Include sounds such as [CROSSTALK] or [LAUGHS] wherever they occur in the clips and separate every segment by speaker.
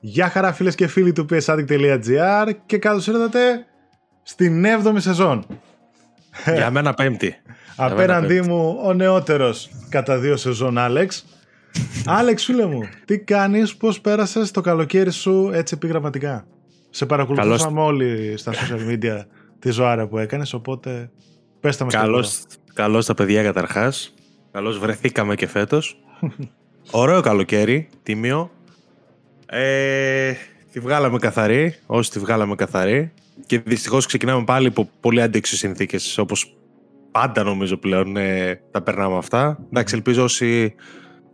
Speaker 1: Γεια χαρά φίλες και φίλοι του psaddict.gr και καλώς ήρθατε στην 7η σεζόν.
Speaker 2: Για μένα πέμπτη.
Speaker 1: Απέναντί μου ο νεότερος κατά δύο σεζόν Άλεξ. Άλεξ φίλε μου, τι κάνεις, πώς πέρασες το καλοκαίρι σου έτσι επιγραμματικά; Σε παρακολουθούσαμε καλώς... όλοι στα social media τη ζωάρα που έκανες, οπότε πες τα μας
Speaker 2: καλώς, καλώς τα παιδιά καταρχάς. Καλώς βρεθήκαμε και φέτος. [LAUGHS] Ωραίο καλοκαίρι, τίμιο. Ε, τη βγάλαμε καθαρή, όσοι τη βγάλαμε καθαρή. Και δυστυχώς ξεκινάμε πάλι από πολύ αντίξιες συνθήκες, όπως πάντα νομίζω πλέον ε, τα περνάμε αυτά. Εντάξει, ελπίζω όσοι,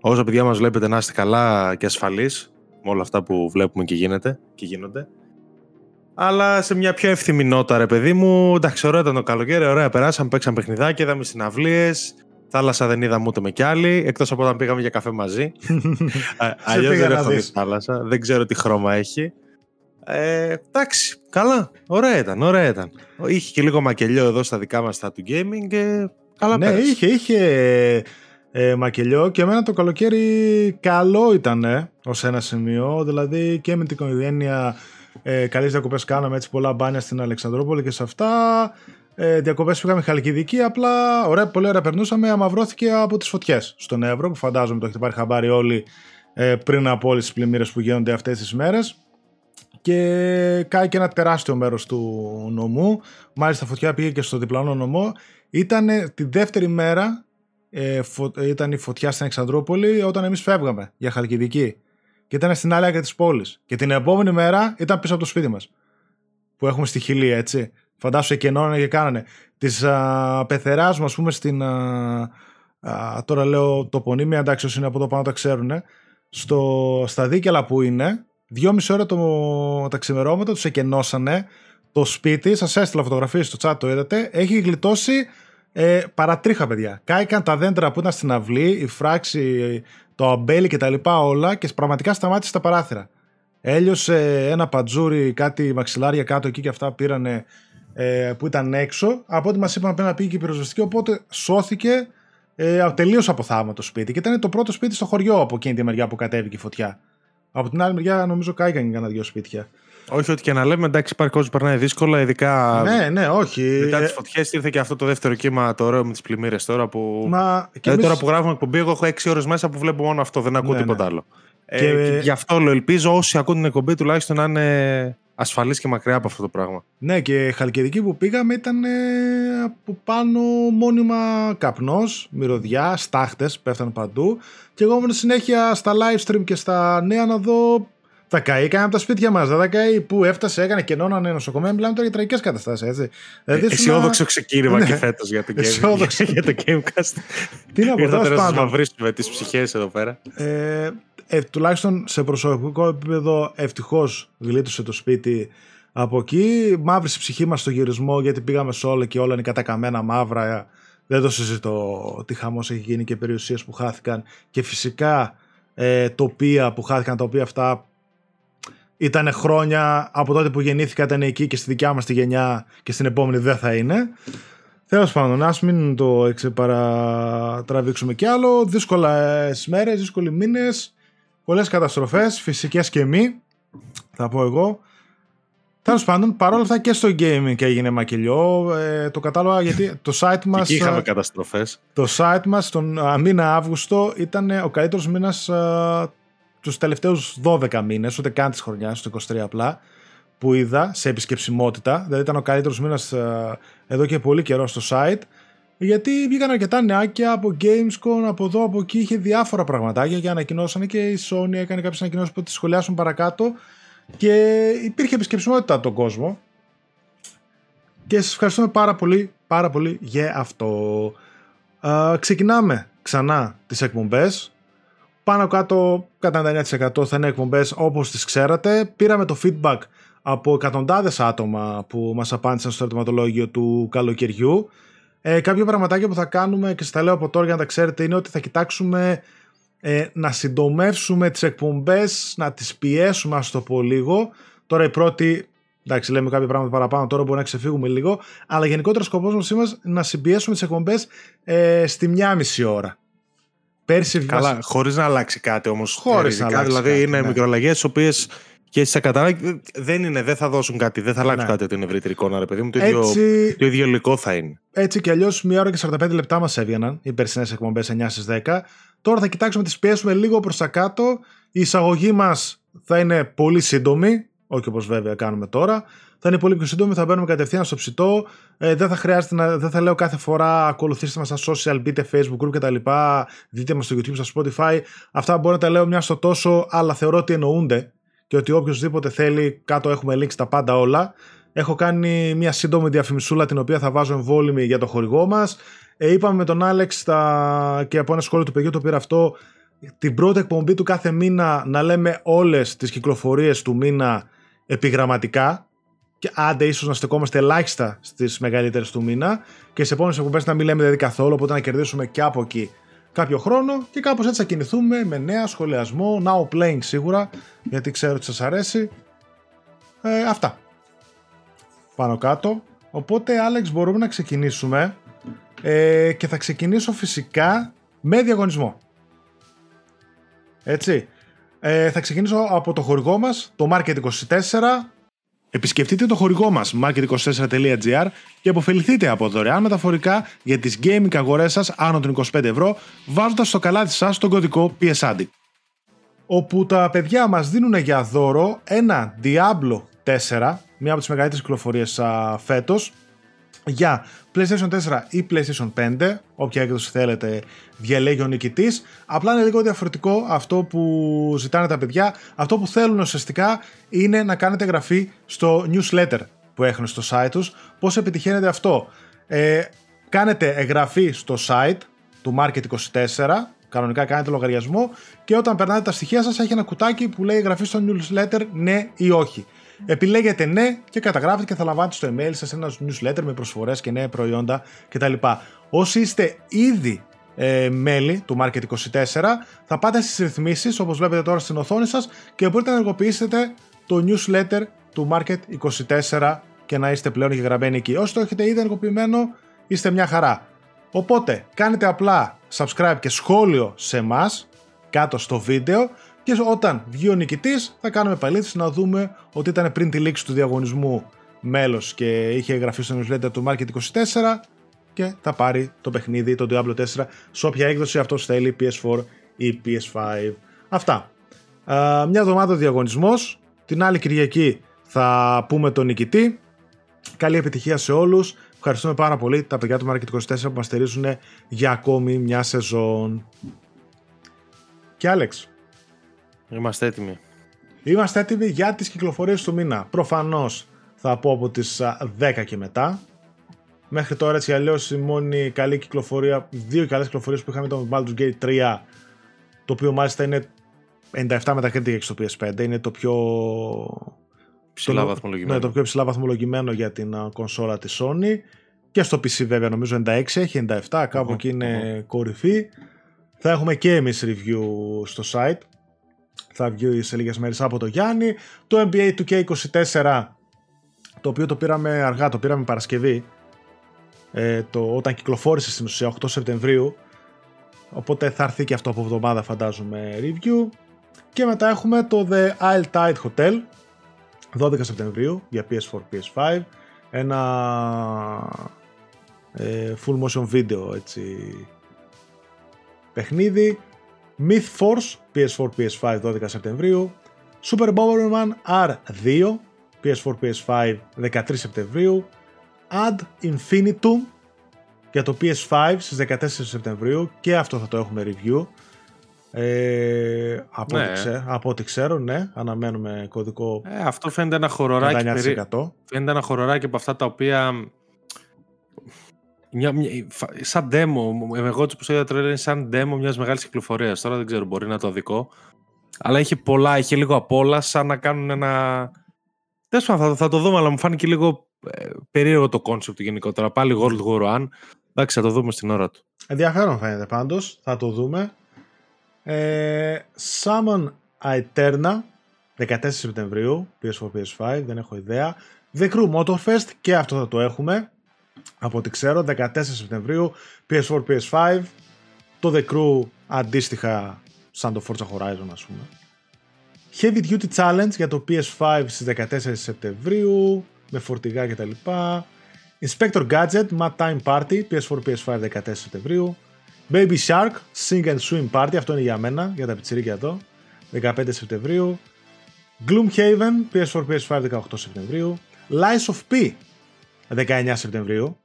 Speaker 2: όσα παιδιά μας βλέπετε να είστε καλά και ασφαλείς με όλα αυτά που βλέπουμε και, γίνεται, και γίνονται. Αλλά σε μια πιο εύθυμη νότα, ρε παιδί μου. Εντάξει, ωραίο ήταν το καλοκαίρι, ωραία περάσαμε, παίξαμε παιχνιδάκια, είδαμε συναυλίες. Θάλασσα δεν είδαμε ούτε με κι άλλη, εκτός από όταν πήγαμε για καφέ μαζί. [LAUGHS] Αλλιώς δεν έχω δεις θάλασσα. Δεν ξέρω τι χρώμα έχει. Ε, εντάξει, καλά. Ωραία ήταν, ωραία ήταν. Είχε και λίγο μακελιό εδώ στα δικά μας τα του gaming και καλά
Speaker 1: Ναι, πέρασε. είχε, είχε ε, μακελιό και εμένα το καλοκαίρι καλό ήταν ε, ως ένα σημείο. Δηλαδή και με την οικογένεια ε, καλές διακοπές κάναμε έτσι πολλά μπάνια στην Αλεξανδρόπολη και σε αυτά. Ε, διακοπές πήγαμε Χαλκιδική, απλά ωραία, πολύ ωραία περνούσαμε, αμαυρώθηκε από τις φωτιές στον Εύρο που φαντάζομαι το έχετε πάρει χαμπάρι όλοι ε, πριν από όλες τις πλημμύρες που γίνονται αυτές τις μέρες και κάει και ένα τεράστιο μέρος του νομού, μάλιστα φωτιά πήγε και στο διπλανό νομό, ήταν τη δεύτερη μέρα ε, φω, ήταν η φωτιά στην Αλεξανδρούπολη όταν εμείς φεύγαμε για Χαλκιδική και ήταν στην άλλη άκρη της πόλης. Και την επόμενη μέρα ήταν πίσω από το σπίτι μας. Που έχουμε στη Χιλία, έτσι. Φαντάσου εκενώνανε και κάνανε. Της πεθεράς μου, ας πούμε, στην. Α, α, τώρα λέω τοπονίμια, εντάξει, όσοι είναι από εδώ πάνω τα ξέρουν. Στο, στα δίκελα που είναι, δυόμιση ώρα το, τα ξημερώματα τους εκενώσανε το σπίτι. Σας έστειλα φωτογραφίες στο chat, το είδατε. Έχει γλιτώσει ε, παρατρίχα, παιδιά. Κάηκαν τα δέντρα που ήταν στην αυλή, η φράξη, το αμπέλι και τα λοιπά όλα και πραγματικά σταμάτησε τα παράθυρα. Έλειωσε ένα πατζούρι, κάτι μαξιλάρια κάτω εκεί και αυτά πήρανε ε, που ήταν έξω. Από ό,τι μας είπαν πρέπει να πήγε και η πυροσβεστική, οπότε σώθηκε ε, τελείως από θαύμα το σπίτι. Και ήταν το πρώτο σπίτι στο χωριό από εκείνη τη μεριά που κατέβηκε η φωτιά. Από την άλλη μεριά νομίζω κάηκαν και δύο σπίτια.
Speaker 2: Όχι, ότι και να λέμε εντάξει, υπάρχει κόσμος που περνάει δύσκολα, ειδικά.
Speaker 1: Ναι, ναι, όχι.
Speaker 2: Μετά τις φωτιές ήρθε και αυτό το δεύτερο κύμα το ωραίο με τις πλημμύρες τώρα που. Μα, και δηλαδή, τώρα που γράφουμε εκπομπή, εγώ έχω 6 ώρες μέσα που βλέπω μόνο αυτό, δεν ακούω ναι, τίποτα ναι. άλλο. Ε, και... Ε, και γι' αυτό λέω, ελπίζω όσοι ακούν την εκπομπή τουλάχιστον να είναι ασφαλείς και μακριά από αυτό το πράγμα.
Speaker 1: Ναι, και χαλκιδική που πήγαμε ήταν ε, από πάνω μόνιμα καπνός, μυρωδιά, στάχτες πέφτανε παντού και εγώ ήμουν συνέχεια στα live stream και στα νέα να δω θα καεί κανένα από τα σπίτια μας. Δεν θα καεί που έφτασε, έκανε κενό ένα νοσοκομείο. Μιλάμε τώρα για τραγικές καταστάσεις, έτσι.
Speaker 2: Δηλαδή, ε, αισιόδοξο ξεκίνημα ναι. και φέτος για το Game για το Gamecast.
Speaker 1: Τι να πω,
Speaker 2: τέλος πάντων. Να βρίσουμε τις ψυχές εδώ πέρα.
Speaker 1: Ε, ε, τουλάχιστον σε προσωπικό επίπεδο, ευτυχώς γλίτωσε το σπίτι από εκεί. Μαύρησε η ψυχή μας στο γυρισμό γιατί πήγαμε σε όλα και όλα είναι κατακαμένα μαύρα. Δεν το συζητώ τι χαμός έχει γίνει και περιουσίες που χάθηκαν. Και φυσικά ε, τοπία που χάθηκαν, τα οποία αυτά ήταν χρόνια από τότε που γεννήθηκα ήταν εκεί και στη δικιά μας τη γενιά και στην επόμενη δεν θα είναι. Τέλος πάντων, ας μην το παρατραβήξουμε κι άλλο. Δύσκολα μέρες, δύσκολοι μήνες, πολλές καταστροφές, φυσικές και μη, θα πω εγώ. Τέλος πάντων, παρόλα αυτά και στο gaming έγινε μακελιό. Ε, το κατάλαβα γιατί το site μας.
Speaker 2: Εκεί είχαμε καταστροφές.
Speaker 1: Το site μας τον μήνα Αύγουστο ήταν ο καλύτερος μήνας τους τελευταίους 12 μήνες, ούτε καν της χρονιάς, το 23 απλά, που είδα σε επισκεψιμότητα. Δηλαδή ήταν ο καλύτερος μήνας ε, εδώ και πολύ καιρό στο site. Γιατί βγήκαν αρκετά νεάκια από Gamescom, από εδώ, από εκεί. Είχε διάφορα πραγματάκια και ανακοινώσανε και η Sony έκανε κάποιες ανακοινώσεις που τη σχολιάσουν παρακάτω. Και υπήρχε επισκεψιμότητα από τον κόσμο. Και σας ευχαριστούμε πάρα πολύ, πάρα πολύ για αυτό. ξεκινάμε ξανά τις εκπομπές πάνω κάτω κατά 99% θα είναι εκπομπές όπως τις ξέρατε. Πήραμε το feedback από εκατοντάδες άτομα που μας απάντησαν στο ερωτηματολόγιο του καλοκαιριού. Ε, κάποια πραγματάκια που θα κάνουμε και σας τα λέω από τώρα για να τα ξέρετε είναι ότι θα κοιτάξουμε ε, να συντομεύσουμε τις εκπομπές, να τις πιέσουμε ας το πω λίγο. Τώρα η πρώτη, εντάξει λέμε κάποια πράγματα παραπάνω τώρα μπορεί να ξεφύγουμε λίγο, αλλά γενικότερα σκοπός μας είναι να συμπιέσουμε τις εκπομπές ε, στη μία μισή ώρα.
Speaker 2: Πέρσι Καλά, χωρίς να αλλάξει κάτι όμως.
Speaker 1: Χωρίς να αλλάξει.
Speaker 2: Δηλαδή
Speaker 1: κάτι,
Speaker 2: είναι ναι. μικροαλλαγέ, τις οποίες Και σε κατάλαβα, δεν είναι, δεν θα δώσουν κάτι, δεν θα αλλάξουν
Speaker 1: Ναι.
Speaker 2: κάτι την ευρύτερη εικόνα, ρε παιδί μου. Το ίδιο,
Speaker 1: Έτσι,
Speaker 2: το ίδιο υλικό θα είναι.
Speaker 1: έτσι κι αλλιώς, μία ώρα και 45 λεπτά μας έβγαιναν οι περσινές εκπομπές 9 στις 10. Τώρα θα κοιτάξουμε να τις πιέσουμε λίγο προς τα κάτω. Η εισαγωγή μας θα είναι πολύ σύντομη, όχι όπως βέβαια κάνουμε τώρα. Θα είναι πολύ πιο σύντομη, θα μπαίνουμε κατευθείαν στο ψητό. Ε, δεν θα χρειάζεται να δεν θα λέω κάθε φορά ακολουθήστε μας στα social, μπείτε Facebook group κτλ. Δείτε μας στο YouTube, στα Spotify. Αυτά μπορώ να τα λέω μια στο τόσο, αλλά θεωρώ ότι εννοούνται και ότι οποιοδήποτε θέλει, κάτω έχουμε links τα πάντα όλα. Έχω κάνει μια σύντομη διαφημισούλα την οποία θα βάζω εμβόλυμη για το χορηγό μας. Ε, είπαμε με τον Άλεξ τα... και από ένα σχόλιο του παιδιού το πήρα αυτό την πρώτη εκπομπή του κάθε μήνα να λέμε όλες τις κυκλοφορίες του μήνα επιγραμματικά και άντε ίσως να στεκόμαστε ελάχιστα στις μεγαλύτερες του μήνα και σε επόμενες εκπομπές να μην λέμε δηλαδή καθόλου οπότε να κερδίσουμε και από εκεί κάποιο χρόνο και κάπως έτσι θα κινηθούμε με νέα σχολιασμό, now playing σίγουρα γιατί ξέρω ότι σας αρέσει. Ε, αυτά. Πάνω κάτω. Οπότε Άλεξ μπορούμε να ξεκινήσουμε. Ε, και θα ξεκινήσω φυσικά με διαγωνισμό. Έτσι. Ε, θα ξεκινήσω από το χορηγό μας, το Market24. Επισκεφτείτε το χορηγό μας, market24.gr και αποφεληθείτε από δωρεάν μεταφορικά για τις gaming αγορές σας άνω των 25 ευρώ, βάζοντας στο καλάτι σας τον κωδικό PSADIC. Όπου τα παιδιά μας δίνουν για δώρο ένα Diablo 4, μία από τις μεγαλύτερες κυκλοφορίες α, φέτος, για PlayStation 4 ή PlayStation 5, όποια έκδοση θέλετε διαλέγει ο νικητής. Απλά είναι λίγο διαφορετικό αυτό που ζητάνε τα παιδιά. Αυτό που θέλουν ουσιαστικά είναι να κάνετε εγγραφή στο newsletter που έχουν στο site τους. Πώς επιτυχαίνετε αυτό; Ε, κάνετε εγγραφή στο site του Market24, κανονικά κάνετε λογαριασμό και όταν περνάτε τα στοιχεία σας έχει ένα κουτάκι που λέει εγγραφή στο newsletter ναι ή όχι. Επιλέγετε ναι και καταγράφετε και θα λαμβάνετε στο email σας ένα newsletter με προσφορές και νέα προϊόντα κτλ. Όσοι είστε ήδη ε, μέλη του Market24 θα πάτε στις ρυθμίσεις όπως βλέπετε τώρα στην οθόνη σας και μπορείτε να ενεργοποιήσετε το newsletter του Market24 και να είστε πλέον εγγραμμένοι εκεί. Όσοι το έχετε ήδη ενεργοποιημένο είστε μια χαρά. Οπότε κάνετε απλά subscribe και σχόλιο σε εμάς κάτω στο βίντεο και όταν βγει ο νικητής θα κάνουμε παλήθηση να δούμε ότι ήταν πριν τη λήξη του διαγωνισμού μέλος και είχε εγγραφεί στο newsletter του Market24 και θα πάρει το παιχνίδι, το Diablo 4, σε όποια έκδοση αυτός θέλει, PS4 ή PS5. Αυτά. Α, μια εβδομάδα διαγωνισμός. Την άλλη Κυριακή θα πούμε τον νικητή. Καλή επιτυχία σε όλους. Ευχαριστούμε πάρα πολύ τα παιδιά του Market24 που μας στηρίζουν για ακόμη μια σεζόν. Και Άλεξ,
Speaker 2: Είμαστε έτοιμοι.
Speaker 1: Είμαστε έτοιμοι για τις κυκλοφορίες του μήνα. Προφανώς θα πω από τις α, 10 και μετά. Μέχρι τώρα έτσι αλλιώς η μόνη καλή κυκλοφορία, δύο καλές κυκλοφορίες που είχαμε ήταν το Baldur's Gate 3, το οποίο μάλιστα είναι 97 Metacritic στο PS5, είναι το πιο...
Speaker 2: Ψηλά
Speaker 1: το-
Speaker 2: βαθμολογημένο.
Speaker 1: Ναι, το πιο ψηλά βαθμολογημένο για την α, κονσόλα της Sony. Και στο PC βέβαια νομίζω 96 έχει, 97, κάπου
Speaker 2: Οχο,
Speaker 1: εκεί είναι κορυφή. Θα έχουμε και εμείς review στο site. Θα βγει σε λίγες μέρες από το Γιάννη. Το NBA 2K24, το οποίο το πήραμε αργά, το πήραμε Παρασκευή. Ε, το, όταν κυκλοφόρησε στην ουσία 8 Σεπτεμβρίου. Οπότε θα έρθει και αυτό από εβδομάδα φαντάζομαι review. Και μετά έχουμε το The Isle Tide Hotel 12 Σεπτεμβρίου για PS4, PS5 ένα ε, full motion video έτσι παιχνίδι Myth Force PS4, PS5 12 Σεπτεμβρίου Super Bomberman R2 PS4, PS5 13 Σεπτεμβρίου Ad Infinitum για το PS5 στις 14 Σεπτεμβρίου και αυτό θα το έχουμε review ε, από,
Speaker 2: Ναι.
Speaker 1: ό,τι ξέρω, από ό,τι ξέρω, ναι, αναμένουμε κωδικό
Speaker 2: Ε, αυτό φαίνεται ένα χοροράκι. περί-
Speaker 1: 99%.
Speaker 2: Φαίνεται ένα χοροράκι από αυτά τα οποία. Μια, μια, φα- σαν demo, εγώ του που είδα τρέλερ είναι σαν demo μιας μεγάλης κυκλοφορίας. Τώρα δεν ξέρω, μπορεί να το δικό. Αλλά είχε πολλά, είχε λίγο απ' όλα, σαν να κάνουν ένα. Τέλος πάντων, θα, θα το δούμε, αλλά μου φάνηκε λίγο ε, περίεργο το concept γενικότερα. Πάλι World War One. Εντάξει, θα το δούμε στην ώρα του.
Speaker 1: Ενδιαφέρον φαίνεται πάντως, θα το δούμε. Ε, Summon Aeterna, 14 Σεπτεμβρίου, PS4, PS5, δεν έχω ιδέα. The Crew Motorfest, και αυτό θα το έχουμε, από ό,τι ξέρω, 14 Σεπτεμβρίου, PS4, PS5. Το The Crew αντίστοιχα σαν το Forza Horizon, ας πούμε. Heavy Duty Challenge για το PS5 στις 14 Σεπτεμβρίου με φορτηγά κτλ. Inspector Gadget Mad Time Party PS4 PS5 14 Σεπτεμβρίου Baby Shark Sing and Swim Party αυτό είναι για μένα, για τα πιτσιρίκια εδώ 15 Σεπτεμβρίου Gloomhaven PS4 PS5 18 Σεπτεμβρίου Lies of P 19 Σεπτεμβρίου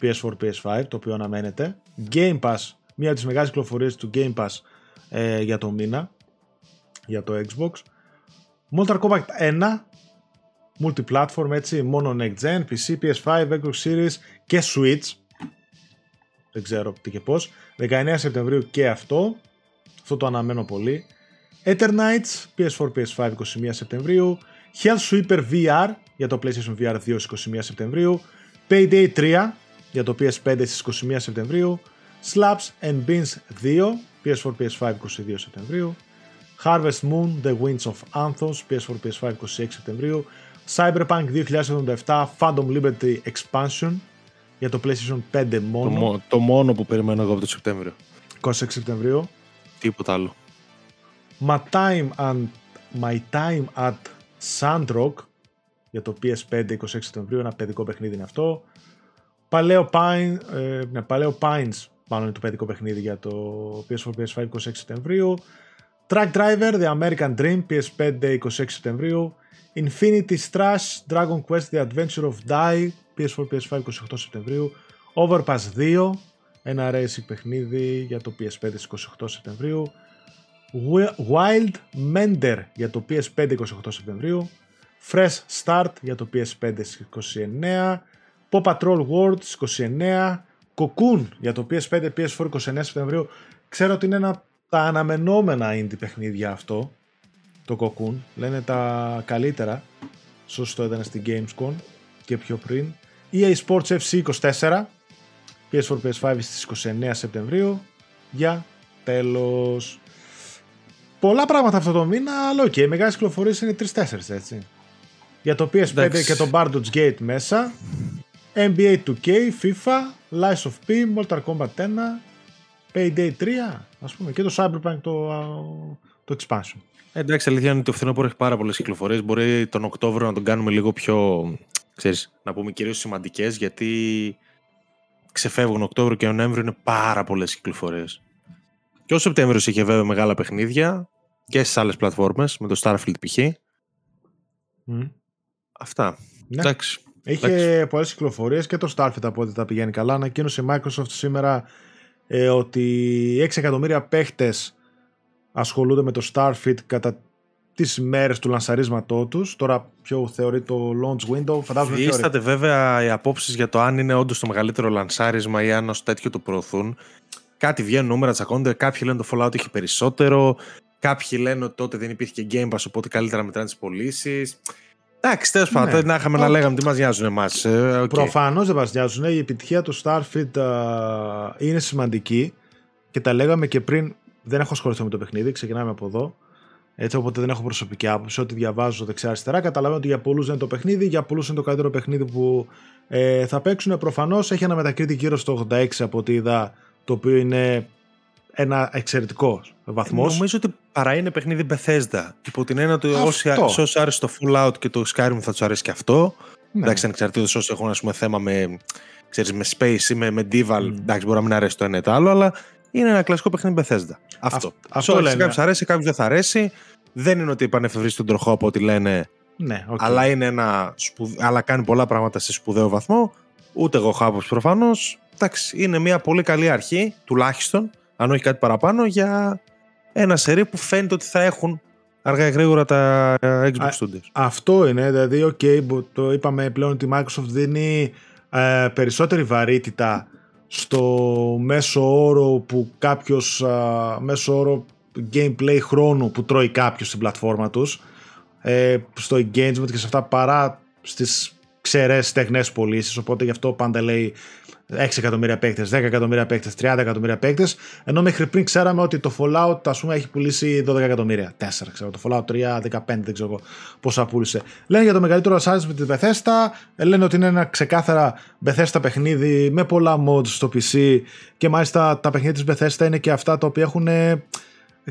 Speaker 1: PS4 PS5 το οποίο αναμένεται. Game Pass μία από τις μεγάλες κυκλοφορίες του Game Pass ε, για το μήνα για το Xbox. Mortal Kombat 1 multiplatform έτσι μόνο Next Gen, PC, PS5, Xbox Series και Switch. Δεν ξέρω τι και πώς. 19 Σεπτεμβρίου και αυτό. Αυτό το αναμένω πολύ. Eternights PS4 PS5 21 Σεπτεμβρίου. Hell Sweeper VR για το PlayStation VR 2 21 Σεπτεμβρίου. Payday 3 για το PS5 στις 21 Σεπτεμβρίου Slaps and Beans 2 PS4 PS5 22 Σεπτεμβρίου Harvest Moon The Winds of Anthos PS4 PS5 26 Σεπτεμβρίου Cyberpunk 2077 Phantom Liberty Expansion για το PlayStation 5 μόνο.
Speaker 2: Το, το μόνο που περιμένω εγώ από το Σεπτέμβριο.
Speaker 1: 26 Σεπτεμβρίου.
Speaker 2: Τίποτα άλλο.
Speaker 1: My Time, and, My Time at Sandrock για το PS5 26 Σεπτεμβρίου. Ένα παιδικό παιχνίδι είναι αυτό. Παλαιό, Pine, ε, ναι, Παλαιό Pines πάνω είναι το παιδικό παιχνίδι για το PS4 PS5 26 Σεπτεμβρίου. Track Driver The American Dream PS5 26 Σεπτεμβρίου. Infinity Strash Dragon Quest The Adventure of Die PS4 PS5 28 Σεπτεμβρίου. Overpass 2 ένα racing παιχνίδι για το PS5 28 Σεπτεμβρίου. Wild Mender για το PS5 28 Σεπτεμβρίου. Fresh Start για το PS5 29. Pop Patrol World 29. Cocoon για το PS5 PS4 29 Σεπτεμβρίου. Ξέρω ότι είναι ένα τα αναμενόμενα indie παιχνίδια αυτό. Το Cocoon. Λένε τα καλύτερα. Σωστό ήταν στην Gamescom και πιο πριν. EA Sports FC 24. PS4 PS5 στις 29 Σεπτεμβρίου. Για τέλος. Πολλά πράγματα αυτό το μήνα, αλλά OK, okay, οι μεγάλες κυκλοφορίες είναι 3-4 έτσι. Για το PS5 Εντάξει. και το Baldur's Gate μέσα. NBA 2K, FIFA, Lies of P, Mortal Kombat 1, Payday 3, ας πούμε, και το Cyberpunk το, το expansion.
Speaker 2: Εντάξει, αλήθεια είναι ότι το φθινόπωρο έχει πάρα πολλές κυκλοφορίες. Μπορεί τον Οκτώβριο να τον κάνουμε λίγο πιο, ξέρεις, να πούμε κυρίως σημαντικές, γιατί ξεφεύγουν Οκτώβριο και Νοέμβριο είναι πάρα πολλές κυκλοφορίες. Και ο Σεπτέμβριος είχε βέβαια μεγάλα παιχνίδια και στις άλλες πλατφόρμες, με το Starfield π.χ. Mm. Αυτά. Ναι. Εντάξει.
Speaker 1: Είχε πολλές κυκλοφορίες και το Starfield από ό,τι τα πηγαίνει καλά. Ανακοίνωσε η Microsoft σήμερα ε, ότι 6 εκατομμύρια παίχτες ασχολούνται με το Starfield κατά τις μέρες του λανσαρίσματό τους. Τώρα ποιο θεωρεί το launch window. Φαντάζομαι
Speaker 2: Διήσταται βέβαια οι απόψεις για το αν είναι όντως το μεγαλύτερο λανσάρισμα ή αν ως τέτοιο το προωθούν. Κάτι βγαίνουν νούμερα, τσακώνται. Κάποιοι λένε το Fallout έχει περισσότερο. Κάποιοι λένε ότι τότε δεν υπήρχε και Game Pass, οπότε καλύτερα μετράνε τις πωλήσεις. Εντάξει, τέλος πάντων, ναι. να είχαμε να λέγαμε τι μας νοιάζουν εμάς.
Speaker 1: Okay. Προφανώς δεν μας νοιάζουν. Η επιτυχία του Starfield uh, είναι σημαντική και τα λέγαμε και πριν. Δεν έχω ασχοληθεί με το παιχνίδι, ξεκινάμε από εδώ. Έτσι, οπότε δεν έχω προσωπική άποψη. Ό,τι διαβάζω δεξιά-αριστερά, καταλαβαίνω ότι για πολλούς δεν είναι το παιχνίδι, για πολλούς είναι το καλύτερο παιχνίδι που ε, θα παίξουν. Προφανώς έχει ένα μετακρίτη γύρω στο 86 από ό,τι είδα, το οποίο είναι ένα εξαιρετικό βαθμός.
Speaker 2: Νομίζω ότι παρά είναι παιχνίδι Bethesda. Υπό την έννοια ότι όσοι, όσοι άρεσε το Fallout και το Skyrim θα τους αρέσει και αυτό. Ναι. Εντάξει, ανεξαρτήτως όσοι έχουν ας πούμε, θέμα με, ξέρεις, με space ή με medieval. Mm. Εντάξει, μπορεί να μην αρέσει το ένα ή το άλλο, αλλά είναι ένα κλασικό παιχνίδι Bethesda. Αυτό. Α, αυτό λένε. Κάποιο αρέσει, κάποιο δεν θα αρέσει. Δεν είναι ότι επανεφευρεί τον τροχό από ό,τι λένε.
Speaker 1: Ναι, okay.
Speaker 2: αλλά, είναι ένα αλλά κάνει πολλά πράγματα σε σπουδαίο βαθμό. Ούτε εγώ έχω άποψη προφανώς. Εντάξει, είναι μια πολύ καλή αρχή, τουλάχιστον, αν όχι κάτι παραπάνω, για ένα σερί που φαίνεται ότι θα έχουν αργά γρήγορα τα ε, Xbox Studios.
Speaker 1: Αυτό είναι, δηλαδή, ok, το είπαμε πλέον ότι η Microsoft δίνει ε, περισσότερη βαρύτητα στο μέσο όρο που κάποιος, ε, μέσο όρο gameplay χρόνου που τρώει κάποιος στην πλατφόρμα τους, ε, στο engagement και σε αυτά παρά στις ξερές στεγνές πωλήσεις. οπότε γι' αυτό πάντα λέει 6 εκατομμύρια παίκτες, 10 εκατομμύρια παίκτες, 30 εκατομμύρια παίκτες. Ενώ μέχρι πριν ξέραμε ότι το Fallout ας πούμε, έχει πουλήσει 12 εκατομμύρια. 4 ξέρω. Το Fallout 3, 15 δεν ξέρω πόσα πούλησε. Λένε για το μεγαλύτερο assassin's με την Bethesda. Λένε ότι είναι ένα ξεκάθαρα Bethesda παιχνίδι με πολλά mods στο PC. Και μάλιστα τα παιχνίδια της Bethesda είναι και αυτά τα οποία έχουν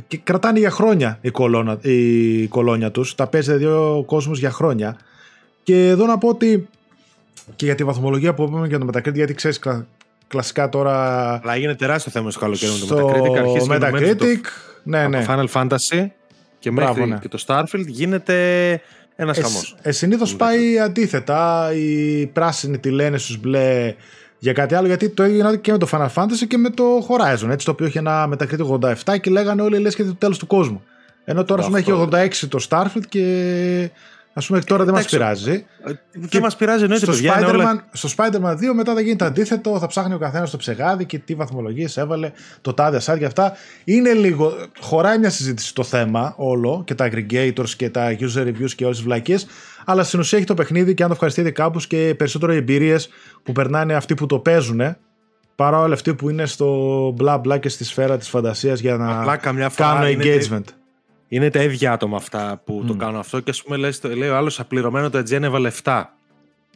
Speaker 1: και κρατάνε για χρόνια η, κολόνα, η κολόνια τους, τα παίζει δηλαδή ο κόσμος για χρόνια. Και εδώ να πω ότι και για τη βαθμολογία που είπαμε για το Metacritic, γιατί ξέρεις κλασικά τώρα...
Speaker 2: Αλλά έγινε τεράστιο θέμα στο καλοκαίρι με
Speaker 1: το Metacritic. Αρχίζει Metacritic, το, ναι, ναι.
Speaker 2: το Final Fantasy και μέχρι ναι. και το Starfield γίνεται ένας χαμός.
Speaker 1: Ε, Συνήθως πάει αντίθετα. Οι πράσινοι τη λένε στους μπλε για κάτι άλλο, γιατί το έγινε και με το Final Fantasy και με το Horizon. Έτσι, το οποίο είχε ένα Metacritic 87 και λέγανε όλοι λες και το τέλος του κόσμου. Ενώ τώρα έχει 86 το Starfield και Α πούμε, τώρα δεν μας πειράζει.
Speaker 2: Δεν μας πειράζει, εννοείται.
Speaker 1: Στο Spider-Man, όλα... στο Spider-Man 2 μετά θα γίνει το αντίθετο. Θα ψάχνει ο καθένας το ψεγάδι και τι βαθμολογίες έβαλε, το τάδε aside και αυτά. Είναι λίγο. Χωράει μια συζήτηση το θέμα όλο και τα aggregators και τα user reviews και όλες τις βλακίες. Αλλά στην ουσία έχει το παιχνίδι και αν το ευχαριστείτε κάπω και περισσότερο οι εμπειρίες που περνάνε αυτοί που το παίζουν παρά όλοι αυτοί που είναι στο μπλα μπλα και στη σφαίρα της φαντασίας για να κάνουν engagement
Speaker 2: είναι τα ίδια άτομα αυτά που το κάνουν αυτό και ας πούμε λέει, λέει ο άλλος απληρωμένο το Edgen έβαλε 7.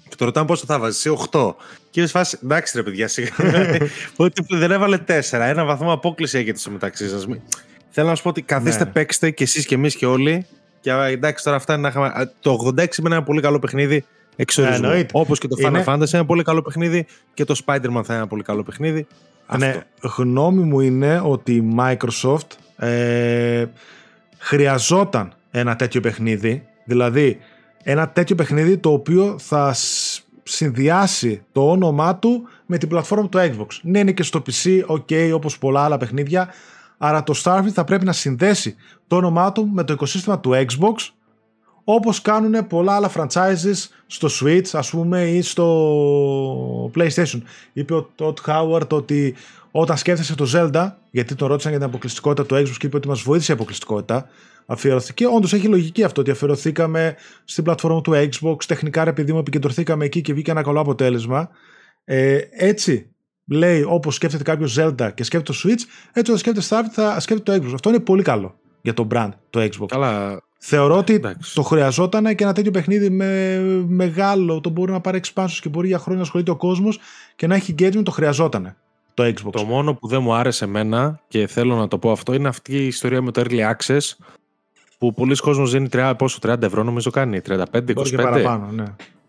Speaker 2: Και το ρωτάμε πόσο θα βάζεις, σε 8. Και είναι φάση, εντάξει ρε παιδιά, σιγά. [LAUGHS] ότι δεν έβαλε 4. Ένα βαθμό απόκληση έχετε στο μεταξύ σας. Θέλω να σου πω ότι καθίστε, ναι. παίξτε και εσείς και εμείς και όλοι. Και εντάξει, τώρα αυτά είναι να είχαμε. Το 86 είναι ένα πολύ καλό παιχνίδι εξορισμού. Ναι, Όπως και το Final είναι... Fantasy είναι ένα πολύ καλό παιχνίδι και το Spider-Man θα είναι ένα πολύ καλό παιχνίδι.
Speaker 1: Ναι, γνώμη μου είναι ότι η Microsoft ε, χρειαζόταν ένα τέτοιο παιχνίδι, δηλαδή ένα τέτοιο παιχνίδι το οποίο θα συνδυάσει το όνομά του με την πλατφόρμα του Xbox. Ναι, είναι και στο PC, ok, όπως πολλά άλλα παιχνίδια, άρα το Starfield θα πρέπει να συνδέσει το όνομά του με το οικοσύστημα του Xbox, όπως κάνουν πολλά άλλα franchises στο Switch, ας πούμε, ή στο PlayStation. Είπε ο Todd Howard ότι όταν σκέφτεσαι το Zelda, γιατί τον ρώτησαν για την αποκλειστικότητα του Xbox και είπε ότι μας βοήθησε η αποκλειστικότητα, αφιερωθήκε. Όντως έχει λογική αυτό ότι αφιερωθήκαμε στην πλατφόρμα του Xbox. Τεχνικά, ρε παιδί μου, επικεντρωθήκαμε εκεί και βγήκε ένα καλό αποτέλεσμα. Ε, έτσι λέει όπως σκέφτεται κάποιος Zelda και σκέφτεται το Switch, έτσι όταν σκέφτεται Starfield θα σκέφτεται το Xbox. Αυτό είναι πολύ καλό για το brand το Xbox.
Speaker 2: Καλά.
Speaker 1: Θεωρώ ότι Εντάξει. το χρειαζόταν και ένα τέτοιο παιχνίδι με μεγάλο, το μπορεί να πάρει expansions και μπορεί για χρόνια να ασχολείται ο κόσμος και να έχει engagement, το χρειαζόταν το Xbox.
Speaker 2: Το μόνο που δεν μου άρεσε εμένα και θέλω να το πω αυτό είναι αυτή η ιστορία με το Early Access που πολλοί κόσμος δίνει 30, πόσο 30 ευρώ νομίζω κάνει, 35, 25. Και
Speaker 1: παραπάνω, ναι.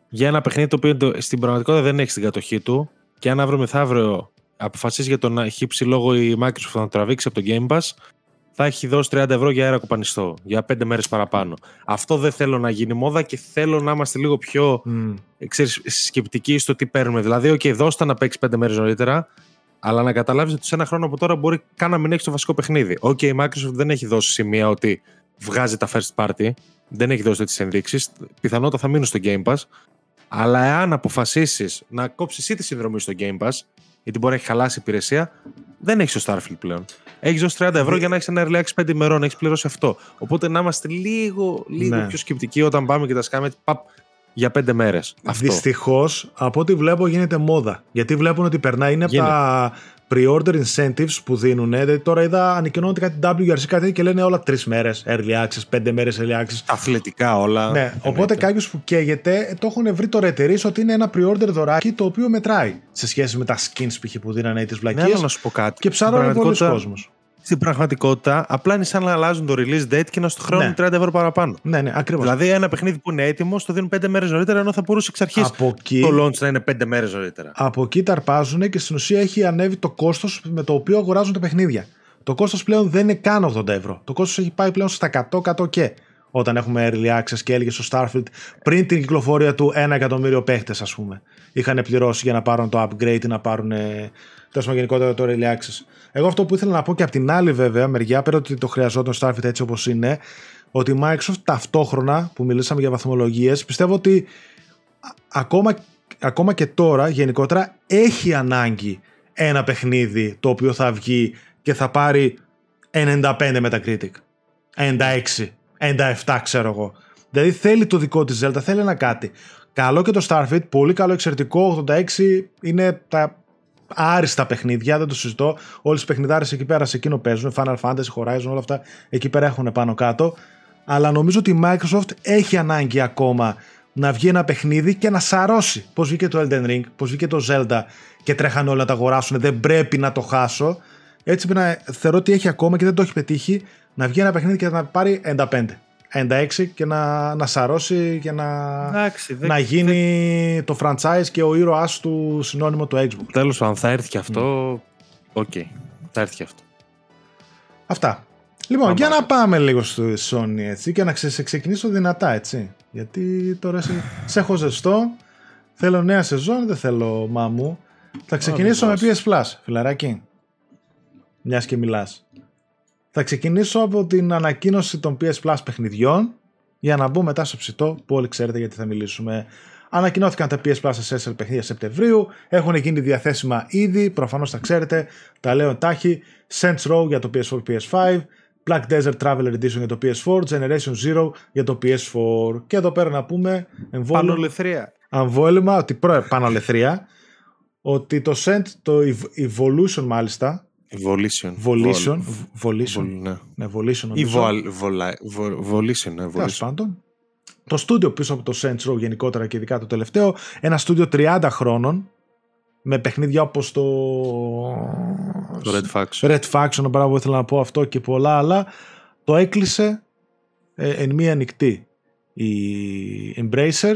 Speaker 2: Για ένα παιχνίδι το οποίο στην πραγματικότητα δεν έχει την κατοχή του και αν αύριο μεθαύριο αποφασίσει για το να χύψει λόγω η Microsoft να τραβήξει από το Game Pass θα έχει δώσει 30 ευρώ για αέρα κουπανιστό, για 5 μέρες παραπάνω. Αυτό δεν θέλω να γίνει μόδα και θέλω να είμαστε λίγο πιο mm. ξέρεις, σκεπτικοί στο τι παίρνουμε. Δηλαδή, OK, δώστε να παίξεις 5 μέρες νωρίτερα, αλλά να καταλάβεις ότι σε ένα χρόνο από τώρα μπορεί καν να μην έχεις το βασικό παιχνίδι. Οκ, η Microsoft δεν έχει δώσει σημεία ότι βγάζει τα first party, δεν έχει δώσει τις ενδείξεις. Πιθανότατα θα μείνουν στο Game Pass. Αλλά εάν αποφασίσεις να κόψεις ή τη συνδρομή στο Game Pass, γιατί μπορεί να έχει χαλάσει υπηρεσία, δεν έχεις το Starfield πλέον. Έχεις δώσει 30 ευρώ για να έχεις ένα early access 5 ημερών, έχεις πληρώσει αυτό. Οπότε να είμαστε λίγο, λίγο ναι. πιο σκεπτικοί όταν πάμε και τα σκάμε. Παπ, για πέντε μέρες.
Speaker 1: Δυστυχώς, από ό,τι βλέπω, γίνεται μόδα. Γιατί βλέπουν ότι περνάει. Είναι από τα pre-order incentives που δίνουν. Δηλαδή τώρα είδα ανακοινώνεται κάτι WRC κάτι και λένε όλα τρεις μέρες early access, πέντε μέρες early access.
Speaker 2: Αθλητικά όλα.
Speaker 1: Ναι. Οπότε κάποιος που καίγεται το έχουν βρει τώρα εταιρείε ότι είναι ένα pre-order δωράκι το οποίο μετράει σε σχέση με τα skins π.χ. που δίνανε τις βλακίες. Ναι,
Speaker 2: να σου πω κάτι.
Speaker 1: Και ψάρωνε πολλοί κόσμο
Speaker 2: στην πραγματικότητα απλά είναι σαν να αλλάζουν το release date και να στο χρόνο ναι. 30 ευρώ παραπάνω.
Speaker 1: Ναι, ναι, ακριβώς.
Speaker 2: Δηλαδή ένα παιχνίδι που είναι έτοιμο το δίνουν 5 μέρες νωρίτερα ενώ θα μπορούσε εξ αρχής το launch να είναι 5 μέρες νωρίτερα.
Speaker 1: Από εκεί τα αρπάζουν και στην ουσία έχει ανέβει το κόστος με το οποίο αγοράζουν τα παιχνίδια. Το κόστος πλέον δεν είναι καν 80 ευρώ. Το κόστος έχει πάει πλέον στα 100, 100 και. Όταν έχουμε early access και έλεγε στο Starfield πριν την κυκλοφορία του 1 εκατομμύριο παίχτες, ας πούμε. Είχαν πληρώσει για να πάρουν το upgrade ή να πάρουν τέλος γενικότερα το early access. Εγώ αυτό που ήθελα να πω και από την άλλη βέβαια μεριά, πέρα ότι το χρειαζόταν το Starfield έτσι όπως είναι, ότι η Microsoft ταυτόχρονα που μιλήσαμε για βαθμολογίες, πιστεύω ότι ακόμα, ακόμα και τώρα γενικότερα έχει ανάγκη ένα παιχνίδι το οποίο θα βγει και θα πάρει 95 Metacritic, 96, 97 ξέρω εγώ. Δηλαδή θέλει το δικό της Zelda, θέλει ένα κάτι. Καλό και το Starfield, πολύ καλό, εξαιρετικό, 86 είναι τα άριστα παιχνίδια, δεν το συζητώ. Όλες οι παιχνιδάρες εκεί πέρα σε εκείνο παίζουν. Final Fantasy, Horizon, όλα αυτά εκεί πέρα έχουν πάνω κάτω. Αλλά νομίζω ότι η Microsoft έχει ανάγκη ακόμα να βγει ένα παιχνίδι και να σαρώσει. Πώς βγήκε το Elden Ring, πώς βγήκε το Zelda και τρέχαν όλα να τα αγοράσουν. Δεν πρέπει να το χάσω. Έτσι πρέπει να θεωρώ ότι έχει ακόμα και δεν το έχει πετύχει να βγει ένα παιχνίδι και να πάρει 95. 96 και να, να σαρώσει και να,
Speaker 2: Εντάξει, δεν-
Speaker 1: να γίνει το franchise και ο ήρωάς του συνώνυμο του Xbox.
Speaker 2: Τέλος πάντων, θα έρθει και αυτό. Οκ. Θα έρθει και αυτό.
Speaker 1: Αυτά. Λοιπόν,
Speaker 2: Πάμε
Speaker 1: για να
Speaker 2: παρακάτω.
Speaker 1: πάμε λίγο στη Sony έτσι και να ξε, σε ξεκινήσω δυνατά έτσι. Γιατί τώρα σε, [LAUGHS] σε έχω ζεστό. Θέλω νέα σεζόν, δεν θέλω μάμου. Θα ξεκινήσω με
Speaker 2: δεν
Speaker 1: PS Plus, φιλαράκι. Μιας και μιλάς. Θα ξεκινήσω από την ανακοίνωση των PS Plus παιχνιδιών για να μπω μετά στο ψητό που όλοι ξέρετε γιατί θα μιλήσουμε. Ανακοινώθηκαν τα PS Plus Essential παιχνίδια Σεπτεμβρίου, έχουν γίνει διαθέσιμα ήδη, προφανώς τα ξέρετε, τα λέω εντάχει, Saints Row για το PS4 PS5, Black Desert Traveler Edition για το PS4, Generation Zero για το PS4. Και εδώ πέρα να πούμε εμβόλυμα,
Speaker 2: Πανολεθρία.
Speaker 1: αμβόλυμα ότι προ, πανολεθρία, ότι το Sent, το Ev- Evolution μάλιστα,
Speaker 2: Volition.
Speaker 1: Volition,
Speaker 2: Vol-
Speaker 1: Volition,
Speaker 2: Vol- ναι.
Speaker 1: ναι, Volition
Speaker 2: Ή
Speaker 1: νομίζω.
Speaker 2: Vol- Vola- Vo- Volition, ναι,
Speaker 1: Τέλος
Speaker 2: Volition.
Speaker 1: πάντων. Το στούντιο πίσω από το Saints Row γενικότερα και ειδικά το τελευταίο, ένα στούντιο 30 χρόνων, με παιχνίδια όπως το...
Speaker 2: Το Red Faction.
Speaker 1: Red Faction, μπράβο, ήθελα να πω αυτό και πολλά άλλα. Το έκλεισε ε, εν μία νυχτή η Embracer,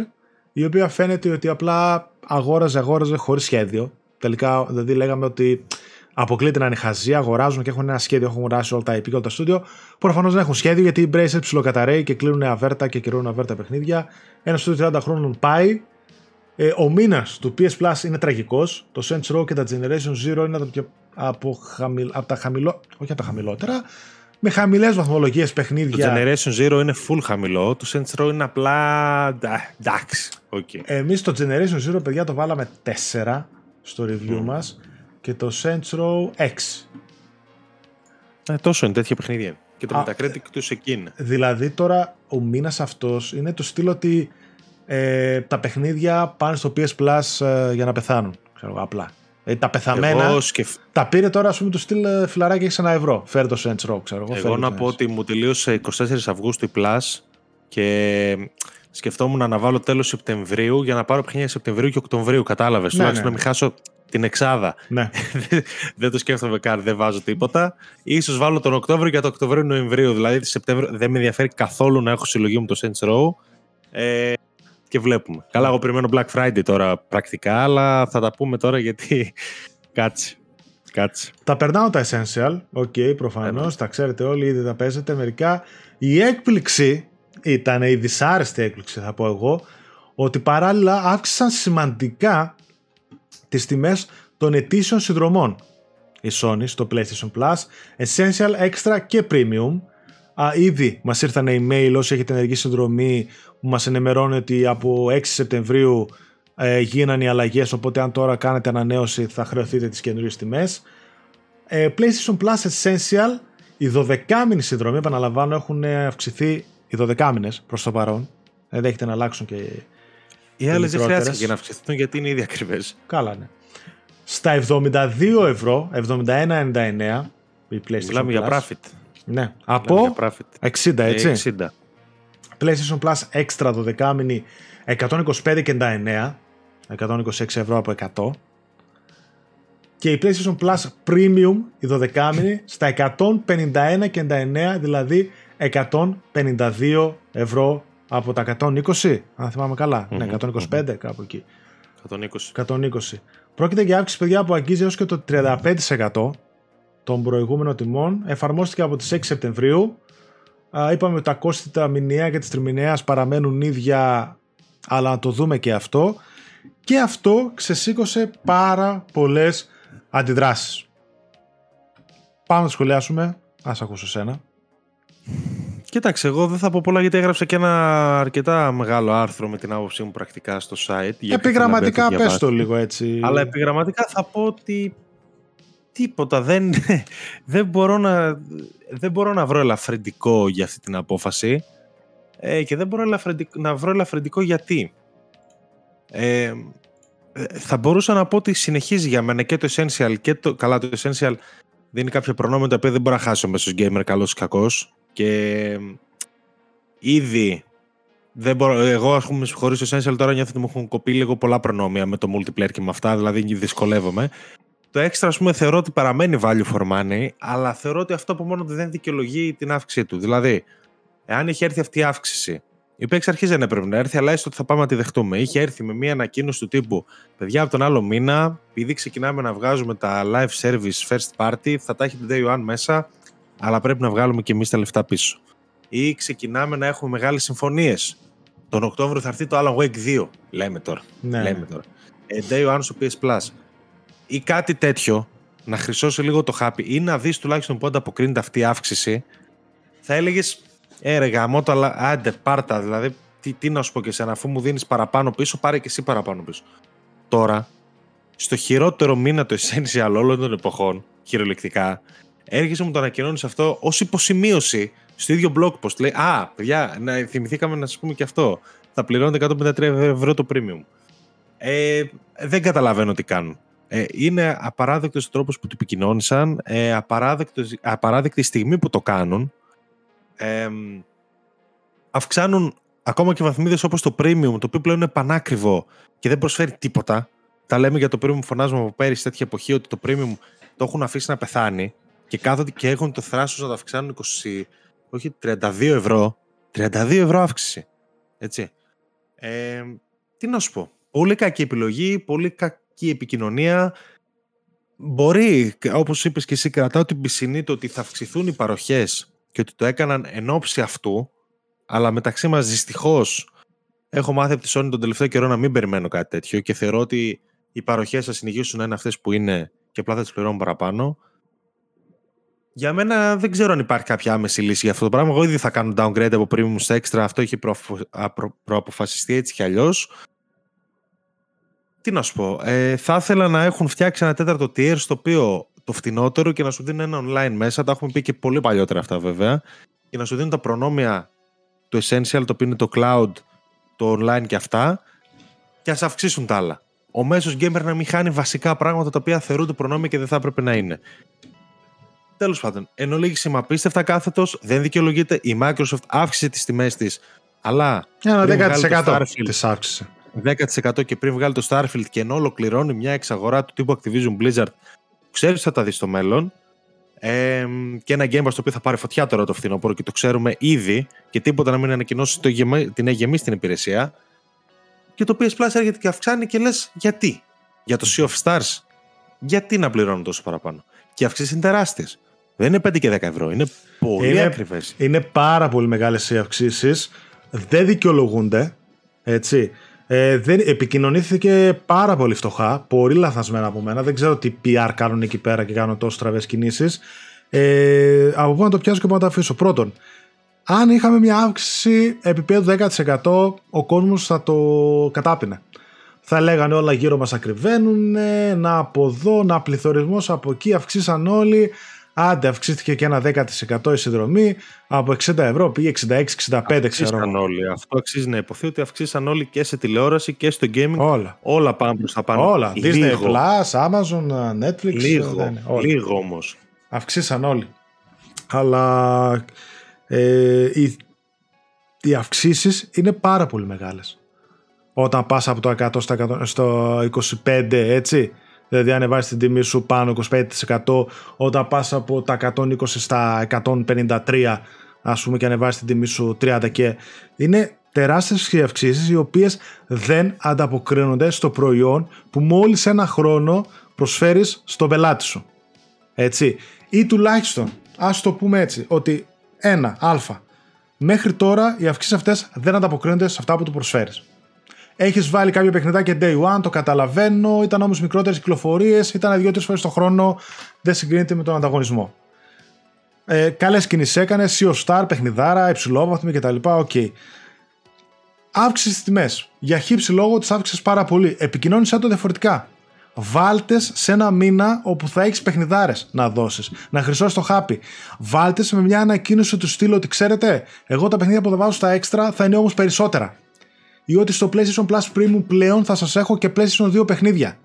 Speaker 1: η οποία φαίνεται ότι απλά αγόραζε, αγόραζε χωρίς σχέδιο. Τελικά, δηλαδή λέγαμε ότι αποκλείται να είναι χαζοί, αγοράζουν και έχουν ένα σχέδιο, έχουν αγοράσει όλα τα IP και όλα τα στούντιο. Προφανώς δεν έχουν σχέδιο γιατί η Embracer ψιλοκαταραίει και κλείνουν αβέρτα και κυρώνουν αβέρτα παιχνίδια. Ένα στούντιο 30 χρόνων πάει. Ε, ο μήνα του PS Plus είναι τραγικός. Το Saints Row και τα Generation Zero είναι από, τα πιο- από, χαμηλ, από τα χαμηλό, όχι από τα χαμηλότερα, με χαμηλές βαθμολογίες
Speaker 2: Το
Speaker 1: παιχνίδια.
Speaker 2: Generation Zero είναι full χαμηλό. Το Saints Row είναι απλά. ντα- Εντάξει. οκ.
Speaker 1: Εμείς το Generation Zero, παιδιά, το βάλαμε 4 στο review
Speaker 2: Μμμ.
Speaker 1: μας και το Saints Row 6.
Speaker 2: Ε, τόσο είναι τέτοια παιχνίδια. είναι. Και το
Speaker 1: Α,
Speaker 2: Metacritic τους εκεί είναι.
Speaker 1: Δηλαδή τώρα ο μήνας αυτός είναι το στυλ ότι ε, τα παιχνίδια πάνε στο PS Plus ε, για να πεθάνουν. Ξέρω εγώ, απλά. Ε, τα πεθαμένα
Speaker 2: Εγώ, σκεφ...
Speaker 1: τα πήρε τώρα, ας πούμε, το στυλ ε, φιλαράκι έχει ένα ευρώ. Φέρε το Saints Row, ξέρω εγώ.
Speaker 2: Εγώ
Speaker 1: φέρε
Speaker 2: να
Speaker 1: το
Speaker 2: πω
Speaker 1: Saints.
Speaker 2: ότι μου τελείωσε 24 Αυγούστου η Plus και σκεφτόμουν να βάλω τέλος Σεπτεμβρίου για να πάρω παιχνίδια Σεπτεμβρίου και Οκτωβρίου. Κατάλαβες,
Speaker 1: Ναι,
Speaker 2: τουλάχιστον
Speaker 1: ναι.
Speaker 2: να μην χάσω την εξάδα.
Speaker 1: Ναι. [LAUGHS]
Speaker 2: δεν το σκέφτομαι καν, δεν βάζω τίποτα. Ίσως βάλω τον Οκτώβριο για το Οκτωβρίου-Νοεμβρίου. Δηλαδή, τη Σεπτέμβριο δεν με ενδιαφέρει καθόλου να έχω συλλογή μου το Saints Row. Ε, και βλέπουμε. Καλά, εγώ περιμένω Black Friday τώρα πρακτικά, αλλά θα τα πούμε τώρα γιατί [LAUGHS] κάτσε. Κάτσε.
Speaker 1: Τα περνάω τα essential, OK, προφανώς,
Speaker 2: Ένα.
Speaker 1: τα ξέρετε όλοι, ήδη τα παίζετε μερικά. Η έκπληξη ήταν η δυσάρεστη έκπληξη, θα πω εγώ, ότι παράλληλα αύξησαν σημαντικά τις τιμές των ετήσιων συνδρομών η Sony στο PlayStation Plus, Essential, Extra και Premium. Α, ήδη μας ήρθαν email όσοι έχετε ενεργή συνδρομή που μας ενημερώνει ότι από 6 Σεπτεμβρίου ε, γίνανε οι αλλαγές οπότε αν τώρα κάνετε ανανέωση θα χρεωθείτε τις καινούριες τιμές. Ε, PlayStation Plus Essential, οι 12 μήνες συνδρομή, επαναλαμβάνω, έχουν αυξηθεί οι 12 μήνες προς το παρόν. Δεν δέχεται να αλλάξουν και
Speaker 2: Οι άλλε δεν
Speaker 1: μικρότερες.
Speaker 2: χρειάζεται και να αυξηθούν γιατί είναι ήδη ακριβές.
Speaker 1: καλά ναι. Στα 72 ευρώ, 71,99 η PlayStation
Speaker 2: Μιλάμε για
Speaker 1: Plus.
Speaker 2: profit.
Speaker 1: Ναι,
Speaker 2: Μιλάμε
Speaker 1: από
Speaker 2: για profit.
Speaker 1: 60 έτσι.
Speaker 2: Ε, 60.
Speaker 1: PlayStation Plus Extra 12 μήνυ 125,99 126 ευρώ από 100 και η PlayStation Plus Premium η 12 μήνυ στα 151,99 δηλαδή 152 ευρώ από τα 120 αν θυμάμαι καλά. Ναι
Speaker 2: Μμμ,
Speaker 1: 125 κάπου εκεί.
Speaker 2: 120.
Speaker 1: 120 πρόκειται για αύξηση παιδιά που αγγίζει έως και το 35% των προηγούμενων τιμών. Εφαρμόστηκε από τις 6 Σεπτεμβρίου. Α, είπαμε ότι τα κόστη τα μηνιαία και της τριμηνιαίας παραμένουν ίδια αλλά να το δούμε και αυτό. Και αυτό ξεσήκωσε πάρα πολλές αντιδράσεις. Πάμε να το σχολιάσουμε. Ας ακούσω σένα
Speaker 2: Κοίταξε, εγώ δεν θα πω πολλά γιατί έγραψα και ένα αρκετά μεγάλο άρθρο με την άποψή μου πρακτικά στο site. για κάποιον να μπει να
Speaker 1: επιγραμματικά πες
Speaker 2: διαβάσει.
Speaker 1: το λίγο έτσι
Speaker 2: Αλλά επιγραμματικά θα πω ότι τίποτα. Δεν, δεν, μπορώ, να, δεν μπορώ να βρω ελαφρυντικό για αυτή την απόφαση ε, και δεν μπορώ ελαφρυντικό, να βρω ελαφρυντικό γιατί. Ε, ε, θα μπορούσα να πω ότι συνεχίζει για μένα και το Essential και το... Καλά, το Essential δίνει κάποια προνόμια τα οποία δεν μπορώ να χάσω μέσα στους gamer καλός ή κακός και ε, ήδη δεν μπορώ, εγώ ας πούμε χωρίς το Essential τώρα νιώθω ότι μου έχουν κοπεί λίγο πολλά προνόμια με το multiplayer και με αυτά, δηλαδή δυσκολεύομαι. το έξτρα, ας πούμε, θεωρώ ότι παραμένει value for money, αλλά θεωρώ ότι αυτό από μόνο του δεν δικαιολογεί την αύξησή του. Δηλαδή, εάν είχε έρθει αυτή η αύξηση, η οποία εξ αρχή δεν έπρεπε να έρθει, αλλά έστω ότι θα πάμε να τη δεχτούμε. Είχε έρθει με μια ανακοίνωση του τύπου Παιδιά, από τον άλλο μήνα, επειδή ξεκινάμε να βγάζουμε τα live service first party, θα τα έχει την day one μέσα, αλλά πρέπει να βγάλουμε και εμείς τα λεφτά πίσω. Ή ξεκινάμε να έχουμε μεγάλες συμφωνίες. Τον Οκτώβριο θα έρθει το Alan Wake 2. Λέμε τώρα.
Speaker 1: Ναι.
Speaker 2: Λέμε τώρα. Ε, day one στο PS Plus. Ή κάτι τέτοιο, να χρυσώσει λίγο το χάπι ή να δεις τουλάχιστον πότε αποκρίνεται αυτή η αύξηση, θα έλεγες ε, ρε γαμώτο, αλλά άντε, πάρτα. Δηλαδή, τι, τι να σου πω και εσένα, αφού μου δίνεις παραπάνω πίσω, πάρε και εσύ παραπάνω πίσω. Τώρα, στο χειρότερο μήνα το Essential όλων των εποχών, χειρολεκτικά, έρχεσαι μου το ανακοινώνεις αυτό ως υποσημείωση στο ίδιο blog post. Λέει, Α, παιδιά, να θυμηθήκαμε να σας πούμε και αυτό. Θα πληρώνετε 153 ευρώ το premium. Ε, δεν καταλαβαίνω τι κάνουν. Ε, είναι απαράδεκτος ο τρόπος που το επικοινώνησαν, ε, απαράδεκτη η στιγμή που το κάνουν ε, αυξάνουν ακόμα και βαθμίδες όπως το premium, το οποίο πλέον είναι πανάκριβο και δεν προσφέρει τίποτα. Τα λέμε για το premium, φωνάζουμε από πέρυσι τέτοια εποχή ότι το premium το έχουν αφήσει να πεθάνει και κάθονται και έχουν το θράσος να το αυξάνουν 20, όχι 32 ευρώ. 32 ευρώ αύξηση. Έτσι. Ε, τι να σου πω. Πολύ κακή επιλογή, πολύ κακή επικοινωνία. Μπορεί, όπως είπες και εσύ, κρατάω την πισινή το ότι θα αυξηθούν οι παροχές και ότι το έκαναν εν ώψη αυτού, αλλά μεταξύ μας δυστυχώς έχω μάθει από τη Sony τον τελευταίο καιρό να μην περιμένω κάτι τέτοιο και θεωρώ ότι οι παροχές θα συνεχίσουν να είναι αυτές που είναι και απλά θα τις πληρώνω παραπάνω. Για μένα δεν ξέρω αν υπάρχει κάποια άμεση λύση για αυτό το πράγμα. Εγώ ήδη θα κάνω downgrade από premium στα extra. Αυτό έχει προ, προ, προαποφασιστεί έτσι κι αλλιώς. Τι να σου πω. Ε, θα ήθελα να έχουν φτιάξει ένα τέταρτο tier στο οποίο το φτηνότερο και να σου δίνουν ένα online μέσα. Τα έχουμε πει και πολύ παλιότερα αυτά βέβαια. Και να σου δίνουν τα προνόμια του Essential, το οποίο είναι το cloud, το online και αυτά. Και ας αυξήσουν τα άλλα. Ο μέσος gamer να μην χάνει βασικά πράγματα τα οποία θεωρούνται προνόμια και δεν θα έπρεπε να είναι. Τέλος πάντων, εν ολίγηση απίστευτα κάθετος, δεν δικαιολογείται. Η Microsoft αύξησε τις τιμές της, αλλά.
Speaker 1: Ένα 10% τη αύξησε.
Speaker 2: 10% και πριν βγάλει το Starfield και ενώ ολοκληρώνει μια εξαγορά του τύπου Activision Blizzard ξέρεις θα τα δεις στο μέλλον. Ε, και ένα Game Pass το οποίο θα πάρει φωτιά τώρα το φθινόπωρο και το ξέρουμε ήδη και τίποτα να μην ανακοινώσεις το την έχει γεμίσει την υπηρεσία. Και το PS Plus έρχεται και αυξάνει και λες γιατί; Για το Sea of Stars. Γιατί να πληρώνω τόσο παραπάνω; Και οι αυξήσεις είναι τεράστιες. Δεν είναι 5 και 10 ευρώ. Είναι πολύ είναι, ακριβές.
Speaker 1: Είναι πάρα πολύ μεγάλες οι αυξήσεις. Δεν δικαιολογούνται. Έτσι. Ε, δεν, επικοινωνήθηκε πάρα πολύ φτωχά, πολύ λαθασμένα από μένα. Δεν ξέρω τι PR κάνουν εκεί πέρα και κάνουν τόσο στραβέ κινήσεις. Ε, από πού να το πιάσω και πού να το αφήσω. Πρώτον, αν είχαμε μια αύξηση επίπεδου 10%, ο κόσμος θα το κατάπινε. Θα λέγανε όλα γύρω μας ακριβένουν, να από εδώ, να πληθωρισμός από εκεί, αυξήσαν όλοι. Άντε, αυξήθηκε και ένα 10% η συνδρομή. Από 60 ευρώ πήγε 66-65 ξέρω.
Speaker 2: Αυξήσαν όλοι. Αυτό αξίζει να υποθεί ότι αυξήσαν όλοι και σε τηλεόραση και στο gaming.
Speaker 1: Όλα.
Speaker 2: Όλα πάμε προς τα πάνω.
Speaker 1: Όλα. Disney Plus, Amazon, Netflix.
Speaker 2: Λίγο. Δεν, Λίγο όμως.
Speaker 1: Αυξήσαν όλοι. Αλλά ε, οι, οι αυξήσεις είναι πάρα πολύ μεγάλες. Όταν πας από το 100 στο 25 έτσι Δηλαδή ανεβάζει την τιμή σου πάνω 25% όταν πας από τα 120 στα 153 ας πούμε και ανεβάζει την τιμή σου 30 και είναι τεράστιες αυξήσεις οι οποίες δεν ανταποκρίνονται στο προϊόν που μόλις ένα χρόνο προσφέρεις στον πελάτη σου. Έτσι. Ή τουλάχιστον, ας το πούμε έτσι, ότι ένα, α, μέχρι τώρα οι αυξήσεις αυτές δεν ανταποκρίνονται σε αυτά που του προσφέρεις. Έχεις βάλει κάποιο παιχνιδάκι day one, το καταλαβαίνω. Ήταν όμως μικρότερες κυκλοφορίες, ήταν δύο-τρεις φορές το χρόνο. Δεν συγκρίνεται με τον ανταγωνισμό. Ε, Καλές κινήσεις έκανες, Sea of Stars, παιχνιδάρα, υψηλόβαθμη κτλ. OK. Okay. Αύξησες τις τιμές. Για χ ψ λόγο τις αύξησες πάρα πολύ. Επικοινώνησέ το διαφορετικά. Βάλτες σε ένα μήνα όπου θα έχεις παιχνιδάρες να δώσεις, να χρυσώσεις το χάπι. Βάλτες με μια ανακοίνωση του στυλ ότι ξέρετε, εγώ τα παιχνίδια που θα βάζω στα έξτρα θα είναι όμως περισσότερα ή ότι στο PlayStation Plus Premium πλέον θα σας έχω και PlayStation 2 παιχνίδια.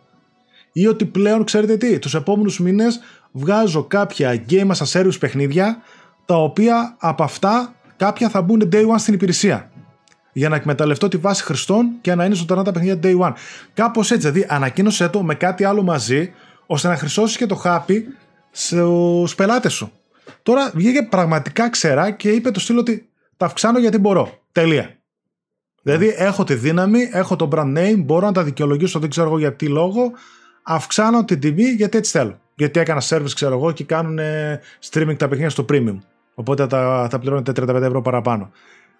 Speaker 1: Ή ότι πλέον ξέρετε τι, τους επόμενους μήνες βγάζω κάποια Game as a Service παιχνίδια τα οποία από αυτά κάποια θα μπουν day one στην υπηρεσία. Για να εκμεταλλευτώ τη βάση χρηστών και να είναι ζωντανά τα παιχνίδια day one. Κάπως έτσι, δηλαδή ανακοίνωσέ το με κάτι άλλο μαζί, ώστε να χρυσώσεις και το χάπι στους πελάτες σου. Τώρα βγήκε πραγματικά ξερά και είπε το στυλ ότι τα αυξάνω γιατί μπορώ. Τελεία. Δηλαδή έχω τη δύναμη, έχω το brand name, μπορώ να τα δικαιολογήσω, δεν ξέρω εγώ για τι λόγο. Αυξάνω την τιμή γιατί έτσι θέλω. Γιατί έκανα service, ξέρω εγώ, και κάνουν streaming τα παιχνίδια στο premium. Οπότε θα, θα πληρώνετε 35 ευρώ παραπάνω.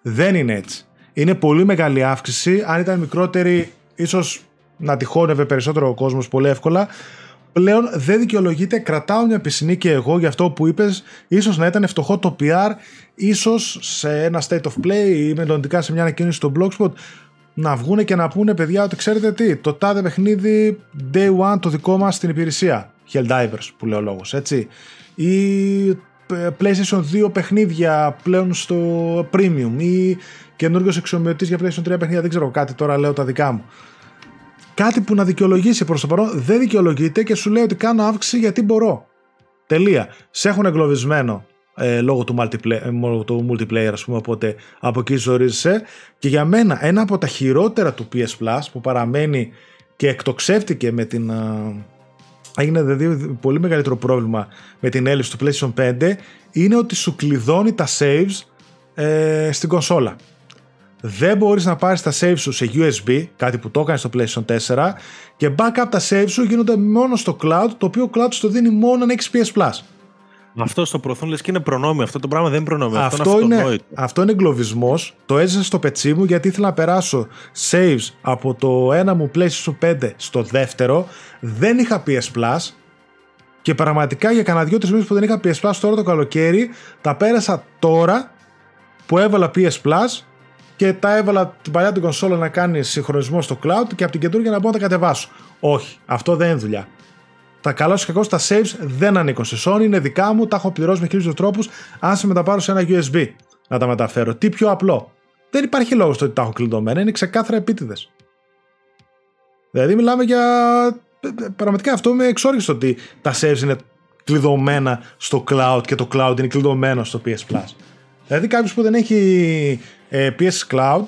Speaker 1: Δεν είναι έτσι. Είναι πολύ μεγάλη αύξηση. Αν ήταν μικρότερη, ίσως να τυχόνευε περισσότερο ο κόσμος πολύ εύκολα. Πλέον δεν δικαιολογείται. Κρατάω μια πισινή και εγώ για αυτό που είπες. ίσως να ήταν φτωχό το PR, ίσως σε ένα state of play ή μελλοντικά σε μια ανακοίνωση στο Blogspot να βγούνε και να πούνε παιδιά ότι ξέρετε τι, το τάδε παιχνίδι day one το δικό μας στην υπηρεσία. Helldivers που λέει ο λόγος, έτσι. Ή PlayStation 2 παιχνίδια πλέον στο Premium ή καινούριο εξομοιωτής για PlayStation 3 παιχνίδια. Δεν ξέρω κάτι τώρα, λέω τα δικά μου. Κάτι που να δικαιολογήσει προς το παρόν δεν δικαιολογείται και σου λέει ότι κάνω αύξηση γιατί μπορώ. Τελεία. Σε έχουν εγκλωβισμένο ε, λόγω, του multiplayer, ε, του multiplayer, ας πούμε, οπότε από εκεί ζορίζεσαι. Και για μένα, ένα από τα χειρότερα του PS Plus που παραμένει και εκτοξεύτηκε με την. έγινε δηλαδή πολύ μεγαλύτερο πρόβλημα με την έλλειψη του PlayStation 5 είναι ότι σου κλειδώνει τα saves ε, στην κονσόλα δεν μπορείς να πάρεις τα save σου σε USB, κάτι που το έκανες στο PlayStation 4 και backup τα save σου γίνονται μόνο στο cloud, το οποίο cloud σου το δίνει μόνο αν έχεις PS Plus.
Speaker 2: Αυτό στο προωθούν λες και είναι προνόμιο. Αυτό το πράγμα δεν είναι προνόμιο.
Speaker 1: Αυτό, αυτό είναι, αυτό είναι εγκλωβισμός. Το έζησα στο πετσί μου γιατί ήθελα να περάσω saves από το ένα μου PlayStation 5 στο δεύτερο. Δεν είχα PS Plus και πραγματικά για κανένα δυο-τρεις μήνες που δεν είχα PS Plus τώρα το καλοκαίρι, τα πέρασα τώρα που έβαλα PS Plus και τα έβαλα την παλιά την κονσόλα να κάνει συγχρονισμό στο cloud και από την καινούργια να μπορώ να τα κατεβάσω. Όχι, αυτό δεν είναι δουλειά. Τα καλά σου κακό τα saves δεν ανήκουν σε Sony, είναι δικά μου, τα έχω πληρώσει με χίλιους τρόπους. Αν σε μεταπάρω σε ένα USB να τα μεταφέρω. Τι πιο απλό. Δεν υπάρχει λόγος στο ότι τα έχω κλειδωμένα, είναι ξεκάθαρα επίτηδες. Δηλαδή μιλάμε για. Πραγματικά αυτό με εξόριξε ότι τα saves είναι κλειδωμένα στο cloud και το cloud είναι κλειδωμένο στο PS Plus. Δηλαδή κάποιος που δεν έχει ε, PS Cloud,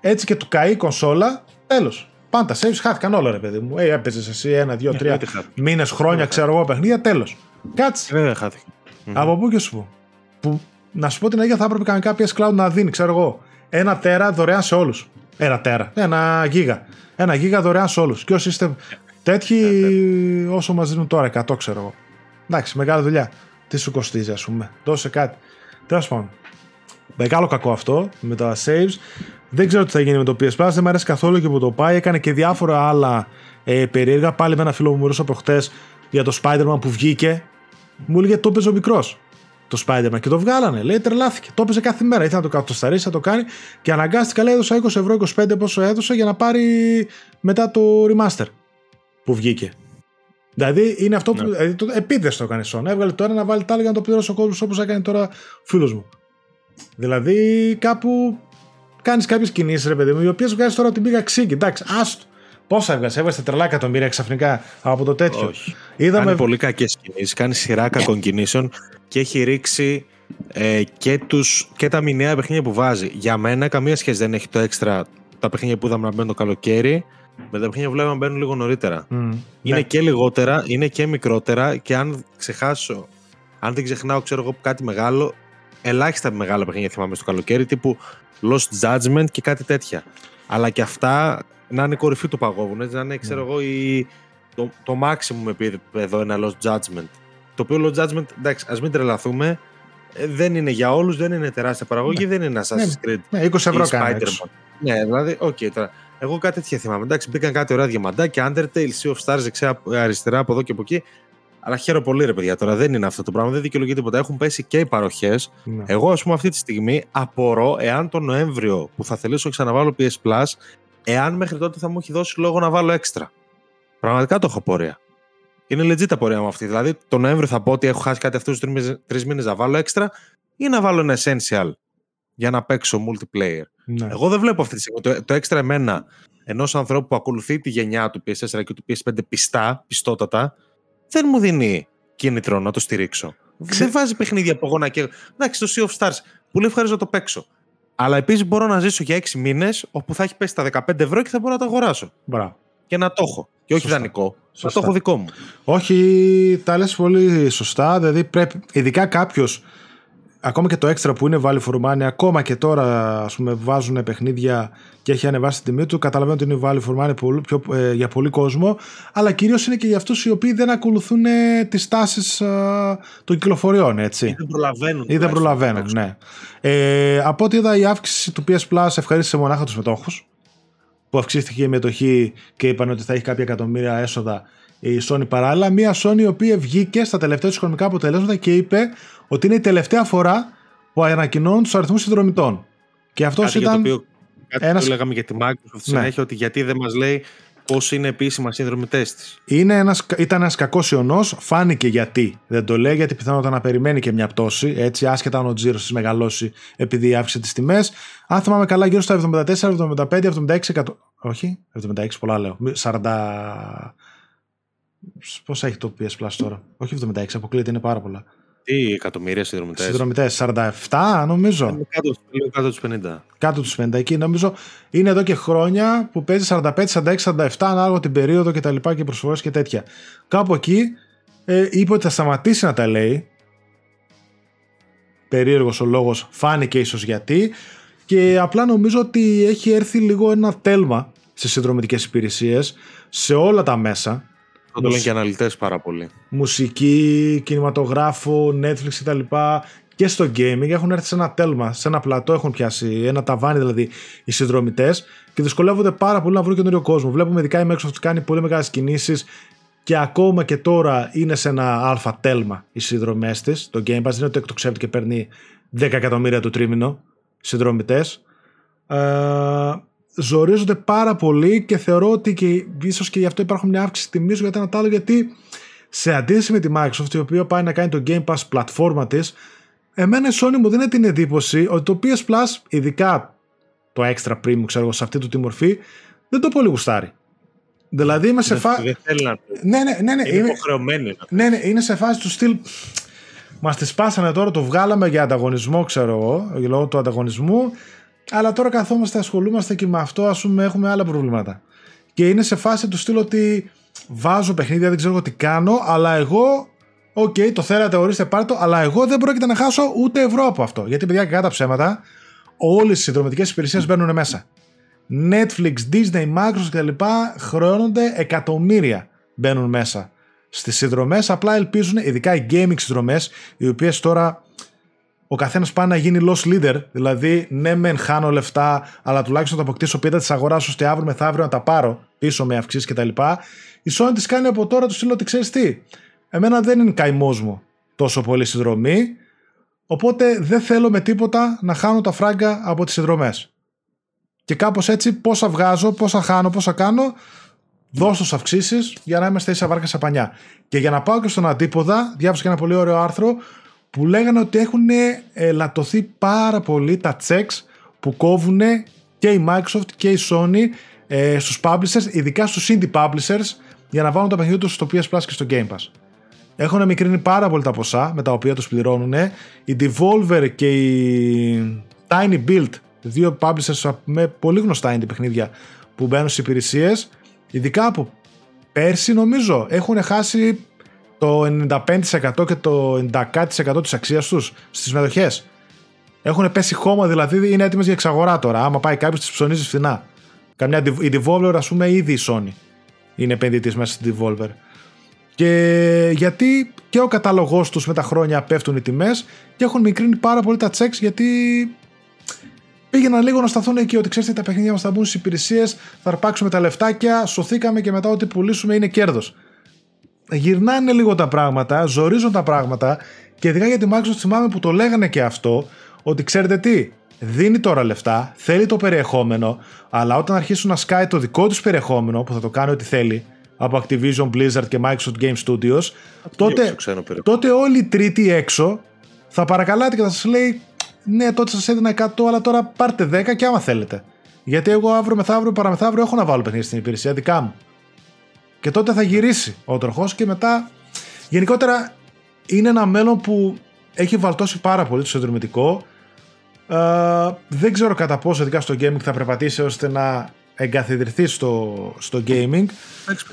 Speaker 1: έτσι και του καεί η κονσόλα, τέλος. Πάντα saves χάθηκαν όλα, ρε παιδί μου. Ε, έπαιζες εσύ ένα, δύο, τρία μήνες, χρόνια, ξέρω εγώ, παιχνίδια, τέλος. Κάτσε.
Speaker 2: Ε, δεν χάθηκε.
Speaker 1: Από πού και σου πω. Που, να σου πω την Αγία, θα έπρεπε κανονικά PS Cloud να δίνει, ξέρω εγώ, ένα τέρα δωρεάν σε όλους. Ένα τέρα. Ένα γίγα. Ένα γίγα δωρεάν σε όλους. Και όσοι είστε τέτοιοι, όσο μας δίνουν τώρα, 100 ξέρω εγώ. Εντάξει, μεγάλη δουλειά. Τι σου κοστίζει, ας πούμε. Δώσε κάτι. Τέλος πάντων. Μεγάλο κακό αυτό με τα saves. Δεν ξέρω τι θα γίνει με το PS Plus. Δεν μου αρέσει καθόλου και που το πάει. Έκανε και διάφορα άλλα ε, περίεργα. Πάλι με ένα φίλο μου μιλούσα προχτές για το Spider-Man που βγήκε. Μου έλεγε το έπαιζε ο μικρός το Spider-Man και το βγάλανε. Λέει τρελάθηκε. Το έπαιζε κάθε μέρα. Ήθελα να το κατοσταρίσει, να το κάνει και αναγκάστηκα. Λέει έδωσα 20 ευρώ, 25 πόσο έδωσα για να πάρει μετά το remaster που βγήκε. Δηλαδή είναι αυτό που. Ναι. Δηλαδή, το, επίτηδες το έκανε Sony. Έβγαλε τώρα να βάλει τα άλλα για να το πληρώσει ο κόσμος όπως έκανε τώρα φίλος μου. Δηλαδή κάπου κάνεις κάποιες κινήσεις, ρε παιδί μου, οι οποίες βγάζεις τώρα την πήγα ξύγκη. Εντάξει, άστο. Πόσα έβγαζε, έβγαζες τρελά εκατομμύρια ξαφνικά από το τέτοιο.
Speaker 2: Όχι. Είδαμε... Κάνει πολύ κακές κινήσεις, κάνει σειρά κακών κινήσεων και έχει ρίξει ε, και, τους, και τα μηνιαία παιχνίδια που βάζει. Για μένα, καμία σχέση δεν έχει το έξτρα τα παιχνίδια που είδαμε να μπαίνουν το καλοκαίρι με τα παιχνίδια που βλέπουμε να μπαίνουν λίγο νωρίτερα. Mm, είναι ναι. και λιγότερα, είναι και μικρότερα και αν ξεχάσω, αν δεν ξεχνάω, ξέρω εγώ κάτι μεγάλο, ελάχιστα μεγάλα παιχνίδια θυμάμαι στο καλοκαίρι, τύπου Lost Judgment και κάτι τέτοια. Αλλά και αυτά να είναι κορυφή του παγόβουνου, έτσι, να είναι, ξέρω ναι. εγώ, η, το, το maximum εδώ ένα Lost Judgment. Το οποίο Lost Judgment, εντάξει, ας μην τρελαθούμε, ε, δεν είναι για όλους, δεν είναι τεράστια παραγωγή, ναι. δεν είναι Assassin's
Speaker 1: ναι. Creed. Ναι, 20 ευρώ κάνει.
Speaker 2: Ναι, δηλαδή, OK, okay, τώρα. Εγώ κάτι τέτοια θυμάμαι. Εντάξει, μπήκαν κάτι ωραία διαμαντάκια, Undertale, Sea of Stars δεξιά, αριστερά από εδώ και από εκεί. Αλλά χαίρομαι πολύ, ρε παιδιά. Τώρα δεν είναι αυτό το πράγμα, δεν δικαιολογεί τίποτα. Έχουν πέσει και οι παροχές. Ναι. Εγώ, ας πούμε, αυτή τη στιγμή απορώ εάν τον Νοέμβριο που θα θελήσω να ξαναβάλω PS Plus, εάν μέχρι τότε θα μου έχει δώσει λόγο να βάλω έξτρα. Πραγματικά το έχω πορεία. Είναι legit τα πορεία μου αυτή. Δηλαδή, τον Νοέμβριο θα πω ότι έχω χάσει κάτι αυτούς τους τρεις μήνε να βάλω έξτρα ή να βάλω ένα essential για να παίξω multiplayer. Ναι. Εγώ δεν βλέπω αυτή τη στιγμή. Το, το έξτρα εμένα ενός ανθρώπου που ακολουθεί τη γενιά του PS4 και του PS5 πιστά, πιστότατα, δεν μου δίνει κίνητρο να το στηρίξω. Ξε... Δεν βάζει παιχνίδια από εγώ να και. Εντάξει, το Sea of Stars. Πολύ ευχαριστώ να το παίξω. Αλλά επίσης μπορώ να ζήσω για 6 μήνες όπου θα έχει πέσει τα 15 ευρώ και θα μπορώ να το αγοράσω.
Speaker 1: Μπράβο.
Speaker 2: και να το έχω. Και όχι
Speaker 1: Σωστά.
Speaker 2: δανεικό. Να
Speaker 1: Σωστά.
Speaker 2: το έχω δικό μου.
Speaker 1: Όχι, τα λες πολύ σωστά. Δηλαδή πρέπει, ειδικά κάποιος, ακόμα και το έξτρα που είναι value for money, ακόμα και τώρα ας πούμε, βάζουν παιχνίδια και έχει ανεβάσει την τιμή του, καταλαβαίνω ότι είναι value for money πολύ, πιο, ε, για πολύ κόσμο, αλλά κυρίως είναι και για αυτούς οι οποίοι δεν ακολουθούν ε, τις τάσεις των κυκλοφοριών, έτσι.
Speaker 2: Ή δεν προλαβαίνουν.
Speaker 1: Ή δεν
Speaker 2: τουλάχιστον.
Speaker 1: προλαβαίνουν, ναι. Ε, από ό,τι είδα, η αύξηση του PS Plus ευχαρίστησε μονάχα τους μετόχους. Που αυξήθηκε η μετοχή και είπαν ότι θα έχει κάποια εκατομμύρια έσοδα η Sony παράλληλα. Μία Sony η οποία βγήκε στα τελευταία του οικονομικά αποτελέσματα και είπε ότι είναι η τελευταία φορά που ανακοινώνουν τους αριθμούς συνδρομητών. Και αυτός
Speaker 2: Κάτι για το
Speaker 1: ήταν.
Speaker 2: οποίο κάτι
Speaker 1: ένας-
Speaker 2: που λέγαμε για τη Microsoft συνέχεια, ότι γιατί δεν μας λέει πώς είναι επίσημα συνδρομητές της.
Speaker 1: Είναι ένας, ήταν ένας κακός ιονός. Φάνηκε γιατί. Δεν το λέει, γιατί πιθανότατα να περιμένει και μια πτώση. Έτσι, άσχετα αν ο τζίρος της μεγαλώσει επειδή άφησε τις τιμές. Αν θυμάμαι καλά, γύρω στα 74, 75, 76 εκατο... Όχι, 76, πολλά λέω. Μη- 40. Πόσα έχει το PS Plus τώρα; Όχι 76, αποκλείεται, είναι πάρα πολλά.
Speaker 2: Τι εκατομμύρια συνδρομητές;
Speaker 1: Συνδρομητές 47, νομίζω.
Speaker 2: Είναι Κάτω, λίγο κάτω τους 50.
Speaker 1: Κάτω τους 50 εκεί. Νομίζω είναι εδώ και χρόνια που παίζει 45, 46, 47 ανάλογα την περίοδο και τα λοιπά και προσφορές και τέτοια. Κάπου εκεί ε, είπε ότι θα σταματήσει να τα λέει. Περίεργος ο λόγος, φάνηκε ίσως γιατί. Και απλά νομίζω ότι έχει έρθει λίγο ένα τέλμα στις συνδρομητικές υπηρεσίες σε όλα τα μέσα.
Speaker 2: Το λένε και αναλυτές πάρα πολύ.
Speaker 1: Μουσική, κινηματογράφο, Netflix κτλ. Και στο gaming έχουν έρθει σε ένα τέλμα, σε ένα πλατό έχουν πιάσει, ένα ταβάνι δηλαδή οι συνδρομητές και δυσκολεύονται πάρα πολύ να βρουν καινούριο κόσμο. Βλέπουμε ειδικά η Microsoft κάνει πολύ μεγάλες κινήσεις και ακόμα και τώρα είναι σε ένα αλφα τέλμα οι συνδρομές της. Το Game Pass δεν είναι ότι εκτοξεύεται και παίρνει 10 εκατομμύρια το τρίμηνο συνδρομητές. Ε, ζορίζονται πάρα πολύ και θεωρώ ότι και ίσως και γι' αυτό υπάρχουν μια αύξηση τιμής για το ένα τ' άλλο γιατί σε αντίθεση με τη Microsoft η οποία πάει να κάνει το Game Pass πλατφόρμα της εμένα η Sony μου δίνει την εντύπωση ότι το PS Plus ειδικά το extra premium ξέρω εγώ σε αυτή του τη μορφή δεν το πολύ γουστάρει δηλαδή είμαι σε
Speaker 2: Δεν-
Speaker 1: φάση
Speaker 2: Δεν θέλει να το.
Speaker 1: ναι, ναι, ναι, ναι,
Speaker 2: Είναι
Speaker 1: είμαι-
Speaker 2: υποχρεωμένη να το.
Speaker 1: ναι, ναι, είναι σε φάση του στυλ. Μα τη σπάσανε τώρα, το βγάλαμε για ανταγωνισμό, ξέρω εγώ, για λόγω του ανταγωνισμού. Αλλά τώρα καθόμαστε, ασχολούμαστε και με αυτό, ας πούμε, έχουμε άλλα προβλήματα. Και είναι σε φάση του στυλ ότι βάζω παιχνίδια, δεν ξέρω εγώ τι κάνω, αλλά εγώ, οκ, το θέλατε, ορίστε πάρτο, αλλά εγώ δεν πρόκειται να χάσω ούτε ευρώ από αυτό. Γιατί, παιδιά, κακά τα ψέματα, όλες οι συνδρομητικές υπηρεσίες μπαίνουν μέσα. Netflix, Disney, Microsoft κτλ. χρεώνονται εκατομμύρια μπαίνουν μέσα στις συνδρομές απλά ελπίζουν ειδικά οι gaming συνδρομές οι οποίες τώρα ο καθένας πάει να γίνει loss leader. Δηλαδή, ναι, μεν χάνω λεφτά, αλλά τουλάχιστον θα αποκτήσω πίτα της αγοράς ώστε αύριο μεθαύριο να τα πάρω πίσω με αυξήσεις κτλ. Η Sony της κάνει από τώρα του στείλω ότι ξέρεις τι. Εμένα δεν είναι καημός μου τόσο πολύ συνδρομή. Οπότε δεν θέλω με τίποτα να χάνω τα φράγκα από τις συνδρομές. Και κάπως έτσι, πόσα βγάζω, πόσα χάνω, πόσα κάνω, δώσ' τους αυξήσεις για να είμαστε ίσα βάρκα σε πανιά. Και για να πάω και στον αντίποδα, διάβασα και ένα πολύ ωραίο άρθρο που λέγανε ότι έχουν ελαττωθεί πάρα πολύ τα checks που κόβουν και η Microsoft και η Sony ε, στους publishers, ειδικά στους indie publishers, για να βάλουν τα παιχνίδια τους στο PS Plus και στο Game Pass. Έχουν μικρύνει πάρα πολύ τα ποσά με τα οποία τους πληρώνουν. Η Devolver και η Tiny Build, δύο publishers με πολύ γνωστά indie παιχνίδια που μπαίνουν στις υπηρεσίες, ειδικά από πέρσι νομίζω έχουν χάσει το 95% και το 90% της αξίας τους στις μετοχές. Έχουν πέσει χώμα, δηλαδή είναι έτοιμες για εξαγορά τώρα. Άμα πάει κάποιος τις ψωνίζει φθηνά. Καμιά, η Devolver, ας πούμε, ήδη η Sony είναι επενδυτής μέσα στη Devolver. Και γιατί και ο κατάλογος τους με τα χρόνια πέφτουν οι τιμές και έχουν μικρύνει πάρα πολύ τα checks γιατί πήγαιναν λίγο να σταθούν εκεί ότι ξέρετε τα παιχνίδια μας θα μπουν στις υπηρεσίες, θα αρπάξουμε τα λεφτάκια, σωθήκαμε και μετά ό,τι πουλήσουμε είναι κέρδος. Γυρνάνε λίγο τα πράγματα, ζορίζουν τα πράγματα και ειδικά για τη Microsoft θυμάμαι που το λέγανε και αυτό ότι ξέρετε τι, δίνει τώρα λεφτά, θέλει το περιεχόμενο, αλλά όταν αρχίσουν να σκάει το δικό τους περιεχόμενο που θα το κάνει ό,τι θέλει από Activision, Blizzard και Microsoft Game Studios, τότε,
Speaker 2: διώξω ξένο περιεχόμενο.
Speaker 1: τότε όλοι οι τρίτοι έξω θα παρακαλάτε και θα σας λέει ναι τότε σας έδινα 100 αλλά τώρα πάρτε 10 και άμα θέλετε. Γιατί εγώ αύριο μεθαύριο παραμεθαύριο έχω να βάλω παιχνίδια στην υπηρεσία δικά μου. Και τότε θα γυρίσει ο τροχός και μετά γενικότερα είναι ένα μέλλον που έχει βαλτώσει πάρα πολύ το συνδρομητικό. Ε, δεν ξέρω κατά πόσο ειδικά στο gaming θα περπατήσει ώστε να εγκαθιδρυθεί στο, στο gaming.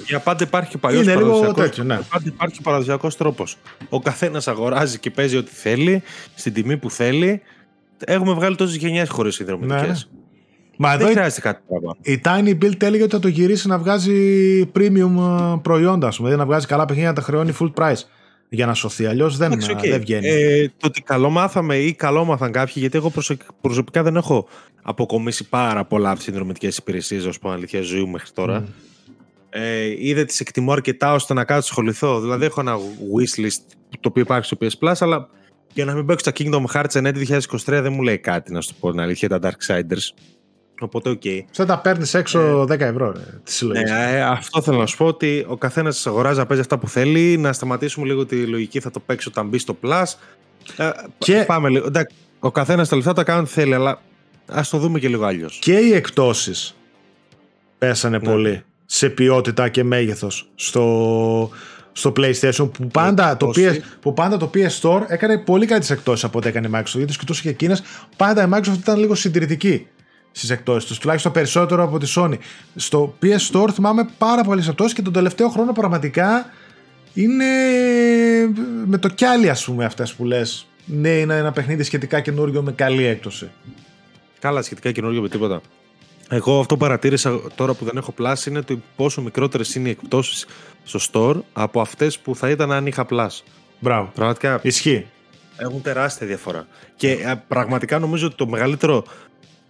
Speaker 2: Για πάντα υπάρχει και παλιός
Speaker 1: παραδοσιακό. Ναι.
Speaker 2: Πάντα υπάρχει παραδοσιακός τρόπος. Ο καθένας αγοράζει και παίζει ό,τι θέλει, στην τιμή που θέλει. Έχουμε βγάλει τόσες γενιές χωρίς συνδρομητικές. Ναι. Μα δεν χρειάζεται κάτι πράγμα.
Speaker 1: Η Tiny Build έλεγε ότι θα το γυρίσει να βγάζει premium ε, προϊόντα, δηλαδή να βγάζει καλά παιχνίδια να τα χρεώνει full price για να σωθεί. Αλλιώς δεν, okay. δεν βγαίνει.
Speaker 2: Ε, το ότι καλό μάθαμε ή καλό μάθαν κάποιοι, γιατί εγώ προσωπικά δεν έχω αποκομίσει πάρα πολλά από τις συνδρομητικές υπηρεσίες, ω πω αλήθεια, ζωή μου μέχρι τώρα. Mm. Ε, είδε τις εκτιμώ αρκετά ώστε να κάτσω σχοληθώ. Δηλαδή, έχω ένα wishlist το οποίο υπάρχει στο PS Plus, αλλά για να μην παίξω τα Kingdom Hearts 9 2023 δεν μου λέει κάτι, να σου πω την αλήθεια, τα Darksiders. Οπότε, OK. Okay.
Speaker 1: Σαν τα παίρνεις έξω 10 ε, ευρώ, ρε,
Speaker 2: Ναι, ε, αυτό θέλω να σου πω ότι ο καθένας αγοράζει να παίζει αυτά που θέλει. Να σταματήσουμε λίγο τη λογική, θα το παίξω όταν μπει στο Plus. Ε, και... Πάμε λίγο. Εντάξει, ο καθένας τα λεφτά τα κάνει ό,τι θέλει, αλλά ας το δούμε και λίγο αλλιώς.
Speaker 1: Και οι εκπτώσεις πέσανε ναι. πολύ σε ποιότητα και μέγεθος στο, στο PlayStation που πάντα, το PS, που πάντα το PS Store έκανε πολύ κάτι εκπτώσεις από ό,τι έκανε η Microsoft. Γιατί σκεφτούσε και εκείνες, πάντα η Microsoft ήταν λίγο συντηρητική στις εκτόσεις τους, τουλάχιστον περισσότερο από τη Sony. Στο PS Store θυμάμαι πάρα πολλές εκτόσεις και τον τελευταίο χρόνο πραγματικά είναι με το κιάλι, ας πούμε, αυτές που λες. Ναι, είναι ένα παιχνίδι σχετικά καινούριο με καλή έκπτωση.
Speaker 2: Καλά, σχετικά καινούριο με τίποτα. Εγώ αυτό που παρατήρησα τώρα που δεν έχω πλάσει είναι ότι πόσο μικρότερες είναι οι εκπτώσεις στο store από αυτές που θα ήταν αν είχα πλάσει.
Speaker 1: Μπράβο.
Speaker 2: Πραγματικά.
Speaker 1: Ισχύει.
Speaker 2: Έχουν τεράστια διαφορά. Και ε, πραγματικά νομίζω ότι το μεγαλύτερο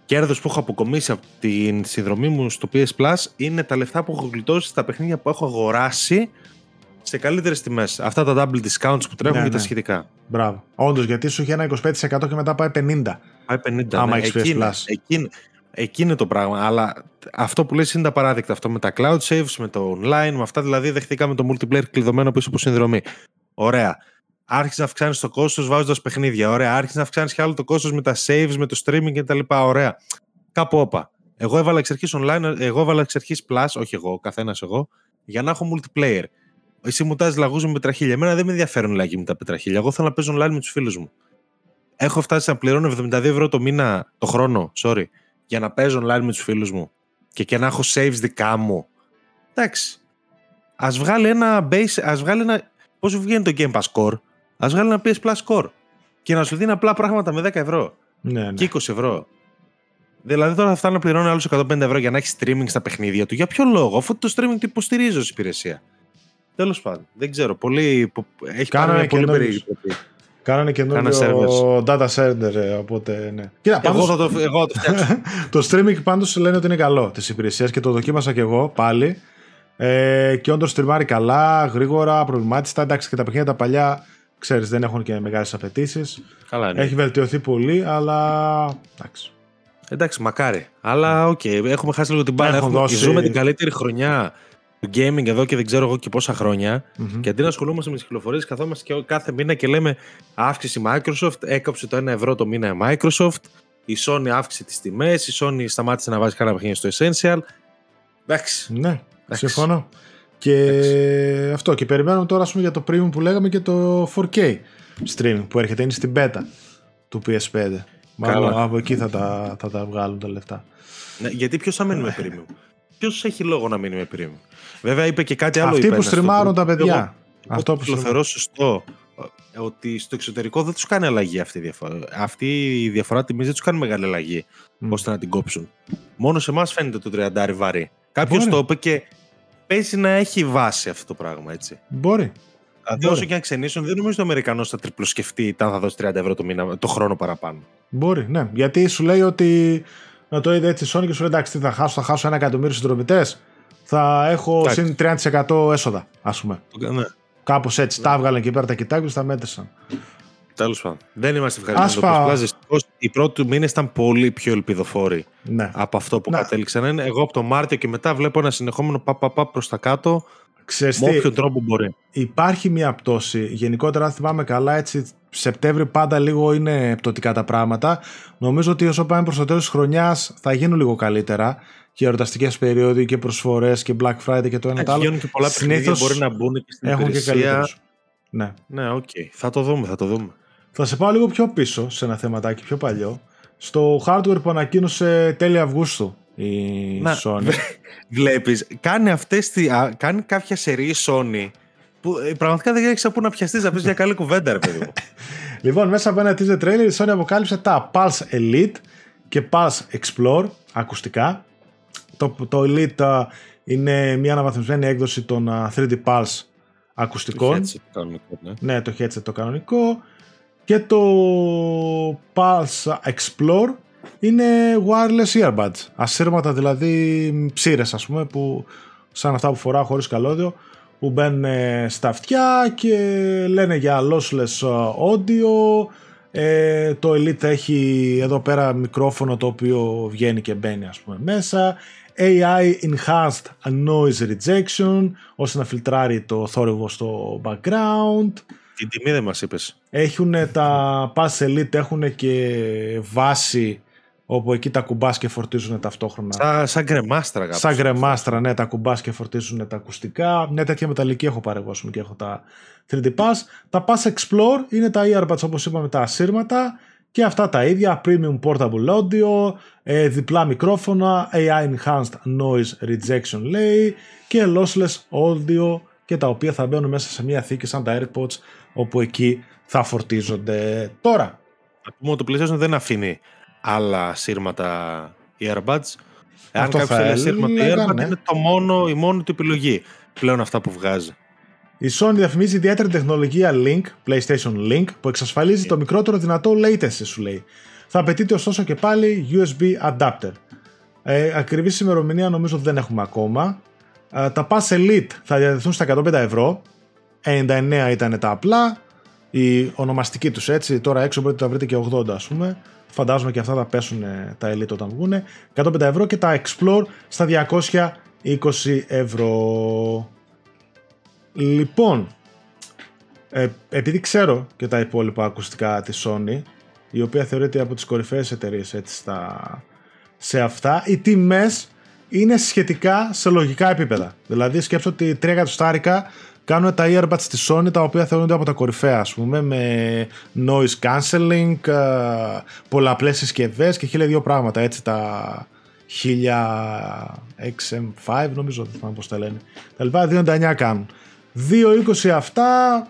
Speaker 2: κέρδος που έχω αποκομίσει από την συνδρομή μου στο PS Plus είναι τα λεφτά που έχω γλιτώσει στα παιχνίδια που έχω αγοράσει σε καλύτερες τιμές. Αυτά τα double discounts που τρέχουν ναι, και τα ναι. σχετικά.
Speaker 1: Μπράβο. Όντως, γιατί σου είχε ένα 25% και μετά πάει 50%.
Speaker 2: Πάει 50%. Άμα ναι, έχεις PS Plus. Εκεί, είναι το πράγμα. Αλλά αυτό που λες είναι τα παράδειγμα. Αυτό με τα cloud saves, με το online, με αυτά δηλαδή δεχτήκαμε το multiplayer κλειδωμένο πίσω από συνδρομή. Ωραία άρχισε να αυξάνεις το κόστος βάζοντας παιχνίδια. Ωραία. Άρχισε να αυξάνεις και άλλο το κόστος με τα saves, με το streaming κτλ. Ωραία. Κάπου όπα. Εγώ έβαλα εξ αρχής online, εγώ έβαλα εξ αρχής plus, όχι εγώ, ο καθένας εγώ, για να έχω multiplayer. Εσύ μου τάζεις λαγούς με πετραχίλια. Εμένα δεν με ενδιαφέρουν λαγοί με τα πετραχίλια. Εγώ θέλω να παίζω online με τους φίλους μου. Έχω φτάσει να πληρώνω 72 ευρώ το μήνα, το χρόνο, sorry, για να παίζω online με τους φίλους μου και, και να έχω saves δικά μου. Εντάξει. Α βγάλει ένα base, ας βγάλει ένα. Πώς βγαίνει το Game Pass Core, Α βγάλει ένα PS Plus Core και να σου δίνει απλά πράγματα με 10 ευρώ
Speaker 1: ναι, ναι.
Speaker 2: και 20 ευρώ. Δηλαδή τώρα θα φτάνει να πληρώνει άλλους 150 ευρώ για να έχεις streaming στα παιχνίδια του. Για ποιο λόγο, αφού το streaming το υποστηρίζει ως υπηρεσία. Τέλος πάντων, δεν ξέρω. Πολύ, έχει κάνει πολύ περίεργη
Speaker 1: Κάνανε καινούριο data center, ε, οπότε ναι.
Speaker 2: Κοίτα, εγώ, θα το, εγώ το φτιάξω. [LAUGHS]
Speaker 1: το streaming πάντως λένε ότι είναι καλό της υπηρεσίας και το δοκίμασα και εγώ πάλι. Ε, και όντως στριμάρει καλά, γρήγορα, απροβλημάτιστα. Εντάξει και τα παιχνίδια τα παλιά Ξέρεις, δεν έχουν και μεγάλες απαιτήσεις.
Speaker 2: Καλά, ναι.
Speaker 1: Έχει βελτιωθεί πολύ, αλλά εντάξει.
Speaker 2: Εντάξει, μακάρι. Αλλά OK, okay, έχουμε χάσει λίγο την μπάλα. Έχουμε δώσει... Ζούμε την καλύτερη χρονιά του gaming εδώ και δεν ξέρω εγώ και πόσα χρόνια. Mm-hmm. Και αντί να ασχολούμαστε με τις κυκλοφορίες, καθόμαστε και κάθε μήνα και λέμε αύξηση Microsoft, έκοψε το 1 ευρώ το μήνα η Microsoft, η Sony αύξησε τις τιμές, η Sony σταμάτησε να βάζει κανένα παιχνίδι στο Essential. Εντάξει.
Speaker 1: Ναι, συμφωνώ. Και αυτό. Και περιμένουμε τώρα πούμε, για το premium που λέγαμε και το 4K streaming που έρχεται. Είναι στην beta του PS5. Μάλλον από εκεί θα τα, θα τα βγάλουν τα λεφτά.
Speaker 2: Ναι, γιατί ποιος θα μείνει με premium; Ποιος έχει λόγο να μείνει με premium; Βέβαια είπε και κάτι άλλο.
Speaker 1: Αυτοί που στριμάρουν τα παιδιά. Εγώ,
Speaker 2: αυτό που θεωρώ σωστό ε, ότι στο εξωτερικό δεν τους κάνει αλλαγή αυτή η διαφορά. Αυτή η διαφορά τιμής δεν τους κάνει μεγάλη αλλαγή mm. ώστε να την κόψουν. Μόνο σε εμάς φαίνεται το 30 βαρύ. Κάποιος το είπε και παίζει να έχει βάση αυτό το πράγμα, έτσι.
Speaker 1: Μπορεί.
Speaker 2: Δηλαδή, όσο και αν ξενήσουν, δεν νομίζω ότι ο Αμερικανός θα τριπλοσκεφτεί αν θα δώσει 30 ευρώ το, μήνα, το χρόνο παραπάνω.
Speaker 1: Μπορεί, ναι. Γιατί σου λέει ότι. Να το είδε έτσι η Sony και σου λέει εντάξει, τι θα χάσω, θα χάσω ένα εκατομμύριο συνδρομητέ. Θα έχω συν 30% έσοδα, ας πούμε.
Speaker 2: Ναι.
Speaker 1: Κάπως έτσι. Ναι. Τα έβγαλαν και πέρα τα κοιτάκια τα μέτρησαν.
Speaker 2: Τέλος πάντων. Δεν είμαστε ευχαριστημένοι. Οι πρώτοι του μήνες ήταν πολύ πιο ελπιδοφόροι
Speaker 1: ναι.
Speaker 2: από αυτό που ναι. κατέληξαν. Εγώ από το Μάρτιο και μετά βλέπω ένα συνεχόμενο παπαπά προς τα κάτω.
Speaker 1: Ξέρεις
Speaker 2: με όποιο τρόπο μπορεί.
Speaker 1: Υπάρχει μια πτώση. Γενικότερα, αν θυμάμαι καλά, έτσι Σεπτέμβριο πάντα λίγο είναι πτωτικά τα πράγματα. Νομίζω ότι όσο πάμε προς το τέλος της χρονιάς θα γίνουν λίγο καλύτερα και εορταστικές περίοδοι και προσφορές και Black Friday και το ένα το άλλο.
Speaker 2: και πολλά Συνήθως μπορεί να μπουν και στην έχουν υπηρεσία. Και
Speaker 1: ναι,
Speaker 2: ναι, OK. Okay. Θα το δούμε, θα το δούμε.
Speaker 1: Θα σε πάω λίγο πιο πίσω σε ένα θεματάκι πιο παλιό. Στο hardware που ανακοίνωσε τέλη Αυγούστου η
Speaker 2: Να,
Speaker 1: Sony.
Speaker 2: Βλέπεις, κάνει, αυτές τη, α, κάνει κάποια σερί η Sony που ε, πραγματικά δεν έχεις από πού να πιαστείς να πεις μια καλή κουβέντα ρε παιδί μου. [LAUGHS]
Speaker 1: Λοιπόν, μέσα από ένα teaser trailer η Sony αποκάλυψε τα Pulse Elite και Pulse Explore ακουστικά. Το, το Elite α, είναι μια αναβαθμισμένη έκδοση των α, 3D Pulse ακουστικών.
Speaker 2: Έτσι, κανονικό, ναι.
Speaker 1: Ναι, το headset το κανονικό. Και το Pulse Explore είναι wireless earbuds. Ασύρματα δηλαδή ψήρες ας πούμε που σαν αυτά που φοράω χωρίς καλώδιο που μπαίνουν ε, στα αυτιά και λένε για lossless ε, audio. Ε, το Elite έχει εδώ πέρα μικρόφωνο το οποίο βγαίνει και μπαίνει ας πούμε μέσα. AI Enhanced Noise Rejection ώστε να φιλτράρει το θόρυβο στο background.
Speaker 2: Την τιμή δεν μας είπες.
Speaker 1: Έχουν τα Pass Elite έχουν και βάση όπου εκεί τα κουμπάς και φορτίζουν ταυτόχρονα.
Speaker 2: Σαν, σαν γκρεμάστρα κάπως.
Speaker 1: Σαν γκρεμάστρα, ναι, τα κουμπάς και φορτίζουν τα ακουστικά. Ναι, τέτοια μεταλλική έχω πάρει εγώ, ας πούμε, και έχω τα 3D Pass. Τα Pass Explore είναι τα earbuds, όπως είπαμε, τα ασύρματα. Και αυτά τα ίδια, Premium Portable Audio, ε, διπλά μικρόφωνα, AI Enhanced Noise Rejection λέει και Lossless Audio και τα οποία θα μπαίνουν μέσα σε μια θήκη σαν τα AirPods όπου εκεί θα φορτίζονται. Τώρα,
Speaker 2: Να πούμε ότι το PlayStation δεν αφήνει άλλα σύρματα earbuds. Εάν
Speaker 1: Αυτό
Speaker 2: κάποιος
Speaker 1: θα
Speaker 2: θέλει σύρματα
Speaker 1: έλεγα,
Speaker 2: earbud
Speaker 1: ναι.
Speaker 2: είναι το μόνο, η μόνη του επιλογή πλέον αυτά που βγάζει.
Speaker 1: Η Sony διαφημίζει ιδιαίτερη τεχνολογία Link, PlayStation Link, που εξασφαλίζει το μικρότερο δυνατό latency, σου λέει. Θα απαιτείται ωστόσο και πάλι USB adapter. Ε, ακριβή ημερομηνία νομίζω ότι δεν έχουμε ακόμα. Ε, τα Pass Elite θα διαδεθούν στα 150 ευρώ. 99 ήταν τα απλά. Η ονομαστική τους έτσι. Τώρα έξω μπορείτε να τα βρείτε και 80 ας πούμε. Φαντάζομαι και αυτά θα πέσουν ε, τα Elite όταν βγουν. 150 ευρώ και τα Explore στα 220 ευρώ. Λοιπόν, ε, επειδή ξέρω και τα υπόλοιπα ακουστικά της Sony, η οποία θεωρείται από τις κορυφαίες εταιρείες έτσι στα, σε αυτά, οι τιμές είναι σχετικά σε λογικά επίπεδα. Δηλαδή σκέψω ότι 3 εκατοστάρικα κάνουν τα earbuds της Sony τα οποία θεωρούνται από τα κορυφαία ας πούμε με noise cancelling, ε, πολλαπλές συσκευές και χίλια δύο πράγματα. Έτσι τα 1000 XM5 νομίζω δεν θυμάμαι πώς τα λένε. Τα λοιπά 2,99 κάνουν. 2,20 αυτά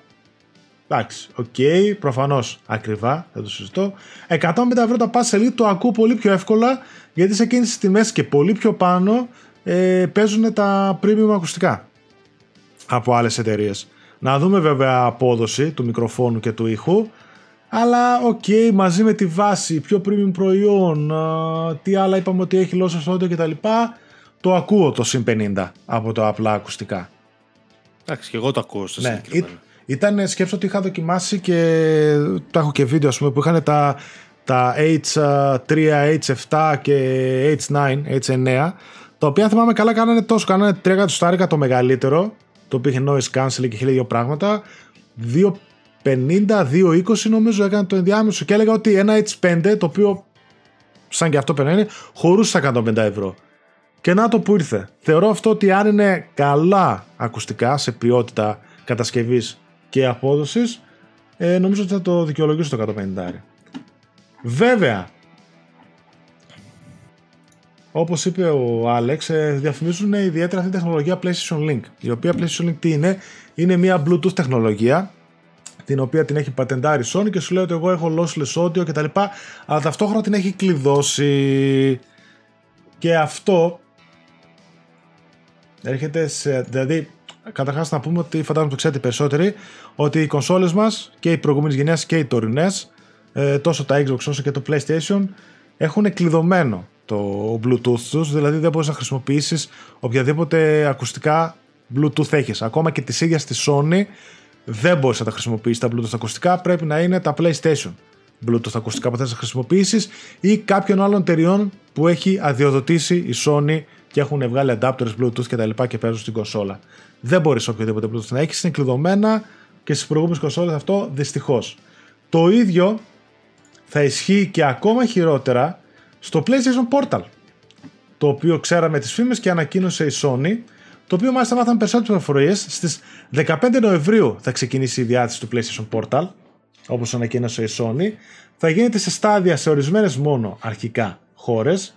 Speaker 1: εντάξει οκ προφανώς ακριβά δεν το συζητώ. 150 ευρώ τα Pulse Elite το ακούω πολύ πιο εύκολα γιατί σε εκείνες τις τιμές και πολύ πιο πάνω ε, παίζουν τα premium ακουστικά από άλλες εταιρείες. Να δούμε βέβαια απόδοση του μικροφόνου και του ήχου αλλά οκ, μαζί με τη βάση, πιο premium προϊόν, α, τι άλλα είπαμε ότι έχει lossless audio κτλ. Το ακούω το συν 50 από τα απλά ακουστικά.
Speaker 2: Εντάξει, και εγώ το ακούω στο
Speaker 1: Ναι,
Speaker 2: συγκεκριμένο.
Speaker 1: ήταν σκέψω ότι είχα δοκιμάσει και το έχω και βίντεο ας πούμε που είχαν τα, τα H3, H7 και H9, H9 τα οποία αν θυμάμαι καλά κάνανε τόσο, κάνανε 3 εκατοστάρικα το μεγαλύτερο το οποίο είχε noise cancelling και χίλια δύο πράγματα 2.50, 2.20 νομίζω έκανε το ενδιάμεσο και έλεγα ότι ένα H5 το οποίο σαν και αυτό περνάει χωρούσε στα 150 ευρώ και να το που ήρθε. Θεωρώ αυτό ότι αν είναι καλά ακουστικά σε ποιότητα κατασκευής και απόδοσης, ε, νομίζω ότι θα το δικαιολογήσω το 150. Βέβαια, όπως είπε ο Άλεξ, ε, διαφημίζουν ιδιαίτερα αυτή τη τεχνολογία PlayStation Link. Η οποία PlayStation Link τι είναι, είναι μια Bluetooth τεχνολογία την οποία την έχει πατεντάρει η Sony και σου λέει ότι εγώ έχω lossless audio κτλ. Αλλά ταυτόχρονα την έχει κλειδώσει. Και αυτό έρχεται σε. Δηλαδή, καταρχάς να πούμε ότι φαντάζομαι το ξέρετε οι περισσότεροι, ότι οι κονσόλες μας και οι προηγούμενε γενιέ και οι τωρινές, τόσο τα Xbox όσο και το PlayStation, έχουν κλειδωμένο το Bluetooth τους, δηλαδή δεν μπορείς να χρησιμοποιήσεις οποιαδήποτε ακουστικά Bluetooth έχεις. Ακόμα και τη ίδια στη Sony δεν μπορείς να τα χρησιμοποιήσεις τα Bluetooth ακουστικά, πρέπει να είναι τα PlayStation Bluetooth ακουστικά που θες να χρησιμοποιήσεις ή κάποιων άλλων εταιριών που έχει αδειοδοτήσει η Sony και έχουν βγάλει adapters Bluetooth και τα λοιπά και παίζουν στην κονσόλα. Δεν μπορείς οποιοδήποτε Bluetooth να έχεις, είναι κλειδωμένα και στις προηγούμενες κονσόλες αυτό δυστυχώς. Το ίδιο θα ισχύει και ακόμα χειρότερα στο PlayStation Portal το οποίο ξέραμε τις φήμες και ανακοίνωσε η Sony το οποίο μάλιστα μάθαμε περισσότερες πληροφορίες. Στις 15 Νοεμβρίου θα ξεκινήσει η διάθεση του PlayStation Portal όπως ανακοίνωσε η Sony. Θα γίνεται σε στάδια σε ορισμένες μόνο αρχικά χώρες.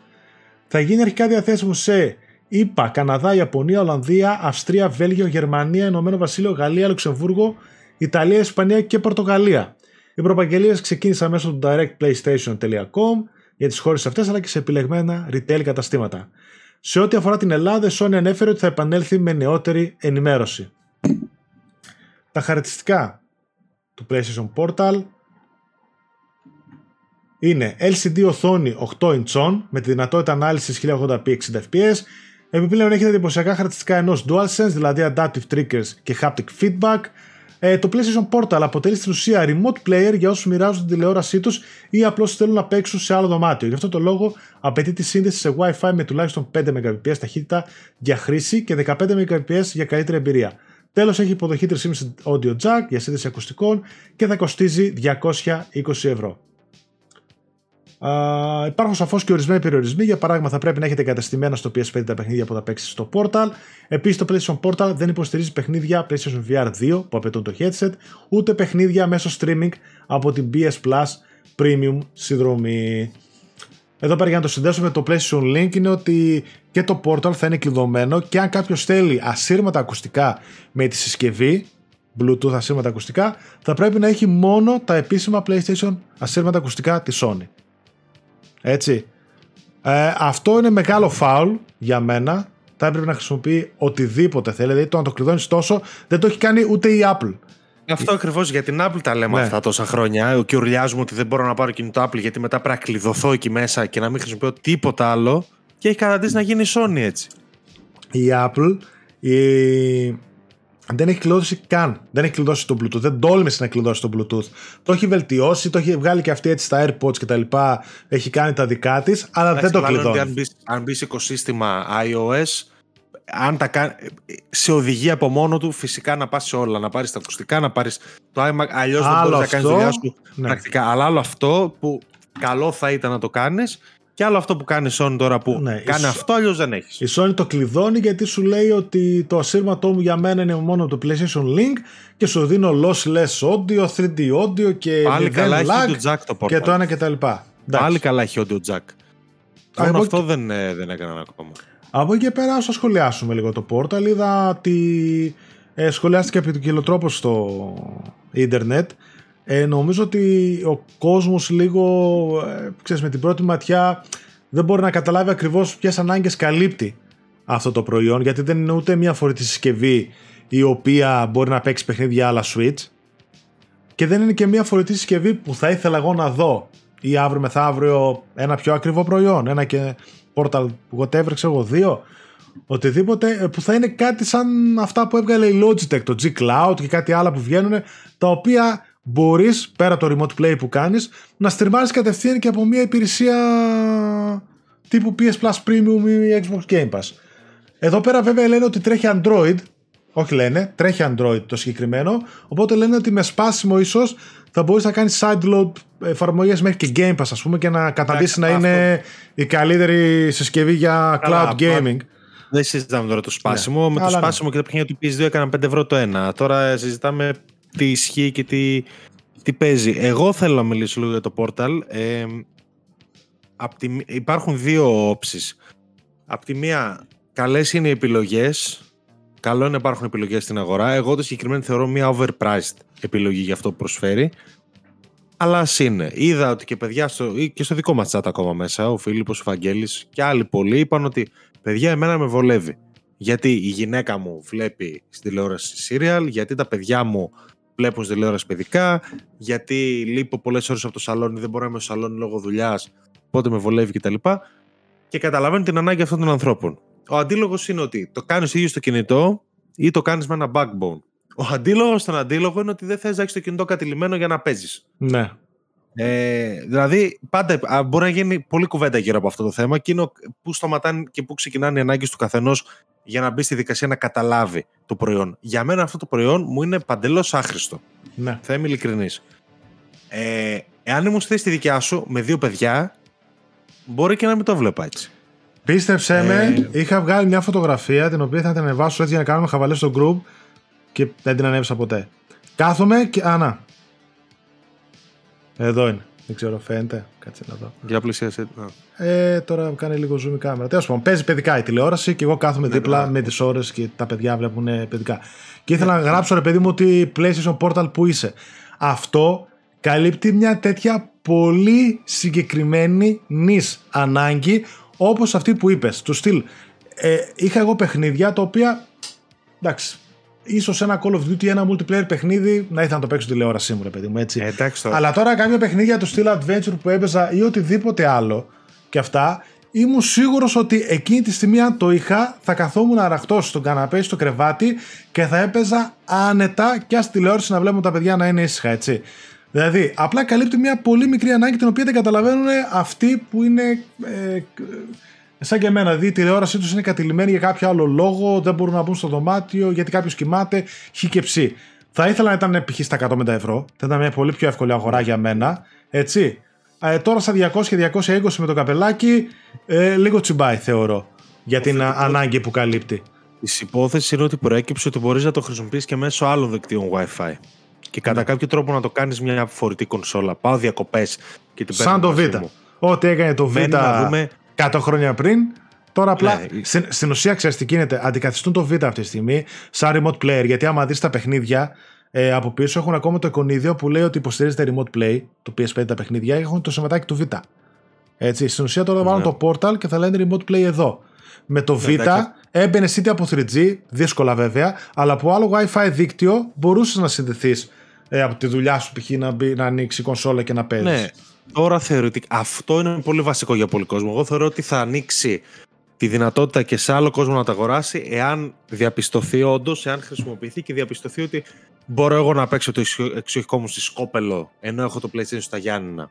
Speaker 1: Θα γίνει αρχικά διαθέσιμο σε ΗΠΑ, Καναδά, Ιαπωνία, Ολλανδία, Αυστρία, Βέλγιο, Γερμανία, Ηνωμένο Βασίλειο, Γαλλία, Λουξεμβούργο, Ιταλία, Ισπανία και Πορτογαλία. Οι προπαγγελίες ξεκίνησαν μέσω του directplaystation.com για τις χώρες αυτές αλλά και σε επιλεγμένα retail καταστήματα. Σε ό,τι αφορά την Ελλάδα, η Sony ανέφερε ότι θα επανέλθει με νεότερη ενημέρωση. Τα χαρακτηριστικά του PlayStation Portal είναι LCD οθόνη 8 inch με τη δυνατότητα ανάλυσης 1080p 60 fps. Επιπλέον έχει τα εντυπωσιακά χαρακτηριστικά ενός DualSense, δηλαδή adaptive triggers και haptic feedback. Ε, το PlayStation Portal αποτελεί στην ουσία remote player για όσους μοιράζουν την τηλεόρασή τους ή απλώς θέλουν να παίξουν σε άλλο δωμάτιο. Γι' αυτό το λόγο απαιτεί τη σύνδεση σε Wi-Fi με τουλάχιστον 5 Mbps ταχύτητα για χρήση και 15 Mbps για καλύτερη εμπειρία. Τέλος έχει υποδοχή 3.5 audio jack για σύνδεση ακουστικών και θα κοστίζει 220 ευρώ. Uh, υπάρχουν σαφώς και ορισμένοι περιορισμοί. Για παράδειγμα, θα πρέπει να έχετε εγκαταστημένα στο PS5 τα παιχνίδια που θα παίξετε στο Portal. Επίσης, το PlayStation Portal δεν υποστηρίζει παιχνίδια PlayStation VR 2 που απαιτούν το headset, ούτε παιχνίδια μέσω streaming από την PS Plus Premium συνδρομή. Εδώ πέρα για να το συνδέσω με το PlayStation Link είναι ότι και το Portal θα είναι κλειδωμένο και αν κάποιος θέλει ασύρματα ακουστικά με τη συσκευή, Bluetooth ασύρματα ακουστικά, θα πρέπει να έχει μόνο τα επίσημα PlayStation ασύρματα ακουστικά της Sony. Έτσι. Ε, αυτό είναι μεγάλο φάουλ για μένα. Θα έπρεπε να χρησιμοποιεί οτιδήποτε θέλει. Δηλαδή το να το κλειδώνεις τόσο δεν το έχει κάνει ούτε η Apple.
Speaker 2: Αυτό ακριβώς για την Apple τα λέμε ναι. αυτά τόσα χρόνια. Και ουρλιάζουμε ότι δεν μπορώ να πάρω κινητό Apple γιατί μετά πρέπει να κλειδωθώ εκεί μέσα και να μην χρησιμοποιώ τίποτα άλλο. Και έχει καταντήσει να γίνει Sony έτσι.
Speaker 1: Η Apple η δεν έχει κλειδώσει καν. Δεν έχει κλειδώσει το Bluetooth. Δεν τόλμησε να κλειδώσει το Bluetooth. Το έχει βελτιώσει, το έχει βγάλει και αυτή έτσι στα AirPods και τα λοιπά. Έχει κάνει τα δικά της, αλλά δεν το κλειδώνει.
Speaker 2: Αν μπει, αν μπεις οικοσύστημα iOS, αν τα κάνει, σε οδηγεί από μόνο του φυσικά να πας σε όλα. Να πάρεις τα ακουστικά, να πάρεις το iMac. Αλλιώς δεν μπορείς να κάνεις δουλειά σου ναι. πρακτικά. Αλλά άλλο αυτό που καλό θα ήταν να το κάνεις και άλλο αυτό που κάνει η Sony τώρα που ναι, κάνει αυτό, αλλιώς δεν έχεις.
Speaker 1: Η Sony το κλειδώνει γιατί σου λέει ότι το ασύρματό μου για μένα είναι μόνο το PlayStation Link και σου δίνω lossless audio, 3D audio και
Speaker 2: Πάλι καλά έχει audio jack το
Speaker 1: και το ένα και τα λοιπά.
Speaker 2: Πάλι καλά έχει audio jack. Μόνο αυτό και... δεν, ε, δεν έκαναν ακόμα.
Speaker 1: Από εκεί και πέρα, όσο σχολιάσουμε λίγο το Portal, είδα ότι ε, σχολιάστηκε από τον τρόπο στο ίντερνετ ε, νομίζω ότι ο κόσμος λίγο, ε, ξέρεις, με την πρώτη ματιά δεν μπορεί να καταλάβει ακριβώς ποιες ανάγκες καλύπτει αυτό το προϊόν, γιατί δεν είναι ούτε μια φορητή συσκευή η οποία μπορεί να παίξει παιχνίδια άλλα Switch. Και δεν είναι και μια φορητή συσκευή που θα ήθελα εγώ να δω ή αύριο μεθαύριο ένα πιο ακριβό προϊόν, ένα και Portal whatever, ξέρω εγώ, δύο, οτιδήποτε ε, που θα είναι κάτι σαν αυτά που έβγαλε η Logitech, το G Cloud και κάτι άλλα που βγαίνουν, τα οποία μπορείς πέρα το remote play που κάνεις να στριμάρεις κατευθείαν και από μια υπηρεσία τύπου PS Plus Premium ή Xbox Game Pass. Εδώ πέρα βέβαια λένε ότι τρέχει Android, όχι λένε, τρέχει Android το συγκεκριμένο, οπότε λένε ότι με σπάσιμο ίσως θα μπορείς να κάνεις sideload εφαρμογές μέχρι και Game Pass ας πούμε και να καταντήσει να είναι η καλύτερη συσκευή για cloud gaming.
Speaker 2: Δεν συζητάμε τώρα το σπάσιμο. Ναι. Με το σπάσιμο και τα παιχνίδια του PS2 έκαναν 5 ευρώ το ένα. Τώρα συζητάμε τι ισχύει και τι, τι παίζει. Εγώ θέλω να μιλήσω λίγο για το Portal. Ε, υπάρχουν δύο όψεις. Απ' τη μία, καλές είναι οι επιλογές. Καλό είναι να υπάρχουν επιλογές στην αγορά. Εγώ το συγκεκριμένο θεωρώ μια overpriced επιλογή για αυτό που προσφέρει. Αλλά ας είναι. Είδα ότι και παιδιά στο, και στο δικό μας chat ακόμα μέσα, ο Φίλιππος, ο Φαγγέλης και άλλοι πολλοί είπαν ότι παιδιά εμένα με βολεύει. Γιατί η γυναίκα μου βλέπει στην τηλεόραση serial, γιατί τα παιδιά μου βλέπουν στη τηλεόραση παιδικά, γιατί λείπω πολλές ώρες από το σαλόνι, δεν μπορώ να είμαι στο σαλόνι λόγω δουλειάς, πότε με βολεύει κτλ. Και, και καταλαβαίνω την ανάγκη αυτών των ανθρώπων. Ο αντίλογος είναι ότι το κάνεις ίδιο στο κινητό ή το κάνεις με ένα backbone. Ο αντίλογος στον αντίλογο είναι ότι δεν θες να έχεις το κινητό κατηλημένο για να παίζεις.
Speaker 1: Ναι.
Speaker 2: Ε, δηλαδή, πάντα μπορεί να γίνει πολλή κουβέντα γύρω από αυτό το θέμα και είναι πού σταματάνε και πού ξεκινάνε οι ανάγκες του καθενός για να μπει στη δικασία να καταλάβει το προϊόν. Για μένα αυτό το προϊόν μου είναι παντελώς άχρηστο.
Speaker 1: Ναι.
Speaker 2: Θα είμαι ειλικρινής. Ε, εάν ήμουν στη δικιά σου με δύο παιδιά, μπορεί και να μην το βλέπα έτσι.
Speaker 1: Πίστεψέ ε... με, είχα βγάλει μια φωτογραφία την οποία θα την ανεβάσω έτσι για να κάνουμε χαβαλές στο group και δεν την ανέβησα ποτέ. Κάθομαι και. Α, να. Εδώ είναι. Δεν ξέρω, φαίνεται. Κάτσε να δω.
Speaker 2: Για πλησίασε.
Speaker 1: Ε, τώρα κάνει λίγο zoom η κάμερα. Τέλος πάντων, παίζει παιδικά η τηλεόραση και εγώ κάθομαι ναι, δίπλα ναι. με τις ώρες και τα παιδιά βλέπουν παιδικά. Και ήθελα να γράψω ρε παιδί μου ότι PlayStation Portal που είσαι. Αυτό καλύπτει μια τέτοια πολύ συγκεκριμένη νης ανάγκη όπως αυτή που είπες. Του στυλ, ε, είχα εγώ παιχνίδια τα οποία, εντάξει, ίσως ένα Call of Duty, ένα multiplayer παιχνίδι να ήθελα να το παίξω τηλεόρασή μου, ρε παιδί μου, έτσι.
Speaker 2: Ε, εντάξει, τώρα.
Speaker 1: Αλλά τώρα κάποια παιχνίδια του στυλ adventure που έπαιζα ή οτιδήποτε άλλο και αυτά, ήμουν σίγουρος ότι εκείνη τη στιγμή αν το είχα θα καθόμουν αραχτό στον καναπέ στο κρεβάτι και θα έπαιζα άνετα και στη τηλεόραση να βλέπουν τα παιδιά να είναι ήσυχα έτσι. Δηλαδή απλά καλύπτει μια πολύ μικρή ανάγκη την οποία δεν καταλαβαίνουν αυτοί που είναι ε, σαν και εμένα. Δηλαδή η τηλεόρασή τους είναι κατηλημένη για κάποιο άλλο λόγο, δεν μπορούν να μπουν στο δωμάτιο γιατί κάποιος κοιμάται, χ και ψ. Θα ήθελα να ήταν π.χ. στα 150 ευρώ. Θα ήταν μια πολύ πιο εύκολη αγορά για μένα. Έτσι. Ε, τώρα στα 200-220 με το καπελάκι, ε, λίγο τσιμπάει θεωρώ για την ανάγκη που καλύπτει.
Speaker 2: Η υπόθεσης είναι ότι προέκυψε ότι μπορείς να το χρησιμοποιήσει και μέσω άλλων δικτύων WiFi. Και κατά ναι. κάποιο τρόπο να το κάνεις μια φορητή κονσόλα. Πάω διακοπές και την
Speaker 1: Σαν το Β. Ό,τι έκανε το Β δούμε... 100 χρόνια πριν, Τώρα απλά ναι. στην, στην ουσία ξέρεις τι γίνεται. Αντικαθιστούν το Β αυτή τη στιγμή σαν remote player. Γιατί άμα δεις τα παιχνίδια, ε, από πίσω έχουν ακόμα το εικονίδιο που λέει ότι υποστηρίζεται remote play, το PS5 τα παιχνίδια, έχουν το σηματάκι του Β. Έτσι, στην ουσία τώρα βάλουν ναι. το portal και θα λένε remote play εδώ. Με το Β έμπαινε είτε από 3G, δύσκολα βέβαια, αλλά από άλλο WiFi δίκτυο μπορούσες να συνδεθείς ε, από τη δουλειά σου π.χ. Να, να ανοίξει η κονσόλα και να παίζεις.
Speaker 2: Ναι. Τώρα θεωρητικά αυτό είναι πολύ βασικό για πολύ κόσμο. Εγώ θεωρώ ότι θα ανοίξει τη δυνατότητα και σε άλλο κόσμο να τα αγοράσει εάν διαπιστωθεί όντως, εάν χρησιμοποιηθεί και διαπιστωθεί ότι μπορώ εγώ να παίξω το εξοχικό μου στη Σκόπελο ενώ έχω το PlayStation στα Γιάννηνα.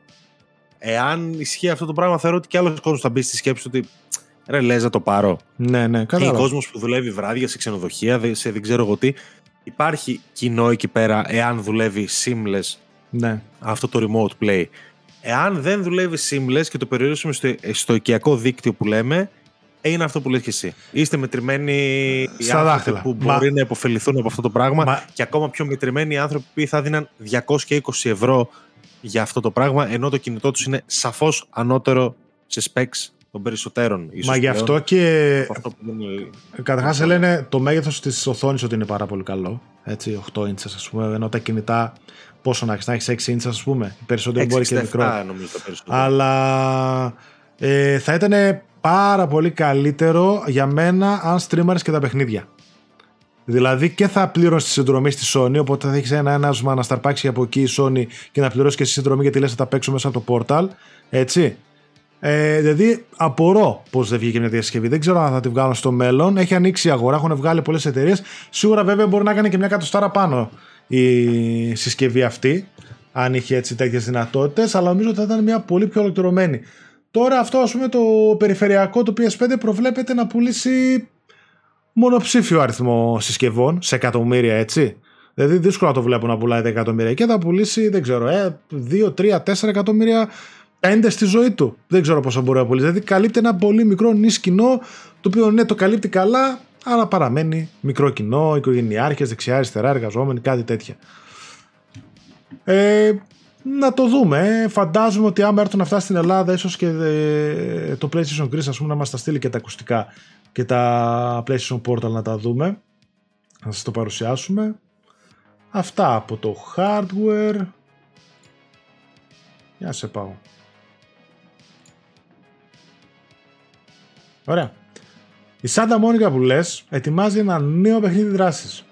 Speaker 2: Εάν ισχύει αυτό το πράγμα, θεωρώ ότι και άλλος κόσμος θα μπει στη σκέψη ότι ρε λε να το πάρω.
Speaker 1: Ναι, ναι,
Speaker 2: καλά. Και ο κόσμος που δουλεύει βράδια σε ξενοδοχεία, σε δεν ξέρω εγώ τι, υπάρχει κοινό εκεί πέρα εάν δουλεύει seamless
Speaker 1: ναι.
Speaker 2: αυτό το remote play. Εάν δεν δουλεύει seamless και το περιορίσουμε στο, στο οικιακό δίκτυο που λέμε, είναι αυτό που λες και εσύ. Είστε μετρημένοι οι άνθρωποι που μπορεί να υποφεληθούν από αυτό το πράγμα και ακόμα πιο μετρημένοι οι άνθρωποι που θα δίναν 220 ευρώ για αυτό το πράγμα, ενώ το κινητό τους είναι σαφώς ανώτερο σε specs των περισσότερων.
Speaker 1: Ίσως Μα γι' αυτό και. Καταρχάς, λένε το μέγεθος της οθόνης ότι είναι πάρα πολύ καλό. Έτσι, 8 inches, ας πούμε. Ενώ τα κινητά, πόσο να έχεις, να έχεις 6 inches, ας πούμε. Περισσότερο μπορεί και μικρό.
Speaker 2: Νομίζω, περισσότερο.
Speaker 1: Αλλά ε, θα ήταν πάρα πολύ καλύτερο για μένα αν στρίμαρες και τα παιχνίδια. Δηλαδή και θα πλήρωνε τη συνδρομή στη Sony, οπότε θα έχεις ένα ένασμα να σταρπάξει από εκεί η Sony και να πληρώσεις και στη συνδρομή γιατί λες θα τα παίξω μέσα από το portal. Έτσι. Ε, δηλαδή απορώ πώς δεν βγήκε μια διασκευή. Δεν ξέρω αν θα τη βγάλουν στο μέλλον. Έχει ανοίξει η αγορά, έχουν βγάλει πολλές εταιρείες. Σίγουρα βέβαια μπορεί να κάνει και μια κατοστάρα πάνω η συσκευή αυτή, αν είχε έτσι τέτοιες δυνατότητες, αλλά νομίζω ότι θα ήταν μια πολύ πιο ολοκληρωμένη. Τώρα αυτό ας πούμε το περιφερειακό του PS5 προβλέπεται να πουλήσει μονοψήφιο αριθμό συσκευών σε εκατομμύρια έτσι. Δηλαδή δύσκολο να το βλέπω να πουλάει 10 εκατομμύρια και θα πουλήσει δεν ξέρω ε, 2, 3, 4 εκατομμύρια 5 στη ζωή του. Δεν ξέρω πόσο μπορεί να πουλήσει. Δηλαδή καλύπτει ένα πολύ μικρό νης κοινό το οποίο ναι το καλύπτει καλά αλλά παραμένει μικρό κοινό, οικογενειάρχες, δεξιά, αριστερά, εργαζόμενοι, κάτι τέτοια. Ε, να το δούμε. Φαντάζομαι ότι άμα έρθουν αυτά στην Ελλάδα, ίσως και ε, το PlayStation Greece ας πούμε, να μας τα στείλει και τα ακουστικά και τα PlayStation Portal να τα δούμε. Να σας το παρουσιάσουμε. Αυτά από το hardware. Για σε πάω. Ωραία. Η Santa Monica που λες ετοιμάζει ένα νέο παιχνίδι δράσης.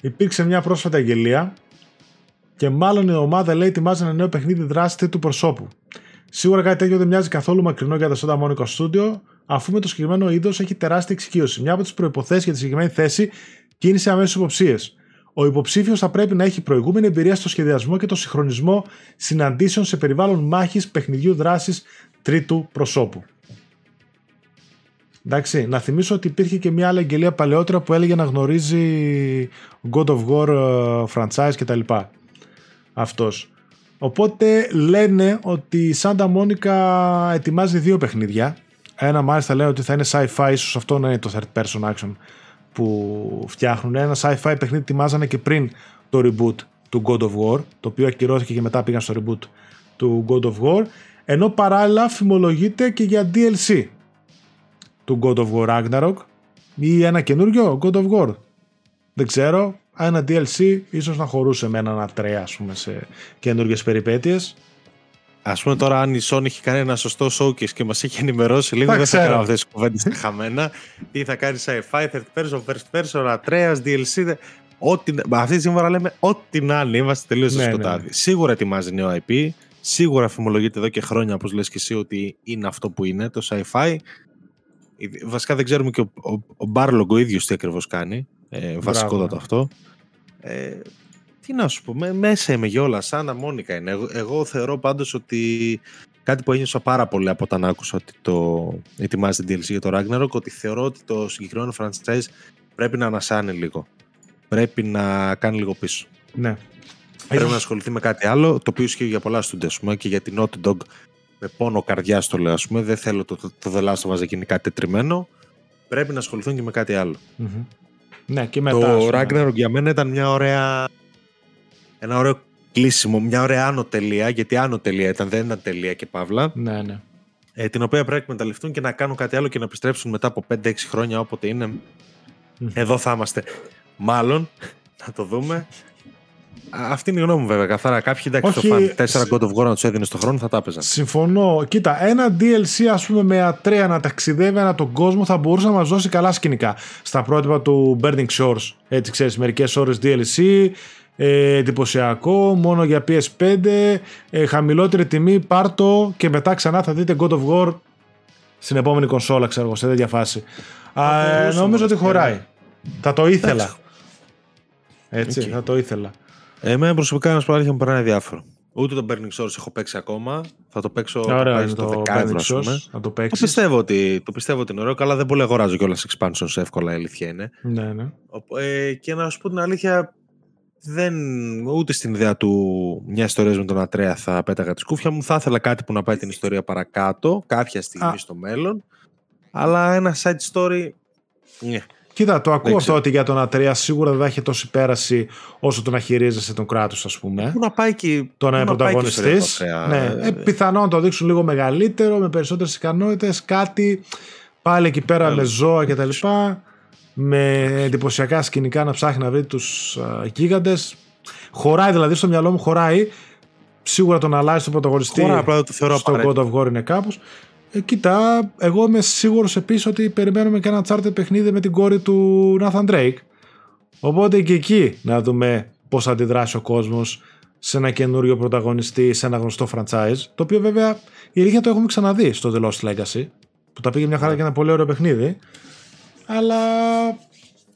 Speaker 1: Υπήρξε μια πρόσφατα αγγελία και μάλλον η ομάδα λέει ετοιμάζει ένα νέο παιχνίδι δράση του προσώπου. Σίγουρα κάτι τέτοιο δεν μοιάζει καθόλου μακρινό για το Santa Monica Studio, αφού με το συγκεκριμένο είδος έχει τεράστια εξοικείωση. Μια από τις προποθέσει για τη συγκεκριμένη θέση κίνησε αμέσως υποψίες. Ο υποψήφιος θα πρέπει να έχει προηγούμενη εμπειρία στο σχεδιασμό και το συγχρονισμό συναντήσεων σε περιβάλλον μάχης παιχνιδιού δράσης τρίτου προσώπου. Εντάξει, να θυμίσω ότι υπήρχε και μια άλλη αγγελία παλαιότερα που έλεγε να γνωρίζει God of War ε, franchise κτλ αυτός. Οπότε λένε ότι η Santa Monica ετοιμάζει δύο παιχνίδια. Ένα μάλιστα λένε ότι θα είναι sci-fi, ίσως αυτό να είναι το third person action που φτιάχνουν. Ένα sci-fi παιχνίδι ετοιμάζανε και πριν το reboot του God of War, το οποίο ακυρώθηκε και μετά πήγαν στο reboot του God of War, ενώ παράλληλα φημολογείται και για DLC του God of War Ragnarok ή ένα καινούριο God of War. Δεν ξέρω, ένα DLC ίσως να χωρούσε με έναν ατρέα ας πούμε, σε καινούργιες περιπέτειες.
Speaker 2: Α πούμε τώρα, αν η Sony έχει κάνει ένα σωστό showcase και μας έχει ενημερώσει λίγο, δεν θα κάνω αυτές τις κουβέντες [LAUGHS] χαμένα. Τι θα κάνει sci-fi, third person, first person, ατρέα, DLC. Ό,τι, αυτή τη στιγμή λέμε ό,τι να είναι, είμαστε τελείως στο ναι, ναι, σκοτάδι. Ναι. Σίγουρα ετοιμάζει νέο IP. Σίγουρα φημολογείται εδώ και χρόνια, όπως λες και εσύ, ότι είναι αυτό που είναι το sci-fi. Βασικά δεν ξέρουμε και ο, ο, ο Μπάρλογκ ο ίδιος τι ακριβώς κάνει. Ε, βασικότατο αυτό. Ε, τι να σου πω, μέσα είμαι όλα, σαν Μόνικα είναι. Εγώ, εγώ θεωρώ πάντως ότι κάτι που ένιωσα πάρα πολύ από όταν άκουσα ότι το ετοιμάζεται DLC για το Ragnarok, ότι θεωρώ ότι το συγκεκριμένο franchise πρέπει να ανασάνει λίγο. Πρέπει να κάνει λίγο πίσω.
Speaker 1: Ναι.
Speaker 2: Πρέπει να ασχοληθεί με κάτι άλλο, το οποίο ισχύει για πολλά στούντια, και για την Naughty Dog με πόνο καρδιά το λέω, πούμε. Δεν θέλω το, το, το The Last of Us να γίνει κάτι τετριμένο. Πρέπει να ασχοληθούν και με κάτι άλλο.
Speaker 1: Mm-hmm. Ναι, και μετά.
Speaker 2: Το Ragnarok για μένα ήταν μια ωραία ένα ωραίο κλείσιμο, μια ωραία άνω τελεία, γιατί άνω τελεία ήταν, δεν ήταν τελεία και παύλα.
Speaker 1: Ναι, ναι.
Speaker 2: Ε, την οποία πρέπει να εκμεταλλευτούν και να κάνουν κάτι άλλο και να επιστρέψουν μετά από 5-6 χρόνια όποτε είναι. Εδώ θα είμαστε. Μάλλον, [LAUGHS] να το δούμε. Αυτή είναι η γνώμη μου, βέβαια. Καθαρά. Κάποιοι εντάξει, Όχι, το φαν 4 God of War να τους έδινε στον χρόνο θα τα έπαιζαν.
Speaker 1: Συμφωνώ. Κοίτα, ένα DLC, ας πούμε, με ατρέα να ταξιδεύει ανά τον κόσμο θα μπορούσε να μας δώσει καλά σκηνικά. Στα πρότυπα του Burning Shores. Έτσι, ξέρεις, μερικές ώρες DLC, ε, εντυπωσιακό, μόνο για PS5, ε, χαμηλότερη τιμή, πάρτο και μετά ξανά θα δείτε God of War στην επόμενη κονσόλα, ξέρω εγώ, σε τέτοια φάση. Α, ε, νομίζω ότι χωράει. Θα το ήθελα. Έτσι, θα το ήθελα.
Speaker 2: Εμένα προσωπικά να σου πω αλήθεια μου περνάει διάφορο. Ούτε το Burning Source έχω παίξει ακόμα. Θα το παίξω
Speaker 1: Ωραία, το, το δεκάδρο,
Speaker 2: Να το, παίξεις. το, πιστεύω ότι, το πιστεύω ότι είναι ωραίο. Καλά, δεν πολύ αγοράζω κιόλας expansions εύκολα, η αλήθεια είναι.
Speaker 1: Ναι, ναι.
Speaker 2: Ε, και να σου πω την αλήθεια, δεν, ούτε στην ιδέα του μια ιστορία με τον Ατρέα θα πέταγα τη σκούφια μου. Θα ήθελα κάτι που να πάει την ιστορία παρακάτω, κάποια στιγμή στο μέλλον. Αλλά ένα side story. Ναι.
Speaker 1: Κοίτα, το ακούω αυτό ότι για τον Ατρέα σίγουρα δεν θα έχει τόση πέραση όσο το να χειρίζεσαι τον κράτος, ας πούμε.
Speaker 2: Πού να πάει και.
Speaker 1: Το να είναι πρωταγωνιστή. Ναι, ε, πιθανόν να το δείξουν λίγο μεγαλύτερο, με περισσότερες ικανότητες, κάτι πάλι εκεί πέρα με ζώα κτλ με εντυπωσιακά σκηνικά να ψάχνει να βρει τους γίγαντες. Χωράει δηλαδή στο μυαλό μου, χωράει. Σίγουρα τον αλλάζει τον πρωταγωνιστή
Speaker 2: Χωράει, απλά το θεωρώ
Speaker 1: στο God of War είναι κάπως. Ε, κοίτα, εγώ είμαι σίγουρος επίσης ότι περιμένουμε και ένα τσάρτε παιχνίδι με την κόρη του Nathan Drake. Οπότε και εκεί να δούμε πώς θα αντιδράσει ο κόσμος σε ένα καινούριο πρωταγωνιστή, σε ένα γνωστό franchise. Το οποίο βέβαια η αλήθεια το έχουμε ξαναδεί στο The Lost Legacy. Που τα πήγε μια χαρά και ένα πολύ ωραίο παιχνίδι. Αλλά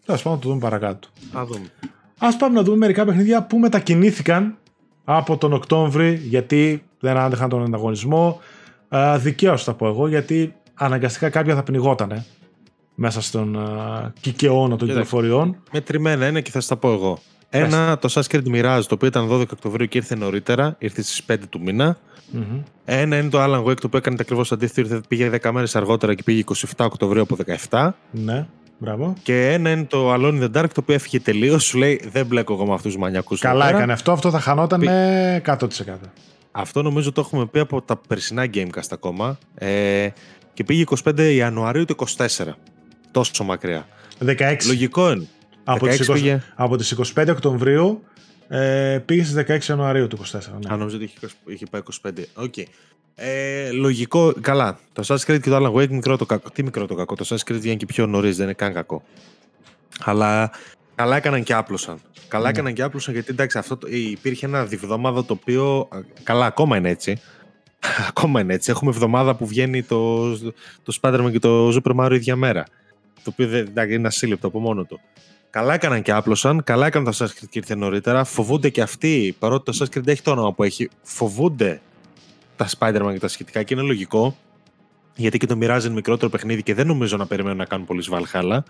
Speaker 1: τέλο πάντων το δούμε παρακάτω.
Speaker 2: Α δούμε.
Speaker 1: Α πάμε να δούμε μερικά παιχνίδια που μετακινήθηκαν από τον Οκτώβρη γιατί δεν άντεχαν τον ανταγωνισμό. Δικαίως θα πω εγώ γιατί αναγκαστικά κάποια θα πνιγότανε μέσα στον uh, κικαιώνα των κυκλοφοριών.
Speaker 2: Μετρημένα είναι και θα στα πω εγώ. Ένα, το Assassin's Creed Mirage, το οποίο ήταν 12 Οκτωβρίου και ήρθε νωρίτερα, ήρθε στις 5 του μήνα. Mm-hmm. Ένα είναι το Alan Wake, το οποίο έκανε ακριβώς αντίθετο, πήγε 10 μέρες αργότερα και πήγε 27 Οκτωβρίου από 17.
Speaker 1: Ναι. Μπράβο.
Speaker 2: Και ένα είναι το Alone in the Dark, το οποίο έφυγε τελείως. Σου λέει δεν μπλέκω εγώ με αυτούς τους μανιακούς.
Speaker 1: Καλά έκανε αυτό. Αυτό θα χανόταν Πή... με 100%.
Speaker 2: Αυτό νομίζω το έχουμε πει από τα περσινά Gamecast ακόμα. Ε, και πήγε 25 Ιανουαρίου του 24. Τόσο μακριά.
Speaker 1: 16.
Speaker 2: Λογικό είναι.
Speaker 1: Από, τις 20, από τις 25 Οκτωβρίου ε, πήγε στις 16 Ιανουαρίου του 24.
Speaker 2: Ναι. Αν νομίζω ότι είχε, είχε πάει 25. Okay. Ε, λογικό, καλά. Το Assassin's Creed και το Alan Wake μικρό το κακό. Τι μικρό το κακό. Το Assassin's Creed βγαίνει και πιο νωρίς, δεν είναι καν κακό. Αλλά καλά έκαναν και άπλωσαν. Καλά mm. έκαναν και άπλωσαν γιατί εντάξει, αυτό το, υπήρχε ένα διβδόμαδο το οποίο. Καλά, ακόμα είναι έτσι. [LAUGHS] ακόμα είναι έτσι. Έχουμε εβδομάδα που βγαίνει το, το Spider-Man και το Super Mario ίδια μέρα. Το οποίο δεν είναι ένα σύλληπτο από μόνο του. Καλά έκαναν και άπλωσαν. Καλά έκαναν το Assassin's Creed και ήρθε νωρίτερα. Φοβούνται και αυτοί, παρότι το Assassin's Creed έχει το όνομα που έχει, φοβούνται τα Spider-Man και τα σχετικά και είναι λογικό. Γιατί και το μοιράζει μικρότερο παιχνίδι και δεν νομίζω να περιμένουν να κάνουν πολύ σβαλχάλα.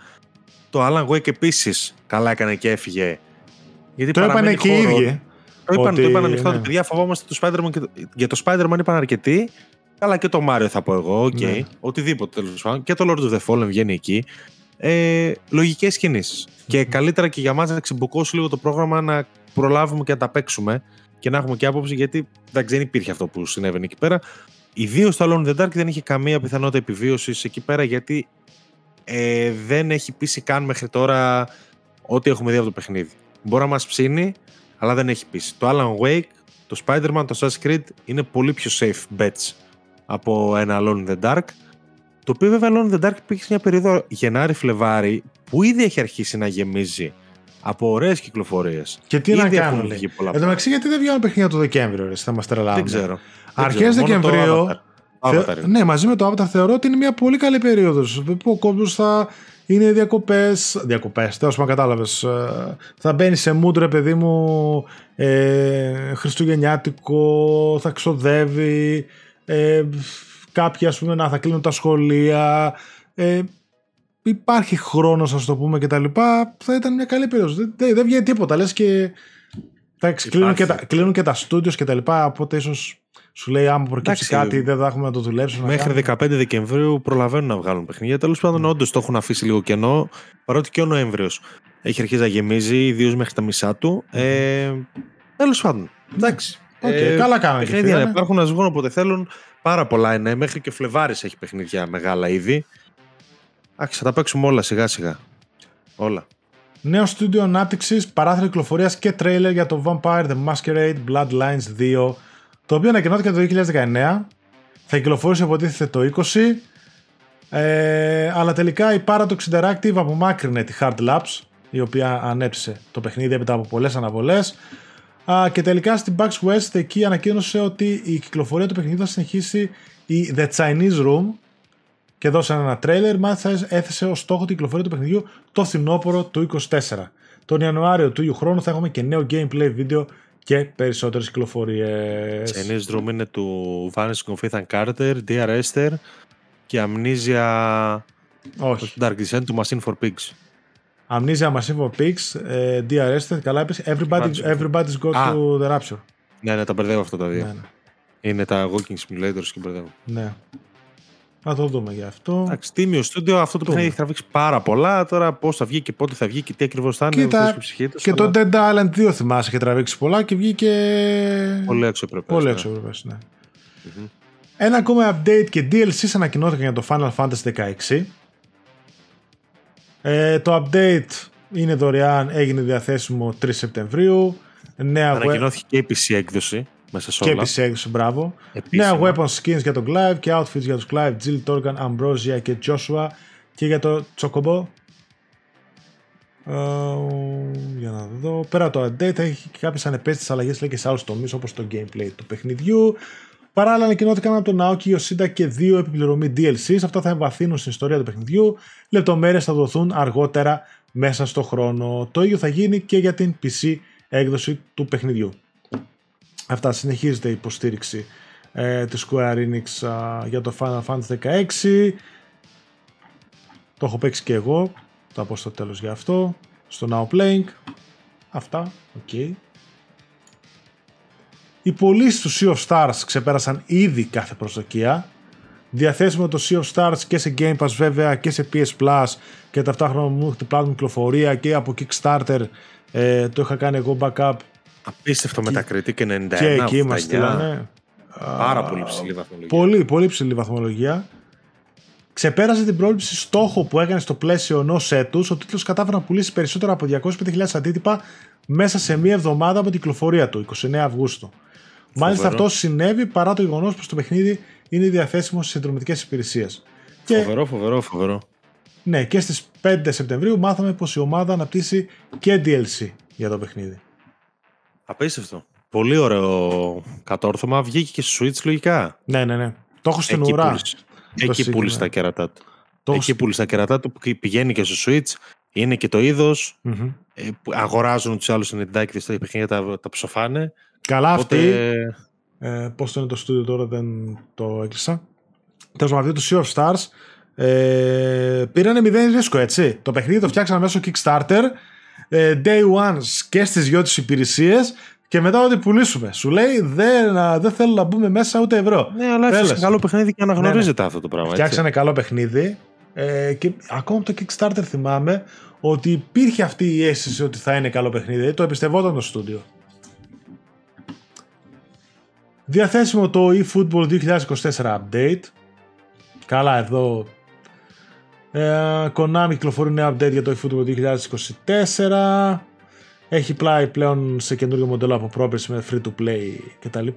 Speaker 2: Το Alan Wake επίσης καλά έκανε και έφυγε.
Speaker 1: Γιατί το είπαν και οι ίδιοι.
Speaker 2: Το είπαν, ότι... το είπαν ανοιχτά. Ναι. Παιδιά, φοβόμαστε το Spider-Man και το... για το Spider-Man είπαν αρκετοί. Καλά και το Mario θα πω εγώ. Okay. Ναι. Οτιδήποτε τέλος πάντων. Και το Lord of the Fallen βγαίνει εκεί. ε, λογικές κινήσεις. Και καλύτερα και για μας να ξεμπουκώσει λίγο το πρόγραμμα να προλάβουμε και να τα παίξουμε και να έχουμε και άποψη, γιατί δεν υπήρχε αυτό που συνέβαινε εκεί πέρα. Ιδίως στο Alone in the Dark δεν είχε καμία πιθανότητα επιβίωσης εκεί πέρα, γιατί ε, δεν έχει πείσει καν μέχρι τώρα ό,τι έχουμε δει από το παιχνίδι. Μπορεί να μας ψήνει, αλλά δεν έχει πείσει. Το Alan Wake, το Spider-Man, το Assassin's Creed είναι πολύ πιο safe bets από ένα Alone in the Dark. Το οποίο βέβαια Alone in the Dark υπήρχε μια περίοδο Γενάρη-Φλεβάρη που ήδη έχει αρχίσει να γεμίζει από ωραίες κυκλοφορίες.
Speaker 1: Και τι ήδη να κάνουν. Εν τω μεταξύ, γιατί δεν βγαίνουν παιχνίδια το Δεκέμβριο, ρε, θα μα τρελάνε.
Speaker 2: Δεν ξέρω.
Speaker 1: Αρχέ Δεκεμβρίου. Ναι, μαζί με το Avatar θεωρώ ότι είναι μια πολύ καλή περίοδος. Που ο κόσμος θα είναι διακοπές. Διακοπές, τέλος πάντων, κατάλαβες. Ε, θα μπαίνεις σε μούντρο, παιδί μου, ε, Χριστουγεννιάτικο, θα ξοδεύει. Ε, κάποιοι, ας πούμε, να θα κλείνουν τα σχολεία. Ε, υπάρχει χρόνος, ας το πούμε, και τα λοιπά. Θα ήταν μια καλή περίοδος. Δεν, δεν, δεν βγαίνει τίποτα. Λες και. Θα κλείνουν, και τα, κλείνουν και τα studios και τα λοιπά. Οπότε ίσως σου λέει άμα προκύψει κάτι δεν θα έχουμε να το δουλέψουμε.
Speaker 2: Μέχρι 15 Δεκεμβρίου προλαβαίνουν να βγάλουν παιχνίδια. Τέλος πάντων, mm. όντως το έχουν αφήσει λίγο κενό. Παρότι και ο Νοέμβριος έχει αρχίσει να γεμίζει, ιδίως μέχρι τα μισά του. Ε, Τέλος πάντων. Εντάξει.
Speaker 1: Okay, ε, καλά κάνουν.
Speaker 2: Παιχνίδια να υπάρχουν να σβούν όποτε θέλουν. Πάρα πολλά είναι. Μέχρι και ο Φλεβάρης έχει παιχνίδια μεγάλα ήδη. Άξι, θα τα παίξουμε όλα σιγά σιγά. Όλα.
Speaker 1: Νέο στούντιο ανάπτυξης, παράθυρο κυκλοφορίας και τρέιλερ για το Vampire The Masquerade Bloodlines 2 το οποίο ανακοινώθηκε το 2019, θα κυκλοφορήσει υποτίθεται το 20, ε, αλλά τελικά η Paradox Interactive απομάκρυνε τη Hard Labs, η οποία ανέψησε το παιχνίδι έπειτα από πολλές αναβολές, και τελικά στην Bugs West εκεί ανακοίνωσε ότι η κυκλοφορία του παιχνιδιού θα συνεχίσει η The Chinese Room και δώσανε ένα τρέιλερ, μάλιστα έθεσε ως στόχο την κυκλοφορία του παιχνιδιού το φθινόπωρο του 24. Τον Ιανουάριο του ίδιου χρόνου θα έχουμε και νέο gameplay βίντεο και περισσότερες κυκλοφορίες.
Speaker 2: Chinese Room είναι του Vanishing of Ethan Carter, Dear Esther και Amnesia
Speaker 1: Όχι.
Speaker 2: Dark Descent του Machine for Pigs.
Speaker 1: Amnesia Machine for Pigs, uh, Dear Esther, καλά είπες, Everybody, Everybody's Go ah. to the Rapture.
Speaker 2: Ναι, ναι, τα μπερδεύω αυτά τα δύο. Ναι, ναι. Είναι τα Walking Simulators και μπερδεύω.
Speaker 1: Ναι. Να το δούμε γι' αυτό.
Speaker 2: Εντάξει, τίμιο στούντιο. Αυτό το παιχνίδι έχει τραβήξει πάρα πολλά. Τώρα πώς θα βγει και πότε θα βγει και τι ακριβώς θα είναι.
Speaker 1: Κοίτα, ψυχή τους, και αλλά... το Dead Island 2 θυμάσαι είχε τραβήξει πολλά και βγήκε.
Speaker 2: Πολύ αξιοπρεπέ.
Speaker 1: Πολύ αξιοπρεπέ, ναι. ναι. Mm-hmm. Ένα ακόμα update και DLC ανακοινώθηκαν για το Final Fantasy 16. Ε, το update είναι δωρεάν, έγινε διαθέσιμο 3 Σεπτεμβρίου.
Speaker 2: Νέα Ανακοινώθηκε και η PC έκδοση μέσα σε
Speaker 1: όλα. Και επισέγγιση, μπράβο. Νέα weapon skins για τον Clive και outfits για τους Clive, Jill, Torgan, Ambrosia και Joshua και για το Chocobo. Uh, για να δω. Πέρα το update έχει και κάποιες ανεπαίσθητες αλλαγές και σε άλλους τομείς όπως το gameplay του παιχνιδιού. Παράλληλα, ανακοινώθηκαν από τον Naoki Yoshida και δύο επιπληρωμή DLCs. Αυτά θα εμβαθύνουν στην ιστορία του παιχνιδιού. Λεπτομέρειες θα δοθούν αργότερα μέσα στο χρόνο. Το ίδιο θα γίνει και για την PC έκδοση του παιχνιδιού. Αυτά συνεχίζεται η υποστήριξη ε, της Square Enix για το Final Fantasy 16. Το έχω παίξει και εγώ. Θα πω στο τέλος για αυτό. Στο Now Playing. Αυτά. Ok. Okay. Οι πωλήσεις του Sea of Stars ξεπέρασαν ήδη κάθε προσδοκία. Διαθέσιμο το Sea of Stars και σε Game Pass βέβαια και σε PS Plus και ταυτόχρονα μου έχει πλάτο κυκλοφορία και από Kickstarter. Ε, το είχα κάνει εγώ backup
Speaker 2: Απίστευτο Metacritic και 91.
Speaker 1: Και εκεί μα στείλανε.
Speaker 2: Πάρα πολύ ψηλή βαθμολογία.
Speaker 1: Πολύ, πολύ ψηλή βαθμολογία. Ξεπέρασε την πρόληψη στόχο που έκανε στο πλαίσιο ενός έτους. Ο τίτλος κατάφερε να πουλήσει περισσότερο από 205.000 αντίτυπα μέσα σε μία εβδομάδα από την κυκλοφορία του, 29 Αυγούστου. Φοβερό. Μάλιστα αυτό συνέβη παρά το γεγονός πως το παιχνίδι είναι διαθέσιμο στις συνδρομητικές υπηρεσίες.
Speaker 2: Φοβερό, φοβερό, φοβερό.
Speaker 1: Ναι, και στις 5 Σεπτεμβρίου μάθαμε πως η ομάδα αναπτύσσει και DLC για το παιχνίδι.
Speaker 2: Απίστευτο. Πολύ ωραίο κατόρθωμα. Βγήκε και στο Switch λογικά.
Speaker 1: Ναι, ναι, ναι. Το έχω στην ουρά.
Speaker 2: Εκεί πούλησε τα κερατά του. Το Εκεί πούλησε τα κερατά του. Πηγαίνει και στο Switch. Είναι και το είδος. Mm-hmm. Ε, αγοράζουν τους άλλους συνεντάκιδε τα παιχνίδια, τα, τα ψοφάνε.
Speaker 1: Καλά Οπότε... αυτή. Ε, Πώς το είναι το στούντιο τώρα, δεν το έκλεισα. Τέλος πάντων, το Sea of Stars ε, πήρανε μηδέν ρίσκο, έτσι. Το παιχνίδι το φτιάξανε μέσω Kickstarter ε, day one και στις δυο τι υπηρεσίες και μετά ότι πουλήσουμε. Σου λέει δεν, δεν θέλω να μπούμε μέσα ούτε ευρώ.
Speaker 2: Ναι, αλλά έφτιαξε καλό παιχνίδι και αναγνωρίζεται ναι, ναι. αυτό το πράγμα.
Speaker 1: Φτιάξανε καλό παιχνίδι. Ε, και ακόμα από το Kickstarter θυμάμαι ότι υπήρχε αυτή η αίσθηση ότι θα είναι καλό παιχνίδι. Το εμπιστευόταν το στούντιο. Διαθέσιμο το eFootball 2024 Update. Καλά εδώ. Ε, Konami κυκλοφορεί νέο update για το eFootball 2024. Έχει πλάι πλέον σε καινούργιο μοντέλο από πρόπερση με free to play κτλ.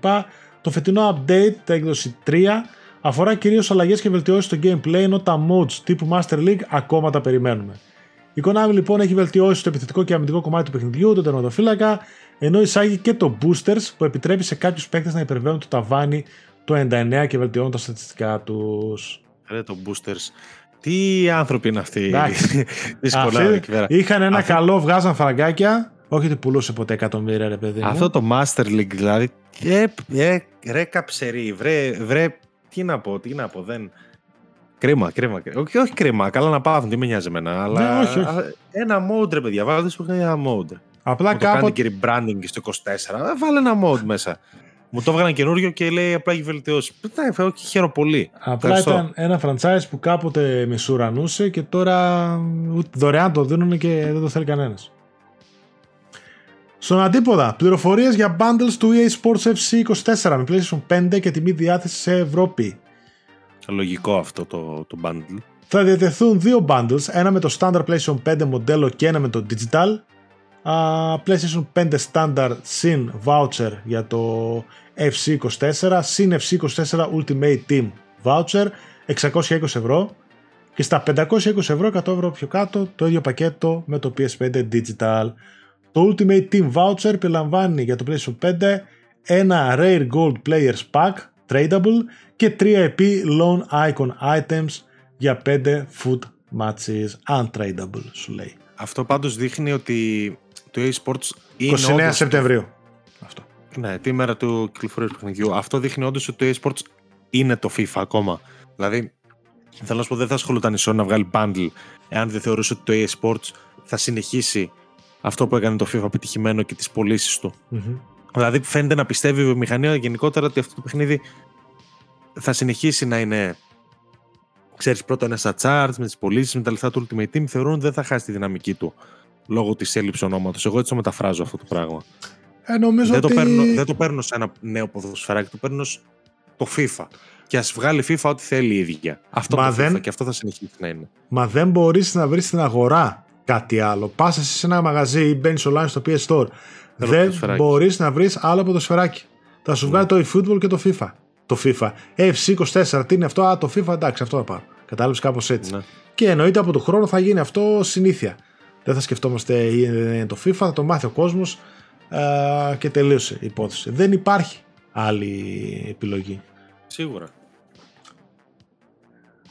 Speaker 1: Το φετινό update, τα έκδοση 3, αφορά κυρίως αλλαγές και βελτιώσεις στο gameplay, ενώ τα modes τύπου Master League ακόμα τα περιμένουμε. Η Konami λοιπόν έχει βελτιώσει το επιθετικό και αμυντικό κομμάτι του παιχνιδιού, τον τερματοφύλακα, ενώ εισάγει και το Boosters που επιτρέπει σε κάποιους παίκτες να υπερβαίνουν το ταβάνι το 99 και βελτιώνουν τα στατιστικά τους.
Speaker 2: Ρε το Boosters. Τι άνθρωποι είναι αυτοί;
Speaker 1: Δύσκολα [LAUGHS] εκεί πέρα. Είχαν ένα καλό, βγάζαν φραγκάκια. Όχι ότι πουλούσε ποτέ εκατομμύρια, ρε παιδί.
Speaker 2: Αυτό το Master League δηλαδή. Ε, ε, ρε καψερή, βρε, βρε. Τι να πω, τι να πω, δεν. Κρίμα, κρίμα. Όχι, όχι κρίμα, καλά να πάθουν, τι με νοιάζει εμένα. Αλλά
Speaker 1: ναι, όχι, όχι.
Speaker 2: ένα mode, ρε παιδιά, βάλτε σου ένα mode.
Speaker 1: Απλά
Speaker 2: Μου
Speaker 1: κάποτε.
Speaker 2: το κάνει και rebranding στο 24, ε, βάλε ένα mode μέσα. Μου το έβγαλαν καινούριο και λέει απλά έχει βελτιώσει. Ναι, όχι, χαίρομαι πολύ.
Speaker 1: Απλά
Speaker 2: Ευχαριστώ.
Speaker 1: ήταν ένα franchise που κάποτε μισουρανούσε και τώρα ούτε δωρεάν το δίνουν και δεν το θέλει κανένας. Στον αντίποδα, πληροφορίες για bundles του EA Sports FC 24 με PlayStation 5 και τιμή διάθεση σε Ευρώπη.
Speaker 2: Λογικό αυτό το, το bundle.
Speaker 1: Θα διατεθούν δύο bundles, ένα με το standard PlayStation 5 μοντέλο και ένα με το digital. Α, PlayStation 5 standard συν voucher για το FC24, συν FC24 Ultimate Team voucher 620 ευρώ και στα 520 ευρώ 100 ευρώ πιο κάτω το ίδιο πακέτο με το PS5 digital. Το Ultimate Team voucher περιλαμβάνει για το PlayStation 5 ένα Rare Gold Players Pack tradable και 3 επί Lone Icon Items για 5 foot matches untradable σου λέει.
Speaker 2: Αυτό πάντως δείχνει ότι το eSports είναι
Speaker 1: 29
Speaker 2: όντως-
Speaker 1: Σεπτεμβρίου. Αυτό.
Speaker 2: Ναι, τη μέρα του κυκλοφορίας του παιχνιδιού. Αυτό δείχνει όντως ότι το eSports είναι το FIFA ακόμα. Δηλαδή, θέλω να σου πω, δεν θα ασχολούταν η Sony να βγάλει bundle εάν δεν θεωρούσε ότι το eSports θα συνεχίσει αυτό που έκανε το FIFA επιτυχημένο και τις πωλήσεις του.
Speaker 1: Μμμ.
Speaker 2: Δηλαδή, φαίνεται να πιστεύει η βιομηχανία γενικότερα ότι αυτό το παιχνίδι θα συνεχίσει να είναι. Ξέρεις, πρώτα είναι στα charts, με τις πωλήσεις, με τα λεφτά του Ultimate Team, θεωρούν ότι δεν θα χάσει τη δυναμική του λόγω της έλλειψης ονόματος. Εγώ έτσι το μεταφράζω αυτό το πράγμα.
Speaker 1: Ε, νομίζω
Speaker 2: Δεν,
Speaker 1: ότι...
Speaker 2: το παίρνω, δεν το παίρνω σε ένα νέο ποδοσφαιράκι, το παίρνω ως το FIFA. Και ας βγάλει FIFA ό,τι θέλει η ίδια. Αυτό
Speaker 1: Μα
Speaker 2: το
Speaker 1: δεν-
Speaker 2: FIFA και αυτό θα συνεχίσει να είναι.
Speaker 1: Μα δεν μπορείς να βρεις στην αγορά κάτι άλλο. Πας εσύ σε ένα μαγαζί ή μπαίνεις online στο PS Store. δεν
Speaker 2: ποδοσφαιράκι.
Speaker 1: μπορείς να βρεις άλλο ποδοσφαιράκι. Θα σου βγάλει το eFootball και το FIFA. Το FIFA. FC24, τι είναι αυτό, α, το FIFA, εντάξει, αυτό θα πάρω. Κατάλαβες κάπως έτσι.
Speaker 2: Ναι.
Speaker 1: Και εννοείται από τον χρόνο θα γίνει αυτό συνήθεια. Δεν θα σκεφτόμαστε ή είναι το FIFA, θα το μάθει ο κόσμος α, και τελείωσε η υπόθεση. Δεν υπάρχει άλλη επιλογή.
Speaker 2: Σίγουρα.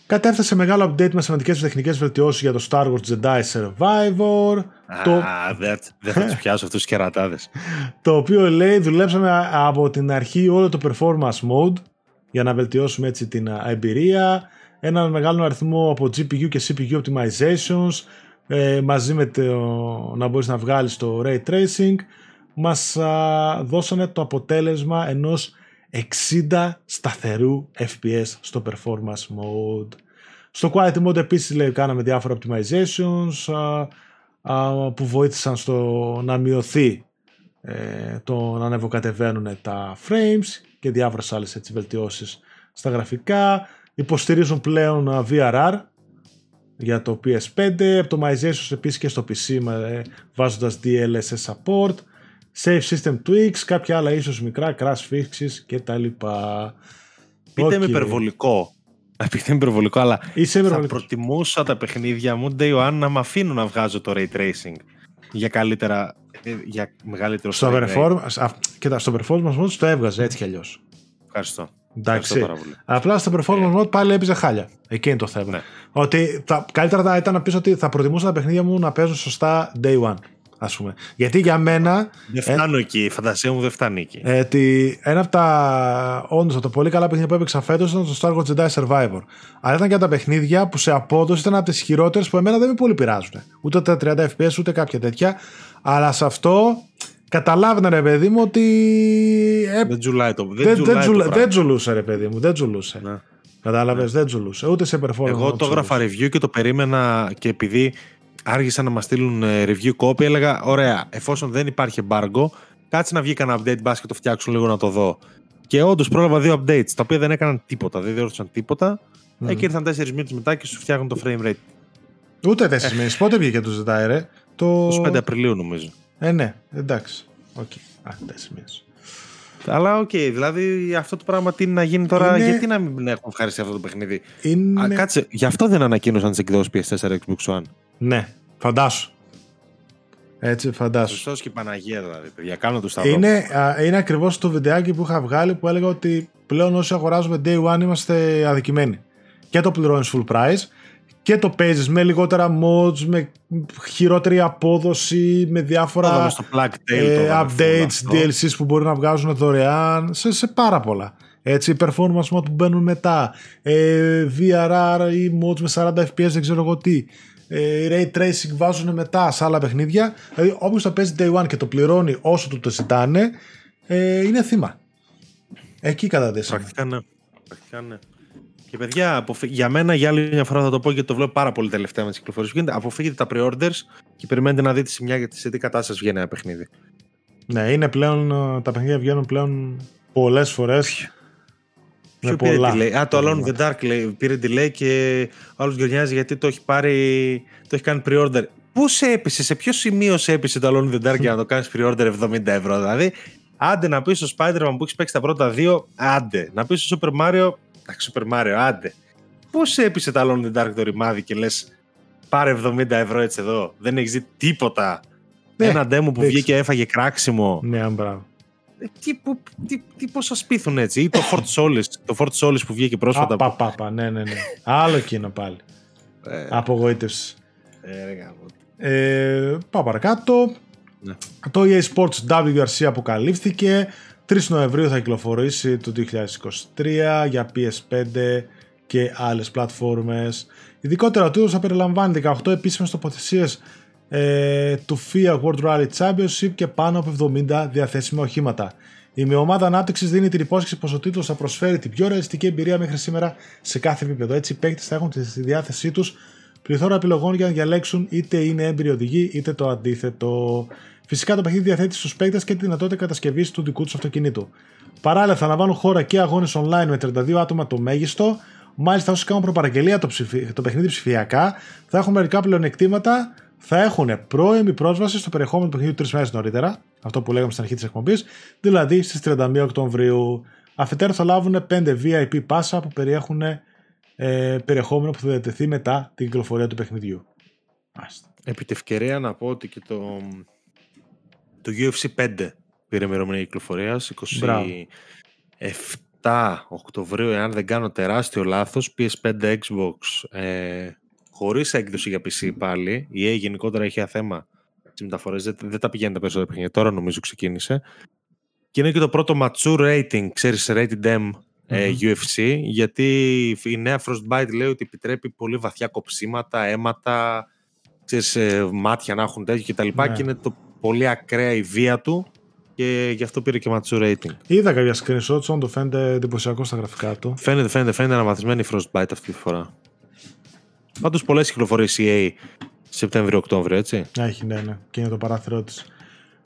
Speaker 1: Κατέφτασε μεγάλο update με σημαντικές τεχνικές βελτιώσεις για το Star Wars Jedi Survivor. το,
Speaker 2: Α, δεν δεν θα τους [LAUGHS] πιάσω αυτούς τους κερατάδες.
Speaker 1: το οποίο λέει δουλέψαμε α- από την αρχή όλο το performance mode για να βελτιώσουμε έτσι την α, εμπειρία. Έναν μεγάλο αριθμό από GPU και CPU optimizations ε, μαζί με το να μπορείς να βγάλεις το Ray Tracing μας α, δώσανε το αποτέλεσμα ενός 60 σταθερού FPS στο performance mode. Στο quality mode επίσης λέει, κάναμε διάφορα optimizations α, α, που βοήθησαν στο να μειωθεί ε, το να ανεβοκατεβαίνουν τα frames και διάφορες άλλες έτσι, βελτιώσεις στα γραφικά. Υποστηρίζουν πλέον α, VRR για το PS5, optimizations επίσης και στο PC με, ε, βάζοντας DLSS support, save system tweaks, κάποια άλλα ίσως μικρά crash fixes και τα λοιπά.
Speaker 2: Πείτε
Speaker 1: Οκ.
Speaker 2: με υπερβολικό. Πείτε με υπερβολικό, αλλά
Speaker 1: Είσαι
Speaker 2: θα
Speaker 1: υπερβολικός.
Speaker 2: προτιμούσα τα παιχνίδια μου, Day One, να με αφήνουν να βγάζω το Ray Tracing για καλύτερα, ε, για μεγαλύτερο
Speaker 1: Στο
Speaker 2: frame rate.
Speaker 1: performance, α, κοίτα, στο performance mode το έβγαζε έτσι κι αλλιώς.
Speaker 2: Ευχαριστώ.
Speaker 1: Εντάξει.
Speaker 2: Ευχαριστώ πάρα πολύ.
Speaker 1: Απλά στο performance mode πάλι έπαιζε χάλια. Εκεί είναι το θέμα.
Speaker 2: Ναι.
Speaker 1: Ότι θα, καλύτερα θα ήταν να πεις ότι θα προτιμούσα τα παιχνίδια μου να παίζουν σωστά day one. Ας πούμε. Γιατί για μένα
Speaker 2: Δεν φτάνω εκεί, η φαντασία μου δεν φτάνει εκεί.
Speaker 1: ε, ότι ένα από τα όντως από τα πολύ καλά παιχνίδια που έπαιξα φέτος ήταν το Star Wars Jedi Survivor. Αλλά ήταν και από τα παιχνίδια που σε απόδοση ήταν από τις χειρότερες που εμένα δεν με πολύ πειράζουν. Ούτε τα 30 FPS ούτε κάποια τέτοια. Αλλά σε αυτό καταλάβαινα ρε παιδί μου ότι. ε,
Speaker 2: δεν τζουλάει το, δεν
Speaker 1: δεν,
Speaker 2: τζουλάει
Speaker 1: δεν,
Speaker 2: το
Speaker 1: τζουλα-
Speaker 2: πράγμα.
Speaker 1: δεν τζουλούσε ρε παιδί μου, δεν τζουλούσε.
Speaker 2: Ναι.
Speaker 1: Κατάλαβες, δεν τζουλούσε. Ούτε σε performance.
Speaker 2: Εγώ το έγραφα review και το περίμενα και επειδή άργησαν να μας στείλουν ε, review copy, έλεγα: Ωραία, εφόσον δεν υπάρχει embargo, κάτσε να βγει κανένα update, μπας και το φτιάξουν λίγο να το δω. Και όντως πρόλαβα δύο updates, τα οποία δεν έκαναν τίποτα, δεν διόρθωσαν τίποτα. Mm. Εκεί ήρθαν τέσσερις μήνες μετά και σου φτιάχνουν το frame rate.
Speaker 1: Ούτε τέσσερις μήνες. Πότε βγήκε το Jedi, ρε. Το...
Speaker 2: 25 Απριλίου νομίζω.
Speaker 1: Ε, ναι, εντάξει. Ok. Okay. Α, τέσσερις μήνες.
Speaker 2: Αλλά ok, okay, δηλαδή αυτό το πράγμα τι να γίνει τώρα, είναι... γιατί να μην έχουν ευχαριστηθεί αυτό το παιχνίδι;
Speaker 1: Είναι...
Speaker 2: Α, κάτσε, γι' αυτό δεν ανακοίνωσαν τις εκδόσεις PS4 Xbox One.
Speaker 1: Ναι, φαντάσου. Έτσι, φαντάσου.
Speaker 2: Σωστό και η Παναγία δηλαδή, παιδιά. Κάνω τους σταυρό.
Speaker 1: Είναι, είναι ακριβώς το βιντεάκι που είχα βγάλει που έλεγα ότι πλέον όσοι αγοράζουμε day one είμαστε αδικημένοι. Και το πληρώνεις full price και το παίζεις με λιγότερα mods, με χειρότερη απόδοση, με διάφορα
Speaker 2: ε,
Speaker 1: updates, DLCs που μπορεί να βγάζουν δωρεάν, σε, σε πάρα πολλά. Έτσι, performance mode που μπαίνουν μετά, ε, VRR ή mods με 40 FPS, δεν ξέρω εγώ τι. Ε, ray tracing βάζουν μετά σε άλλα παιχνίδια. Δηλαδή, όποιος το παίζει day one και το πληρώνει όσο του το ζητάνε, ε, είναι θύμα. Εκεί καταδέσαμε.
Speaker 2: Πρακτικά ναι. Πρακτικά ναι. Και παιδιά, για μένα για άλλη μια φορά θα το πω γιατί το βλέπω πάρα πολύ τελευταία με τις κυκλοφορίες που γίνεται. Αποφύγετε τα pre-orders και περιμένετε να δείτε σε, μια, σε τι κατάσταση βγαίνει ένα παιχνίδι.
Speaker 1: Ναι, είναι πλέον, ε, τα παιχνίδια βγαίνουν πλέον πολλές φορές.
Speaker 2: Ποιο πήρε πολλά. delay; Α, το Alone in the Dark λέει, πήρε delay και ο άλλος γκρινιάζει γιατί το έχει πάρει. Το έχει κάνει pre-order. Πού σε έπεισε, σε ποιο σημείο σε έπεισε το Alone in the Dark για να το κάνεις pre-order 70 ευρώ. Δηλαδή, άντε να πεις στο Spider-Man που έχεις παίξει τα πρώτα δύο, άντε. Να πεις στο Super Mario, εντάξει, Super Mario, άντε. Πώς έπεισε το Alone in the Dark το ρημάδι και λες, πάρε 70 ευρώ έτσι εδώ. Δεν έχεις δει τίποτα. Ναι, Ένα demo που βγήκε και έφαγε κράξιμο.
Speaker 1: Ναι, μπράβο.
Speaker 2: Ε, τι, που, τι, τι πώς σας πείθουν έτσι. Ή το Fort Solis, το Fort Solis που βγήκε πρόσφατα.
Speaker 1: Α, πα, πα, ναι, ναι, ναι. Άλλο εκείνο πάλι. Ε, Απογοήτευσης.
Speaker 2: Ε,
Speaker 1: ε, πάω παρακάτω. Ναι. Το EA Sports WRC αποκαλύφθηκε. 3 Νοεμβρίου θα κυκλοφορήσει το 2023 για PS5 και άλλες πλατφόρμες. Ειδικότερα ο τίτλος θα περιλαμβάνει 18 επίσημες τοποθεσίες ε, του FIA World Rally Championship και πάνω από 70 διαθέσιμα οχήματα. Η ομάδα ανάπτυξης δίνει την υπόσχεση πως ο τίτλος θα προσφέρει την πιο ρεαλιστική εμπειρία μέχρι σήμερα σε κάθε επίπεδο. Έτσι, οι παίκτες θα έχουν στη διάθεσή τους πληθώρα επιλογών για να διαλέξουν είτε είναι έμπειροι οδηγοί είτε το αντίθετο. Φυσικά το παιχνίδι διαθέτει στους παίκτες και τη δυνατότητα κατασκευής του δικού τους αυτοκινήτου. Παράλληλα, θα λαμβάνουν χώρα και αγώνες online με 32 άτομα το μέγιστο. Μάλιστα, όσοι κάνουν προπαραγγελία το, ψηφι... το παιχνίδι ψηφιακά, θα έχουν μερικά πλεονεκτήματα θα έχουν πρώιμη πρόσβαση στο περιεχόμενο του παιχνιδιού τρεις μέρες νωρίτερα, αυτό που λέγαμε στην αρχή της εκπομπής, δηλαδή στις 31 Οκτωβρίου. Αφετέρου θα λάβουν 5 VIP πάσα που περιέχουν ε, περιεχόμενο που θα διατεθεί μετά την κυκλοφορία του παιχνιδιού.
Speaker 2: Επί τη ευκαιρία να πω ότι και το, το UFC 5 πήρε ημερομηνία κυκλοφορίας 27 Οκτωβρίου, εάν δεν κάνω τεράστιο λάθος, PS5 Xbox ε, χωρίς έκδοση για PC πάλι. Η EA γενικότερα έχει ένα θέμα στις μεταφορές. Δεν, δεν, τα πηγαίνει τα περισσότερα παιχνίδια. Τώρα νομίζω ξεκίνησε. Και είναι και το πρώτο mature rating, ξέρεις, rated M mm UFC, γιατί η νέα Frostbite λέει ότι επιτρέπει πολύ βαθιά κοψίματα, αίματα, ξέρεις, ε, μάτια να έχουν τέτοιο κτλ. Και, ναι. και είναι το πολύ ακραία η βία του και γι' αυτό πήρε και mature rating.
Speaker 1: Είδα κάποια screenshots, όντω φαίνεται εντυπωσιακό στα γραφικά του.
Speaker 2: Φαίνεται, φαίνεται, φαίνεται αναβαθμισμένη η Frostbite αυτή τη φορά. Πάντως πολλές κυκλοφορίες EA Σεπτέμβριο-Οκτώβριο, έτσι.
Speaker 1: Έχει, ναι, ναι. Και είναι το παράθυρό της.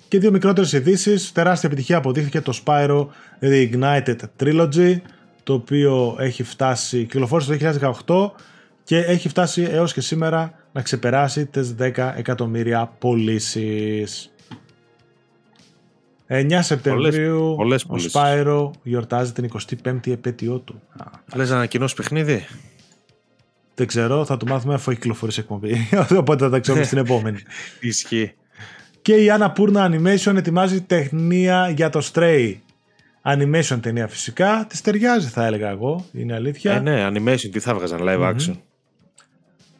Speaker 1: Και δύο μικρότερες ειδήσεις. Τεράστια επιτυχία αποδείχθηκε το Spyro Reignited Trilogy, το οποίο έχει φτάσει, κυκλοφόρησε το 2018 και έχει φτάσει έως και σήμερα να ξεπεράσει τις 10 εκατομμύρια πωλήσεις. 9 Σεπτεμβρίου πολλές, πολλές, ο Spyro γιορτάζει την 25η επέτειό του.
Speaker 2: Λες να ανακοινώσεις παιχνίδι;
Speaker 1: Δεν ξέρω, θα το μάθουμε αφού έχει κυκλοφορήσει εκπομπή. [LAUGHS] Οπότε θα τα ξέρουμε στην επόμενη. [LAUGHS]
Speaker 2: Ισχύει.
Speaker 1: Και η Anna Purna Animation ετοιμάζει τεχνία για το Stray. Animation ταινία φυσικά. Της ταιριάζει θα έλεγα εγώ. Είναι αλήθεια.
Speaker 2: Ε, ναι, animation τι θα έβγαζαν live action.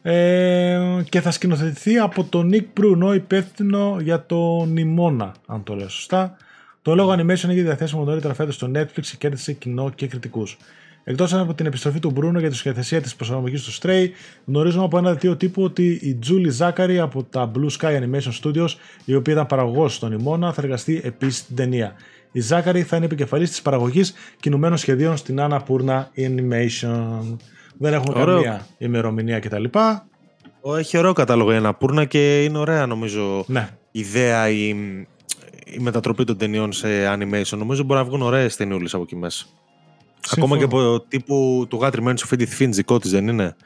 Speaker 1: Ε, και θα σκηνοθετηθεί από τον Nick Bruno, υπεύθυνο για το Νιμόνα, αν το λέω σωστά. Το λόγο animation έχει διαθέσιμο νωρίτερα φέτος στο Netflix και κέρδισε κοινό και κριτικούς. Εκτός από την επιστροφή του Μπρούνο για τη σχεδιασία της προσαρμογής του Stray, γνωρίζουμε από ένα δελτίο τύπου ότι η Julie Zachary από τα Blue Sky Animation Studios, η οποία ήταν παραγωγός στον Ιμώνα, θα εργαστεί επίσης στην ταινία. Η Ζάκαρη θα είναι επικεφαλής της παραγωγής κινουμένων σχεδίων στην Annapurna Animation. Δεν έχουν
Speaker 2: Ωραίο.
Speaker 1: καμία ημερομηνία κτλ.
Speaker 2: Ο, Έχει ωραίο κατάλογο η Αναπούρνα και είναι ωραία νομίζω
Speaker 1: Ναι,
Speaker 2: ιδέα η, η μετατροπή των ταινιών σε animation. Νομίζω μπορεί να βγουν ωραίες ταινιούλες από εκεί μέσα. Ακόμα και από τύπου του Γάτρι Μέντσο Φίντι Φίντ δικό της δεν είναι;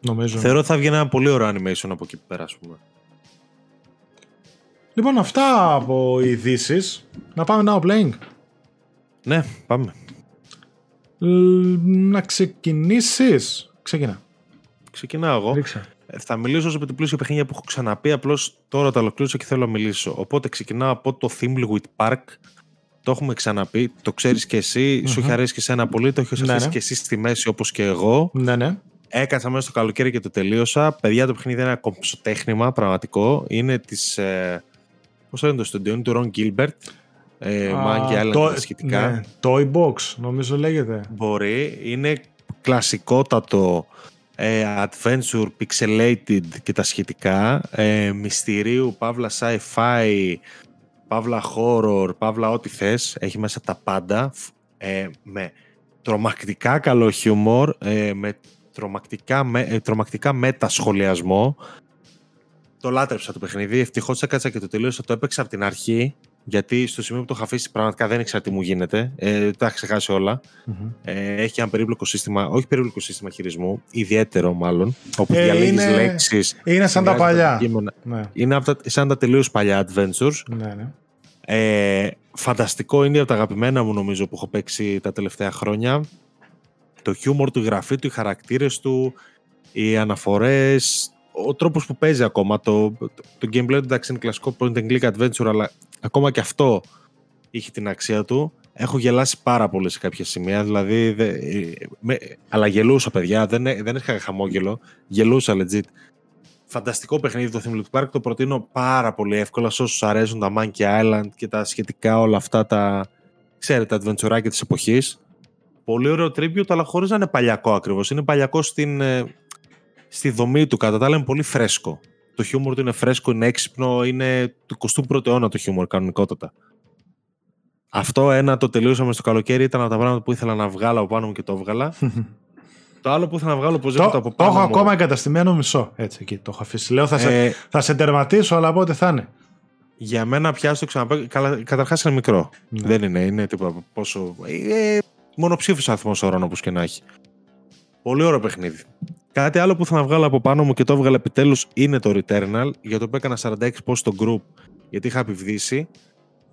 Speaker 1: νομίζω.
Speaker 2: Θεωρώ ότι θα βγει ένα πολύ ωραίο animation από εκεί πέρα, ας πούμε.
Speaker 1: Λοιπόν, αυτά από ειδήσεις. Να πάμε now playing.
Speaker 2: Ναι, πάμε.
Speaker 1: Λ- να ξεκινήσεις. Ξεκινά.
Speaker 2: Ξεκινάω εγώ.
Speaker 1: Ρίξε.
Speaker 2: Ε, Θα μιλήσω όσο πλούσια παιχνίδια που έχω ξαναπεί, απλώς τώρα τα ολοκλήρωσα και θέλω να μιλήσω. Οπότε ξεκινάω από το Thimbleweed Park. Το έχουμε ξαναπεί, το ξέρεις και εσύ, σου έχει αρέσει και εσένα πολύ, το έχεις
Speaker 1: Ναι,
Speaker 2: αφήσει
Speaker 1: ναι.
Speaker 2: και εσύ στη μέση όπως και εγώ.
Speaker 1: Ναι, ναι.
Speaker 2: Έκατσα μέσα στο καλοκαίρι και το τελείωσα. Παιδιά, το παιχνίδι είναι ένα κομψοτέχνημα πραγματικό. Είναι της. Ε, Πώς λένε το στούντιο, είναι του Ron Gilbert. Ε,
Speaker 1: Α,
Speaker 2: Monkey Island
Speaker 1: το-
Speaker 2: και τα σχετικά.
Speaker 1: ναι, Toy Box, νομίζω λέγεται.
Speaker 2: Μπορεί. Είναι κλασικότατο ε, adventure, pixelated και τα σχετικά. Ε, μυστηρίου, παύλα sci-fi, παύλα horror, παύλα ό,τι θες. Έχει μέσα τα πάντα. Φ- Ε, με τρομακτικά καλό χιούμορ, ε, με τρομακτικά, με, ε, τρομακτικά μετασχολιασμό. Το λάτρεψα το παιχνίδι. Ευτυχώς έκατσα και το τελείωσα. Το έπαιξα από την αρχή. Γιατί στο σημείο που το είχα αφήσει πραγματικά δεν ήξερα τι μου γίνεται. Ε, τα είχα ξεχάσει όλα.
Speaker 1: Μμμ.
Speaker 2: Ε, έχει ένα περίπλοκο σύστημα, όχι περίπλοκο σύστημα χειρισμού, ιδιαίτερο μάλλον, όπου
Speaker 1: Ε,
Speaker 2: διαλέγεις
Speaker 1: είναι-
Speaker 2: λέξεις.
Speaker 1: Είναι σαν τα
Speaker 2: συνδυάζεις
Speaker 1: παλιά.
Speaker 2: αντικείμενα.
Speaker 1: Ναι,
Speaker 2: Είναι από τα, σαν τα τελείως παλιά adventures.
Speaker 1: ναι, ναι.
Speaker 2: Ε, φανταστικό είναι από τα αγαπημένα μου νομίζω που έχω παίξει τα τελευταία χρόνια. Το χιούμορ του, η γραφή του, οι χαρακτήρες του, οι αναφορές, ο τρόπος που παίζει ακόμα. Το, το, το gameplay του εντάξει είναι κλασικό point and click adventure, αλλά ακόμα και αυτό είχε την αξία του. Έχω γελάσει πάρα πολύ σε κάποια σημεία, δηλαδή, δε, ε, με, αλλά γελούσα παιδιά, δεν, έ- δεν είχα χαμόγελο, γελούσα legit. Φανταστικό παιχνίδι το Thimbleweed Park, το προτείνω πάρα πολύ εύκολα σε όσους αρέσουν τα Monkey Island και τα σχετικά όλα αυτά τα, ξέρετε, τα adventure της εποχής. Πολύ ωραίο tribute, αλλά χωρίς να είναι παλιακό ακριβώς. Είναι παλιακό στην, ε, στη δομή του, κατά τα άλλα είναι πολύ φρέσκο. Το χιούμορ του είναι φρέσκο, είναι έξυπνο, είναι του 21ου αιώνα το χιούμορ κανονικότατα. Αυτό ένα το τελείωσαμε στο καλοκαίρι, ήταν από τα πράγματα που ήθελα να βγάλω από πάνω μου και το έβγαλα. [LAUGHS] το άλλο που ήθελα να βγάλω
Speaker 1: Το,
Speaker 2: οπωσδήποτε από
Speaker 1: το
Speaker 2: πάνω
Speaker 1: έχω
Speaker 2: μου.
Speaker 1: ακόμα εγκαταστημένο μισό. Έτσι, εκεί το έχω αφήσει. Λέω θα, σε,
Speaker 2: Ε,
Speaker 1: θα σε τερματίσω, αλλά πότε θα είναι.
Speaker 2: Για μένα πια στο ξαναπέ... Καλά, καταρχάς είναι μικρό.
Speaker 1: Ναι.
Speaker 2: Δεν είναι, είναι τίποτα πόσο... Ε, μονοψήφιος αριθμός ώρων όπως και να έχει. Πολύ ωραίο παιχνίδι. Κάτι άλλο που θα να βγάλω από πάνω μου και το έβγαλα επιτέλους είναι το Returnal, για το οποίο έκανα 46 post στο group, γιατί είχα επιβδίσει.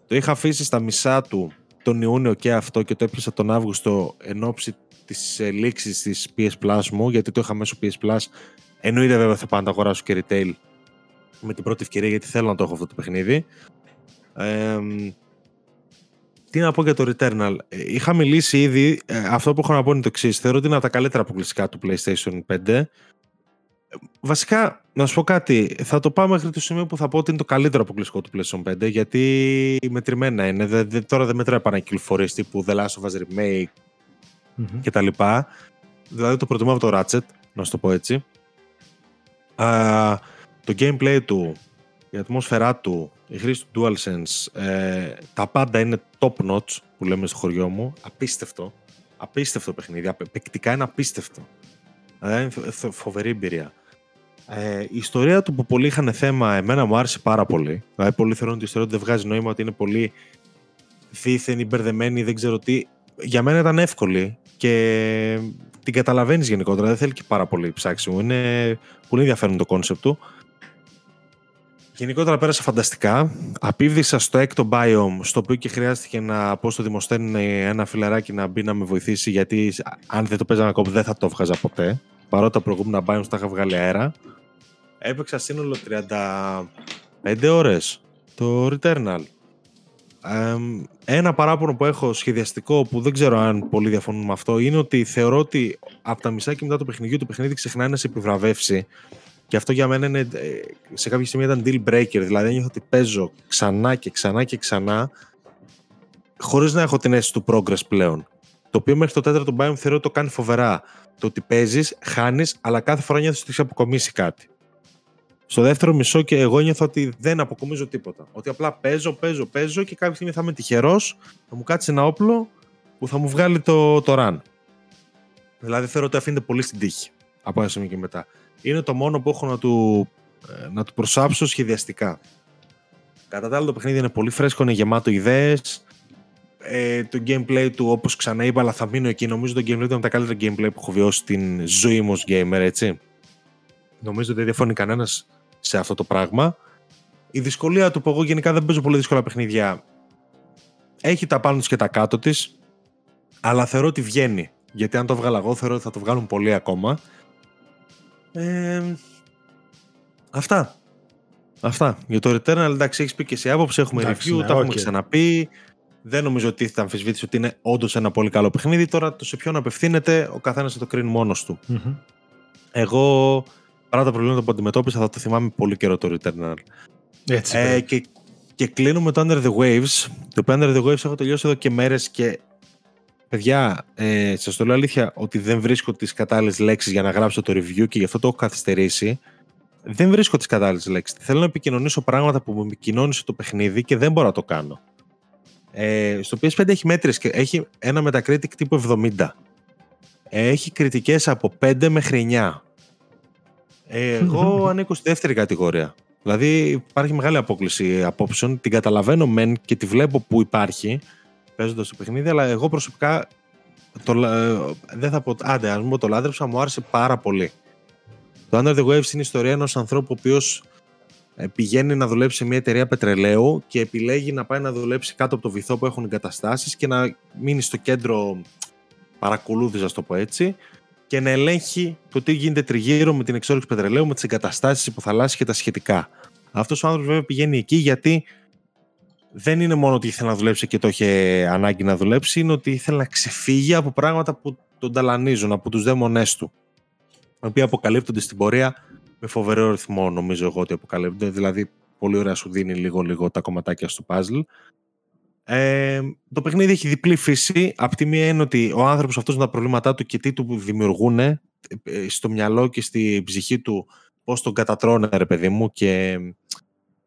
Speaker 2: Το είχα αφήσει στα μισά του τον Ιούνιο και αυτό και το έπιασα τον Αύγουστο εν ώψη της ε, λήξης της PS Plus μου, γιατί το είχα μέσω PS Plus. Εννοείται βέβαια θα πάω να το αγοράσω και retail με την πρώτη ευκαιρία γιατί θέλω να το έχω αυτό το παιχνίδι. Ε, τι να πω για το Returnal. Ε, Είχα μιλήσει ήδη, ε, αυτό που έχω να πω είναι το εξής. Θεωρώ ότι είναι από τα καλύτερα αποκλειστικά του PlayStation 5. Ε, Βασικά, να σου πω κάτι, θα το πάω μέχρι το σημείο που θα πω ότι είναι το καλύτερο αποκλειστικό του PlayStation 5, γιατί μετρημένα είναι. Δε, δε- τώρα δεν μετράει επανακυκλοφορίες τύπου The Last of Us Remake
Speaker 1: Μμμ.
Speaker 2: και τα λοιπά. Δηλαδή το προτιμώ από το Ratchet, να σου το πω έτσι. Α, το gameplay του, η ατμόσφαιρά του, η χρήση του DualSense, ε, τα πάντα είναι top notch που λέμε στο χωριό μου. Απίστευτο. Απίστευτο παιχνίδι. Απε- Παικτικά είναι απίστευτο. Δηλαδή είναι φο- φο- φοβερή εμπειρία. Ε, η ιστορία του που πολλοί είχαν θέμα, εμένα μου άρεσε πάρα πολύ. Δηλαδή, πολλοί θεωρούν ότι η ιστορία του δεν βγάζει νόημα, ότι είναι πολύ δήθεν, μπερδεμένη, δεν ξέρω τι. Για μένα ήταν εύκολη και την καταλαβαίνεις γενικότερα. Δεν θέλει και πάρα πολύ ψάξιμο. Είναι πολύ ενδιαφέρον το concept του. Γενικότερα πέρασα φανταστικά. Απηύδησα στο έκτο biome, στο οποίο και χρειάστηκε να πω στο Δημοσθένη ένα φιλαράκι να μπει να με βοηθήσει, γιατί αν δεν το παίζαμε ακόμα δεν θα το έβγαζα ποτέ. Παρότι τα προηγούμενα biomes τα είχα βγάλει αέρα. Έπαιξα σύνολο 35 ώρες το Returnal. Εμ, ένα παράπονο που έχω σχεδιαστικό που δεν ξέρω αν πολλοί διαφωνούν με αυτό είναι ότι θεωρώ ότι από τα μισά και μετά το παιχνιδιού το παιχνίδι ξεχνάει να σε επιβραβεύσει και αυτό για μένα είναι, ε, σε κάποια στιγμή ήταν deal breaker. Δηλαδή ένιωθα ότι παίζω ξανά και ξανά και ξανά χωρίς να έχω την αίσθηση του progress πλέον. Το οποίο μέχρι το τέταρτο biome θεωρώ ότι το κάνει φοβερά. Το ότι παίζεις, χάνεις αλλά κάθε φορά νιώθεις ότι έχεις αποκομίσει κάτι. Στο δεύτερο μισό και εγώ νιώθω ότι δεν αποκομίζω τίποτα. Ότι απλά παίζω, παίζω, παίζω και κάποια στιγμή θα είμαι τυχερός, θα μου κάτσει ένα όπλο που θα μου βγάλει το, το run. Δηλαδή θεωρώ ότι αφήνεται πολύ στην τύχη από ένα σημείο και μετά. Είναι το μόνο που έχω να του, ε, να του προσάψω σχεδιαστικά. Κατά τα άλλα το παιχνίδι είναι πολύ φρέσκο, είναι γεμάτο ιδέες. Ε, το gameplay του όπως ξαναείπα, αλλά θα μείνω εκεί. Νομίζω το gameplay του είναι τα καλύτερα gameplay που έχω βιώσει στην ζωή μου ως gamer, έτσι. Νομίζω ότι δεν διαφωνεί κανένας σε αυτό το πράγμα. Η δυσκολία του που εγώ γενικά δεν παίζω πολύ δύσκολα παιχνίδια έχει τα πάνω της και τα κάτω της, αλλά θεωρώ ότι βγαίνει. Γιατί αν το βγάλα εγώ, θεωρώ ότι θα το βγάλουν πολύ ακόμα. Ε, αυτά. Αυτά. Για το Returnal, εντάξει, έχεις πει και σε άποψη, έχουμε εντάξει, review, ναι, τα έχουμε ξαναπεί. Δεν νομίζω ότι θα αμφισβήτηση ότι είναι όντως ένα πολύ καλό παιχνίδι. Τώρα το σε ποιον απευθύνεται, ο καθένας θα το κρίνει μόνος του. Mm-hmm. Εγώ, παρά τα προβλήματα που αντιμετώπισα, θα το θυμάμαι πολύ καιρό το Returnal.
Speaker 1: Έτσι, ε,
Speaker 2: και, και κλείνουμε το Under the Waves. Το Under the Waves έχω τελειώσει εδώ και μέρες και Παιδιά, ε, σας το λέω αλήθεια ότι δεν βρίσκω τις κατάλληλες λέξεις για να γράψω το review και γι' αυτό το έχω καθυστερήσει. Δεν βρίσκω τις κατάλληλες λέξεις. Θέλω να επικοινωνήσω πράγματα που μου επικοινώνησε το παιχνίδι και δεν μπορώ να το κάνω. Ε, στο PS5 έχει μέτρες και έχει ένα Metacritic τύπου 70. Έχει κριτικές από 5 μέχρι 9. Ε, εγώ [LAUGHS] ανήκω στη δεύτερη κατηγορία. Δηλαδή υπάρχει μεγάλη απόκληση απόψεων. Την καταλαβαίνω μεν και τη βλέπω που υπάρχει παίζοντας το παιχνίδι, αλλά εγώ προσωπικά το, ε, δεν θα πω, άντε, ας πούμε, το λάδρεψα, μου άρεσε πάρα πολύ. Το Under the Waves είναι η ιστορία ενός ανθρώπου ο οποίος ε, πηγαίνει να δουλέψει σε μια εταιρεία πετρελαίου και επιλέγει να πάει να δουλέψει κάτω από το βυθό που έχουν εγκαταστάσεις και να μείνει στο κέντρο παρακολούθησης, ας το πω έτσι, και να ελέγχει το τι γίνεται τριγύρω με την εξόρυξη πετρελαίου, με τις εγκαταστάσεις υποθαλάσσιε και τα σχετικά. Αυτός ο άνθρωπος βέβαια πηγαίνει εκεί γιατί δεν είναι μόνο ότι ήθελε να δουλέψει και το είχε ανάγκη να δουλέψει, είναι ότι ήθελε να ξεφύγει από πράγματα που τον ταλανίζουν, από τους δαίμονές του, οι οποίοι αποκαλύπτονται στην πορεία με φοβερό ρυθμό, νομίζω εγώ ότι αποκαλύπτονται, δηλαδή πολύ ωραία σου δίνει λίγο-λίγο τα κομματάκια στο puzzle. Ε, το παιχνίδι έχει διπλή φύση. Απ' τη μία είναι ότι ο άνθρωπος αυτός με τα προβλήματά του και τι του δημιουργούν ε, στο μυαλό και στη ψυχή του πώς τον κατατρώνε ρε παιδί μου και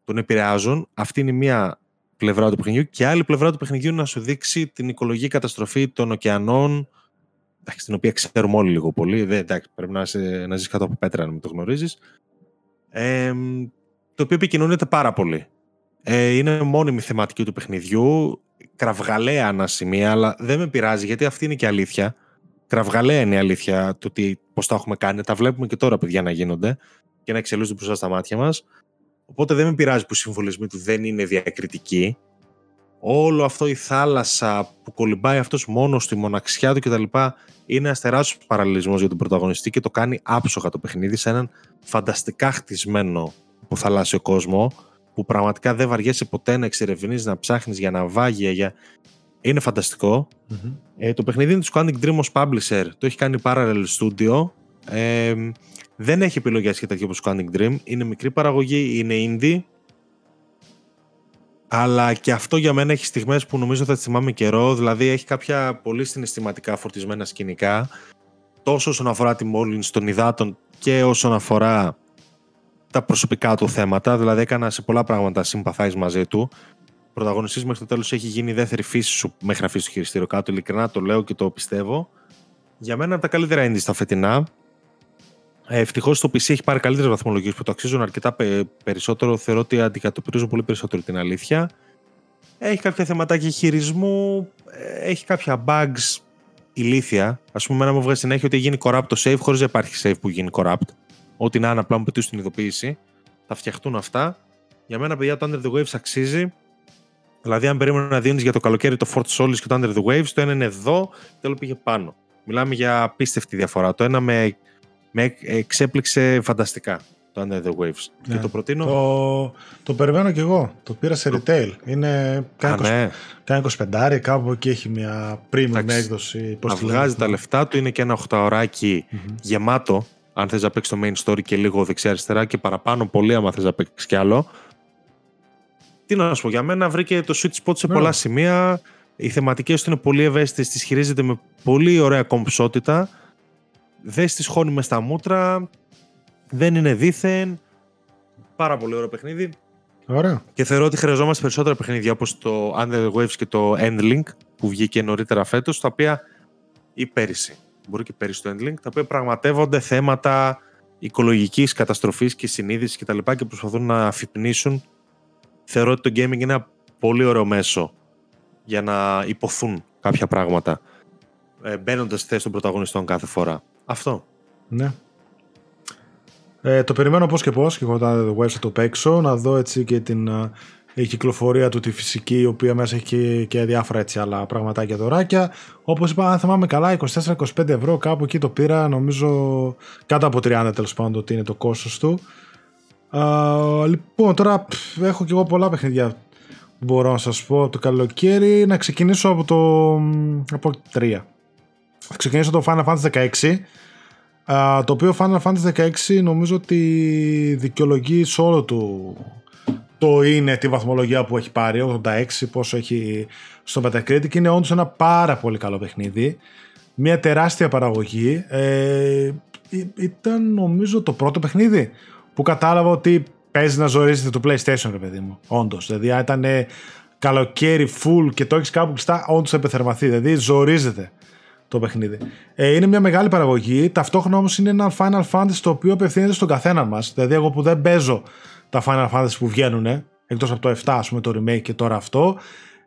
Speaker 2: τον επηρεάζουν. Αυτή είναι μία πλευρά του παιχνιδιού και άλλη πλευρά του παιχνιδιού να σου δείξει την οικολογική καταστροφή των ωκεανών εντάξει, την οποία ξέρουμε όλοι λίγο πολύ. Δεν, εντάξει, πρέπει να, είσαι, να ζεις κάτω από πέτρα να μην το γνωρίζεις. Ε, το οποίο επικοινωνείται πάρα πολύ. Ε, είναι μόνιμη θεματική του παιχνιδιού κραυγαλαία ένα σημείο αλλά δεν με πειράζει γιατί αυτή είναι και αλήθεια. Κραυγαλαία είναι η αλήθεια του τι, πώς τα έχουμε κάνει. Τα βλέπουμε και τώρα παιδιά να γίνονται και να εξελίσσονται μπροστά στα μάτια μας Οπότε δεν με πειράζει που οι συμβολισμοί του δεν είναι διακριτικοί. Όλο αυτό η θάλασσα που κολυμπάει αυτός μόνος στη μοναξιά του κτλ. είναι ένας τεράστιος παραλληλισμός για τον πρωταγωνιστή και το κάνει άψογα το παιχνίδι σε έναν φανταστικά χτισμένο που θαλάσσιο κόσμο που πραγματικά δεν βαριέσαι ποτέ να εξερευνείς, να ψάχνεις για ναυάγια, για... είναι Ε, το παιχνίδι είναι του Squantic Dream ως publisher, το έχει κάνει Parallel Studio. Ε, δεν έχει επιλογές και τέτοιο όπως Scanning Dream. Είναι μικρή παραγωγή, είναι indie. Αλλά και αυτό για μένα έχει στιγμές που νομίζω θα τις θυμάμαι καιρό. Δηλαδή έχει κάποια πολύ συναισθηματικά φορτισμένα σκηνικά. Τόσο όσον αφορά τη μόλυνση των υδάτων και όσον αφορά τα προσωπικά του θέματα. Δηλαδή έκανα σε πολλά πράγματα συμπαθάεις μαζί του. Ο πρωταγωνιστής μέχρι το τέλος έχει γίνει η δεύτερη φύση σου μέχρι να αφήσει το χειριστήριο κάτω. Ειλικρινά το λέω και το πιστεύω. Για μένα από τα καλύτερα indie στα φετινά. Ε, Ευτυχώς το PC έχει πάρει καλύτερες βαθμολογίες που το αξίζουν αρκετά περισσότερο. Θεωρώ ότι αντικατοπτρίζουν πολύ περισσότερο την αλήθεια. Έχει κάποια θεματάκια χειρισμού, ε, έχει κάποια bugs ηλίθια. Α πούμε, ένα μου βγάζει συνέχεια ότι γίνει corrupt το save χωρίς να υπάρχει save που γίνει corrupt. Ό,τι να είναι απλά μου πετύχει την ειδοποίηση. Θα φτιαχτούν αυτά. Για μένα, παιδιά, το Under the Waves αξίζει. Δηλαδή, αν περίμενα να δίνεις για το καλοκαίρι το Fort Solis και το Under the Waves, το ένα είναι εδώ, το άλλο πήγε πάνω. Μιλάμε για απίστευτη διαφορά. Το ένα με με εξέπληξε φανταστικά το Under the Waves. Και
Speaker 1: ναι.
Speaker 2: το προτείνω.
Speaker 1: Το, το περιμένω κι εγώ. Το πήρα σε retail. Είναι κάνει 25 ναι. κάπου εκεί έχει μια premium έκδοση.
Speaker 2: Να βγάζει τα λεφτά του είναι και ένα οχταωράκι γεμάτο. Αν θες να παίξεις το main story και λίγο δεξιά-αριστερά και παραπάνω πολύ, άμα θες να παίξεις κι άλλο. Τι να σου πω, για μένα βρήκε το sweet spot σε ναι. πολλά σημεία. Οι θεματικές του είναι πολύ ευαίσθητες, τις χειρίζεται με πολύ ωραία κομψότητα δεν στη χώνει μες στα μούτρα, δεν είναι δίθεν. Πάρα πολύ ωραίο παιχνίδι.
Speaker 1: Ωραία.
Speaker 2: Και θεωρώ ότι χρειαζόμαστε περισσότερα παιχνίδια όπως το Under the Waves και το Endlink που βγήκε νωρίτερα φέτος, τα οποία ή πέρυσι, μπορεί και πέρυσι το Endlink, τα οποία πραγματεύονται θέματα οικολογικής καταστροφής και συνείδησης κτλ. Και, και προσπαθούν να αφυπνίσουν. Θεωρώ ότι το gaming είναι ένα πολύ ωραίο μέσο για να υποθούν κάποια πράγματα ε, μπαίνοντας στη θέση των πρωταγωνιστών κάθε φορά. Αυτό.
Speaker 1: Ναι. Ε, το περιμένω πώς και πώς και εγώ όταν το website το παίξω να δω έτσι και την η κυκλοφορία του τη φυσική η οποία μέσα έχει και, και διάφορα έτσι άλλα πραγματάκια δωράκια όπως είπα αν θυμάμαι καλά 24-25 ευρώ κάπου εκεί το πήρα νομίζω κάτω από 30 τέλος πάντων ότι είναι το κόστος του Α, λοιπόν τώρα έχω και εγώ πολλά παιχνίδια μπορώ να σας πω το καλοκαίρι να ξεκινήσω από το από 3 θα ξεκινήσω το Final Fantasy 16 το οποίο Final Fantasy 16 νομίζω ότι δικαιολογεί σε όλο του το είναι τη βαθμολογία που έχει πάρει, 86 πόσο έχει στο Metacritic. Είναι όντως ένα πάρα πολύ καλό παιχνίδι. Μια τεράστια παραγωγή. Ε, ήταν νομίζω το πρώτο παιχνίδι που κατάλαβα ότι παίζει να ζορίζεται το PlayStation ρε παιδί μου. Όντως, δηλαδή ήταν καλοκαίρι full και το έχεις κάπου κλειστά όντως επιθερμαθεί, δηλαδή ζορίζεται το παιχνίδι. Ε, είναι μια μεγάλη παραγωγή. Ταυτόχρονα όμως είναι ένα Final Fantasy το οποίο απευθύνεται στον καθένα μας. Δηλαδή, εγώ που δεν παίζω τα Final Fantasy που βγαίνουν, εκτός από το 7, ας πούμε, το remake και τώρα αυτό,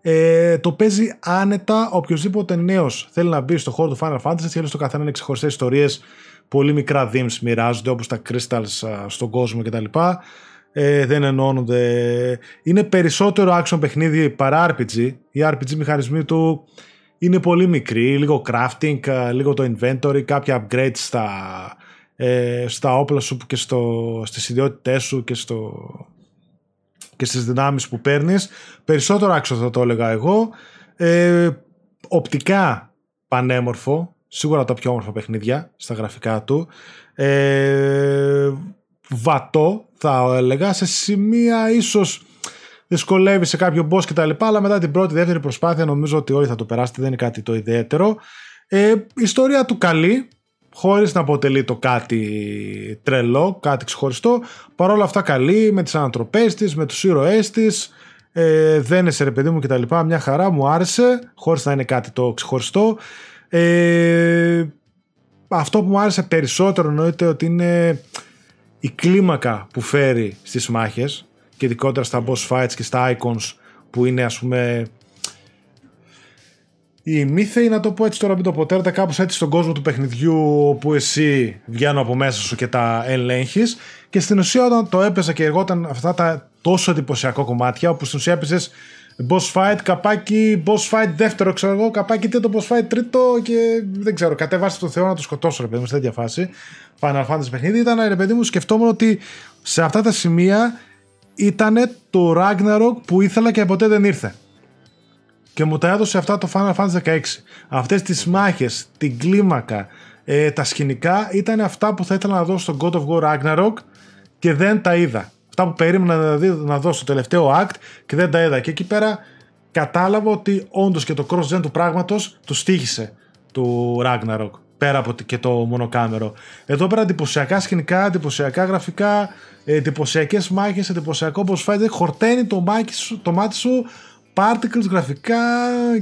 Speaker 1: ε, το παίζει άνετα οποιοδήποτε νέος θέλει να μπει στο χώρο του Final Fantasy. Θέλει στο καθένα είναι ξεχωριστές ιστορίες, πολύ μικρά themes μοιράζονται όπως τα crystals στον κόσμο κτλ. Ε, δεν ενώνονται. Είναι περισσότερο action παιχνίδι παρά RPG. Οι RPG μηχανισμοί του είναι πολύ μικρή, λίγο crafting, ε, λίγο το inventory, κάποια upgrades στα, ε, στα όπλα σου και στο, στις ιδιότητές σου και, στο, και στις δυνάμεις που παίρνεις. Περισσότερο άξιο θα το έλεγα εγώ. Ε, οπτικά πανέμορφο, σίγουρα τα πιο όμορφα παιχνίδια στα γραφικά του. Ε, βατό θα έλεγα, σε σημεία ίσως δυσκολεύει σε κάποιο boss κτλ. Αλλά μετά την πρώτη, δεύτερη προσπάθεια νομίζω ότι όλοι θα το περάσετε, δεν είναι κάτι το ιδιαίτερο. Ε, ιστορία του καλή, χωρίς να αποτελεί το κάτι τρελό, κάτι ξεχωριστό. Παρ' όλα αυτά καλή, με τις ανατροπές της, με τους ήρωές της. Ε, δένεσαι ρε παιδί μου κτλ. Μια χαρά μου άρεσε, χωρίς να είναι κάτι το ξεχωριστό. Ε, αυτό που μου άρεσε περισσότερο εννοείται ότι είναι η κλίμακα που φέρει στις μάχες και ειδικότερα στα boss fights και στα icons που είναι ας πούμε η μύθεη να το πω έτσι τώρα μην το ποτέρτα κάπως έτσι στον κόσμο του παιχνιδιού όπου εσύ βγαίνουν από μέσα σου και τα ελέγχεις. και στην ουσία όταν το έπαιζα και εγώ ήταν αυτά τα τόσο εντυπωσιακό κομμάτια όπου στην ουσία έπαιζες boss fight, καπάκι, boss fight δεύτερο, ξέρω εγώ, καπάκι τρίτο, boss fight τρίτο και δεν ξέρω, κατέβασε τον Θεό να το σκοτώσω, ρε παιδί μου, σε τέτοια φάση. Final Fantasy παιχνίδι ήταν, ρε παιδί μου, σκεφτόμουν ότι σε αυτά τα σημεία ήταν το Ragnarok που ήθελα και ποτέ δεν ήρθε. Και μου τα έδωσε αυτά το Final Fantasy 16. Αυτές τις μάχες, την κλίμακα, ε, τα σκηνικά ήταν αυτά που θα ήθελα να δω στο God of War Ragnarok και δεν τα είδα. Αυτά που περίμενα να, δει, να δω στο τελευταίο act και δεν τα είδα. Και εκεί πέρα κατάλαβα ότι όντως και το cross-gen του πράγματος τους στήχησε του Ragnarok πέρα από και το μονοκάμερο. Εδώ πέρα εντυπωσιακά σκηνικά, εντυπωσιακά γραφικά, εντυπωσιακές μάχες, εντυπωσιακό πώ φαίνεται, χορταίνει το, σου, το μάτι σου, particles, γραφικά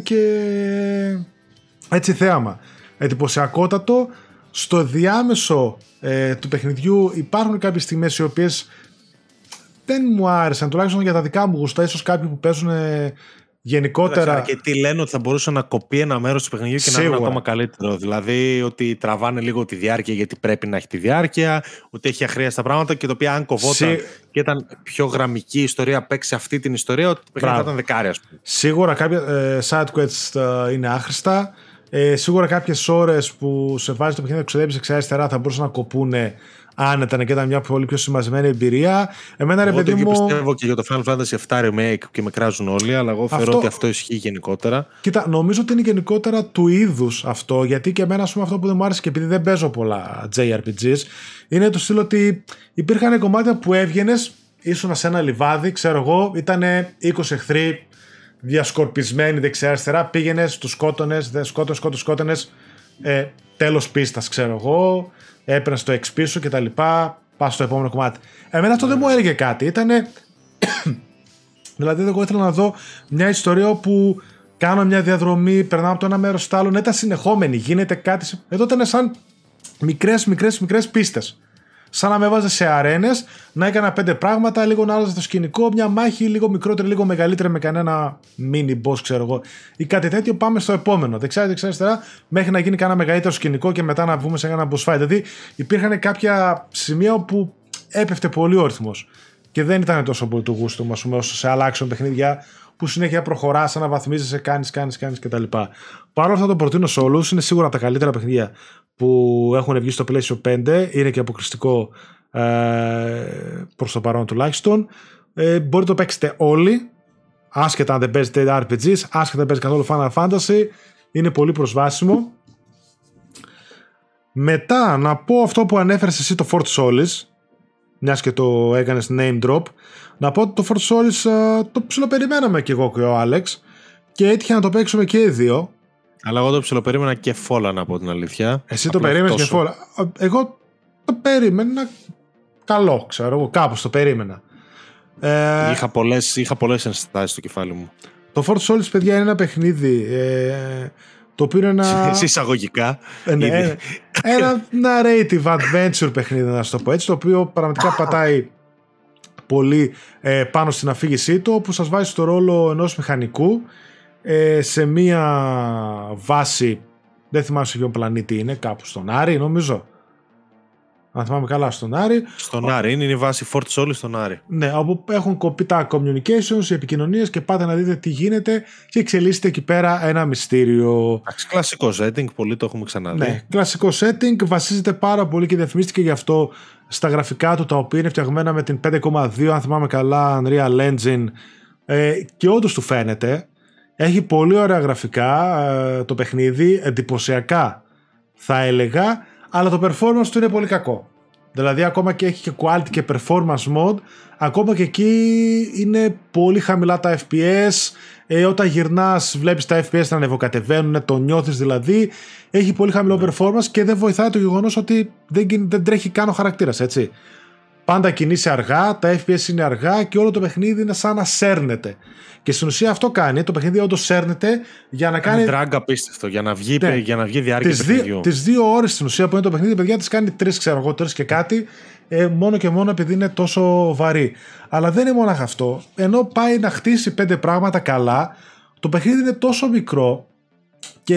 Speaker 1: και έτσι θέαμα. Εντυπωσιακότατο. Στο διάμεσο ε, του παιχνιδιού υπάρχουν κάποιες στιγμές οι οποίες δεν μου άρεσαν, τουλάχιστον για τα δικά μου γούστα, ίσως κάποιοι που παίζουν γενικότερα.
Speaker 2: Και τι λένε ότι θα μπορούσε να κοπεί ένα μέρος του παιχνιδιού και να είναι ακόμα καλύτερο. Δηλαδή ότι τραβάνε λίγο τη διάρκεια γιατί πρέπει να έχει τη διάρκεια, ότι έχει αχρίαστα πράγματα και το οποίο αν κοβόταν και ήταν πιο γραμμική ιστορία, παίξει αυτή την ιστορία, ότι το παιχνίδι θα ήταν δεκάρια.
Speaker 1: Σίγουρα κάποια ε, side quests ε, είναι άχρηστα. Ε, σίγουρα κάποιες ώρες που σε βάζει το παιχνίδι να ξοδέψεις δεξιά-αριστερά θα μπορούσαν να κοπούν αν ήταν και ήταν μια πολύ πιο σημασμένη εμπειρία. Εμένα ρε παιδί μου.
Speaker 2: πιστεύω και για το Final Fantasy 7 Remake και με κράζουν όλοι, αλλά εγώ θεωρώ ότι αυτό ισχύει γενικότερα.
Speaker 1: Κοίτα, νομίζω ότι είναι γενικότερα του είδους αυτό, γιατί και εμένα πούμε, αυτό που δεν μου άρεσε και επειδή δεν παίζω πολλά JRPGs, είναι το στυλ ότι υπήρχαν κομμάτια που έβγαινες, ήσουν σε ένα λιβάδι, ξέρω εγώ, ήταν 20 εχθροί διασκορπισμένοι δεξιά-αριστερά, πήγαινες, τους σκότωνες, σκότωνε, σκότωνε, σκότωνες. Ε, τέλος πίστας, ξέρω εγώ έπαιρνε το XP σου και τα λοιπά. πας στο επόμενο κομμάτι. Εμένα αυτό δεν μου έλεγε κάτι. Ήτανε. [CLEARS THROAT] δηλαδή, εγώ ήθελα να δω μια ιστορία όπου κάνω μια διαδρομή, περνάω από το ένα μέρος στο άλλο, να ήταν συνεχόμενη. Γίνεται κάτι. Εδώ ήταν σαν μικρές, μικρές, μικρές πίστες. Σαν να με έβαζε σε αρένες, να έκανα πέντε πράγματα, λίγο να άλλαζε το σκηνικό, μια μάχη λίγο μικρότερη, λίγο μεγαλύτερη με κανένα mini boss, ξέρω εγώ, ή κάτι τέτοιο. Πάμε στο επόμενο. Δεξιά, δεξιά, αριστερά, μέχρι να γίνει κανένα μεγαλύτερο σκηνικό και μετά να βγούμε σε ένα boss fight. Δηλαδή υπήρχαν κάποια σημεία όπου έπεφτε πολύ ο ρυθμός. Και δεν ήταν τόσο πολύ του γούστου μου, ας πούμε, όσο σε άλλα παιχνίδια που συνέχεια προχωρά, αναβαθμίζεσαι, κάνεις, κάνεις, κάνεις κτλ. Παρ' όλα αυτά το προτείνω σε όλους. Είναι σίγουρα από τα καλύτερα παιχνίδια που έχουν βγει στο PlayStation 5. Είναι και αποκλειστικό ε, προς το παρόν τουλάχιστον. Ε, μπορείτε να το παίξετε όλοι. Άσχετα αν δεν παίζετε RPGs, άσχετα αν δεν παίζετε καθόλου Final Fantasy. Είναι πολύ προσβάσιμο. Μετά να πω αυτό που ανέφερες εσύ το Fort Solis, μιας και το έκανες name drop. Να πω ότι το Fort Solis το ψιλοπεριμέναμε κι εγώ και ο Άλεξ και έτυχε να το παίξουμε και οι δύο.
Speaker 2: Αλλά εγώ το ψιλοπερίμενα και φόλα να πω την αλήθεια.
Speaker 1: Εσύ το περίμενες και φόλα. Εγώ το περίμενα καλό, ξέρω εγώ, κάπως το περίμενα.
Speaker 2: Ε, είχα, πολλές, είχα πολλές ενστάσεις στο κεφάλι μου.
Speaker 1: Το Fort Solis, παιδιά, είναι ένα παιχνίδι ε, το οποίο είναι ένα...
Speaker 2: Εισαγωγικά.
Speaker 1: Ε, ναι, ένα narrative adventure παιχνίδι, να το πω έτσι, το οποίο πραγματικά πατάει πολύ ε, πάνω στην αφήγησή του, όπου σας βάζει στο ρόλο ενός μηχανικού ε, σε μία βάση, δεν θυμάμαι σε ποιον πλανήτη είναι, κάπου στον Άρη νομίζω. Αν θυμάμαι καλά, στον Άρη.
Speaker 2: Στον Άρη, είναι η βάση Fort Solis στον Άρη.
Speaker 1: Ναι, όπου έχουν κοπεί τα communications, οι επικοινωνίες και πάτε να δείτε τι γίνεται και εξελίσσεται εκεί πέρα ένα μυστήριο.
Speaker 2: Κλασικό setting, πολύ το έχουμε ξαναδεί.
Speaker 1: Ναι, κλασικό setting, βασίζεται πάρα πολύ και διαφημίστηκε γι' αυτό στα γραφικά του, τα οποία είναι φτιαγμένα με την 5,2, αν θυμάμαι καλά, Unreal Engine. Ε, και όντως του φαίνεται. Έχει πολύ ωραία γραφικά ε, το παιχνίδι, εντυπωσιακά θα έλεγα, αλλά το performance του είναι πολύ κακό. Δηλαδή ακόμα και έχει και quality και performance mode, ακόμα και εκεί είναι πολύ χαμηλά τα FPS, ε, όταν γυρνάς βλέπεις τα FPS να ανεβοκατεβαίνουν, το νιώθεις δηλαδή, έχει πολύ χαμηλό performance και δεν βοηθάει το γεγονός ότι δεν, δεν τρέχει καν ο χαρακτήρας, έτσι. Πάντα κινείσαι αργά, τα FPS είναι αργά και όλο το παιχνίδι είναι σαν να σέρνεται. Και στην ουσία αυτό κάνει. Το παιχνίδι όντως σέρνεται για να κάνει.
Speaker 2: Είναι drag απίστευτο, για να βγει, ναι. για να βγει διάρκεια
Speaker 1: τις παιχνιδιού. Τις δύο ώρες στην ουσία που είναι το παιχνίδι, παιδιά τις κάνει τρεις, ξέρω εγώ, τρεις και κάτι, ε, μόνο και μόνο επειδή είναι τόσο βαρύ. Αλλά δεν είναι μόνο αυτό. Ενώ πάει να χτίσει πέντε πράγματα καλά, το παιχνίδι είναι τόσο μικρό και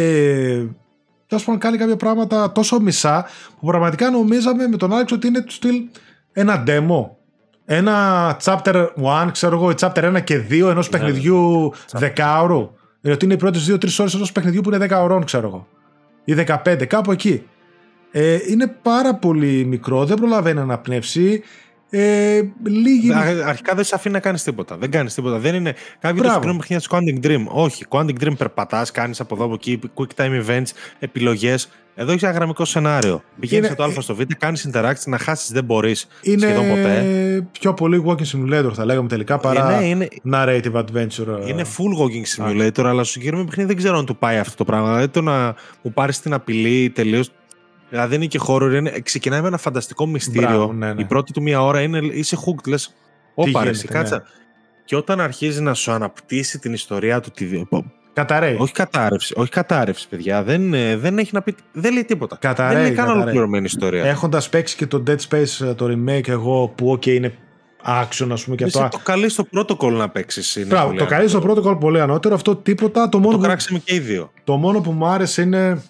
Speaker 1: τέλος πάντων κάνει κάποια πράγματα τόσο μισά που πραγματικά νομίζαμε με τον Άλεξ ότι είναι του στυλ ένα demo. Ένα chapter 1, ξέρω εγώ, chapter 1 και 2 ενός ναι, παιχνιδιού 10 ώρου. Δηλαδή είναι οι πρώτες 2-3 ώρες ενός παιχνιδιού που είναι 10 ώρων, ξέρω εγώ. Ή 15, κάπου εκεί. Ε, είναι πάρα πολύ μικρό, δεν προλαβαίνει να αναπνεύσει. Ε, λίγη...
Speaker 2: Αρχικά δεν σε αφήνει να κάνεις τίποτα. Δεν κάνεις τίποτα. Δεν είναι. Κάποιοι το συγκρίνουν παιχνίδια του Quantic Dream. Όχι. Quantic Dream περπατάς, κάνεις από εδώ από εκεί, quick time events, επιλογές. Εδώ έχεις ένα γραμμικό σενάριο. Πηγαίνεις από το Α στο Β, κάνεις interaction, να χάσεις δεν μπορείς σχεδόν ποτέ.
Speaker 1: Είναι πιο πολύ walking simulator θα λέγαμε τελικά παρά ναι, είναι... narrative adventure.
Speaker 2: Είναι full walking simulator, αλλά στο συγκεκριμένο παιχνίδι δεν ξέρω αν του πάει αυτό το πράγμα. Δηλαδή το να μου πάρεις την απειλή τελείως Δηλαδή είναι και χώρο, είναι, ξεκινάει με ένα φανταστικό μυστήριο. Μπράβο, ναι, ναι. Η πρώτη του μία ώρα είναι, είσαι hooked, λες. Ωπα ρε, κάτσα. Ναι. Και όταν αρχίζει να σου αναπτύσσει την ιστορία του. Τη...
Speaker 1: Καταραίει.
Speaker 2: Όχι κατάρρευση, όχι κατάρρευση, παιδιά. Δεν, ε, δεν έχει να πει. Δεν λέει τίποτα. Καταραίει, δεν είναι καν ολοκληρωμένη ιστορία.
Speaker 1: Έχοντας παίξει και το Dead Space ε, το remake, εγώ που OK είναι action, ας πούμε και αυτό.
Speaker 2: Το καλεί στο protocol να παίξεις.
Speaker 1: το καλεί στο protocol πολύ ανώτερο. Αυτό τίποτα. Το, μόνο
Speaker 2: το κράξαμε και οι δύο.
Speaker 1: Το μόνο που μου άρεσε είναι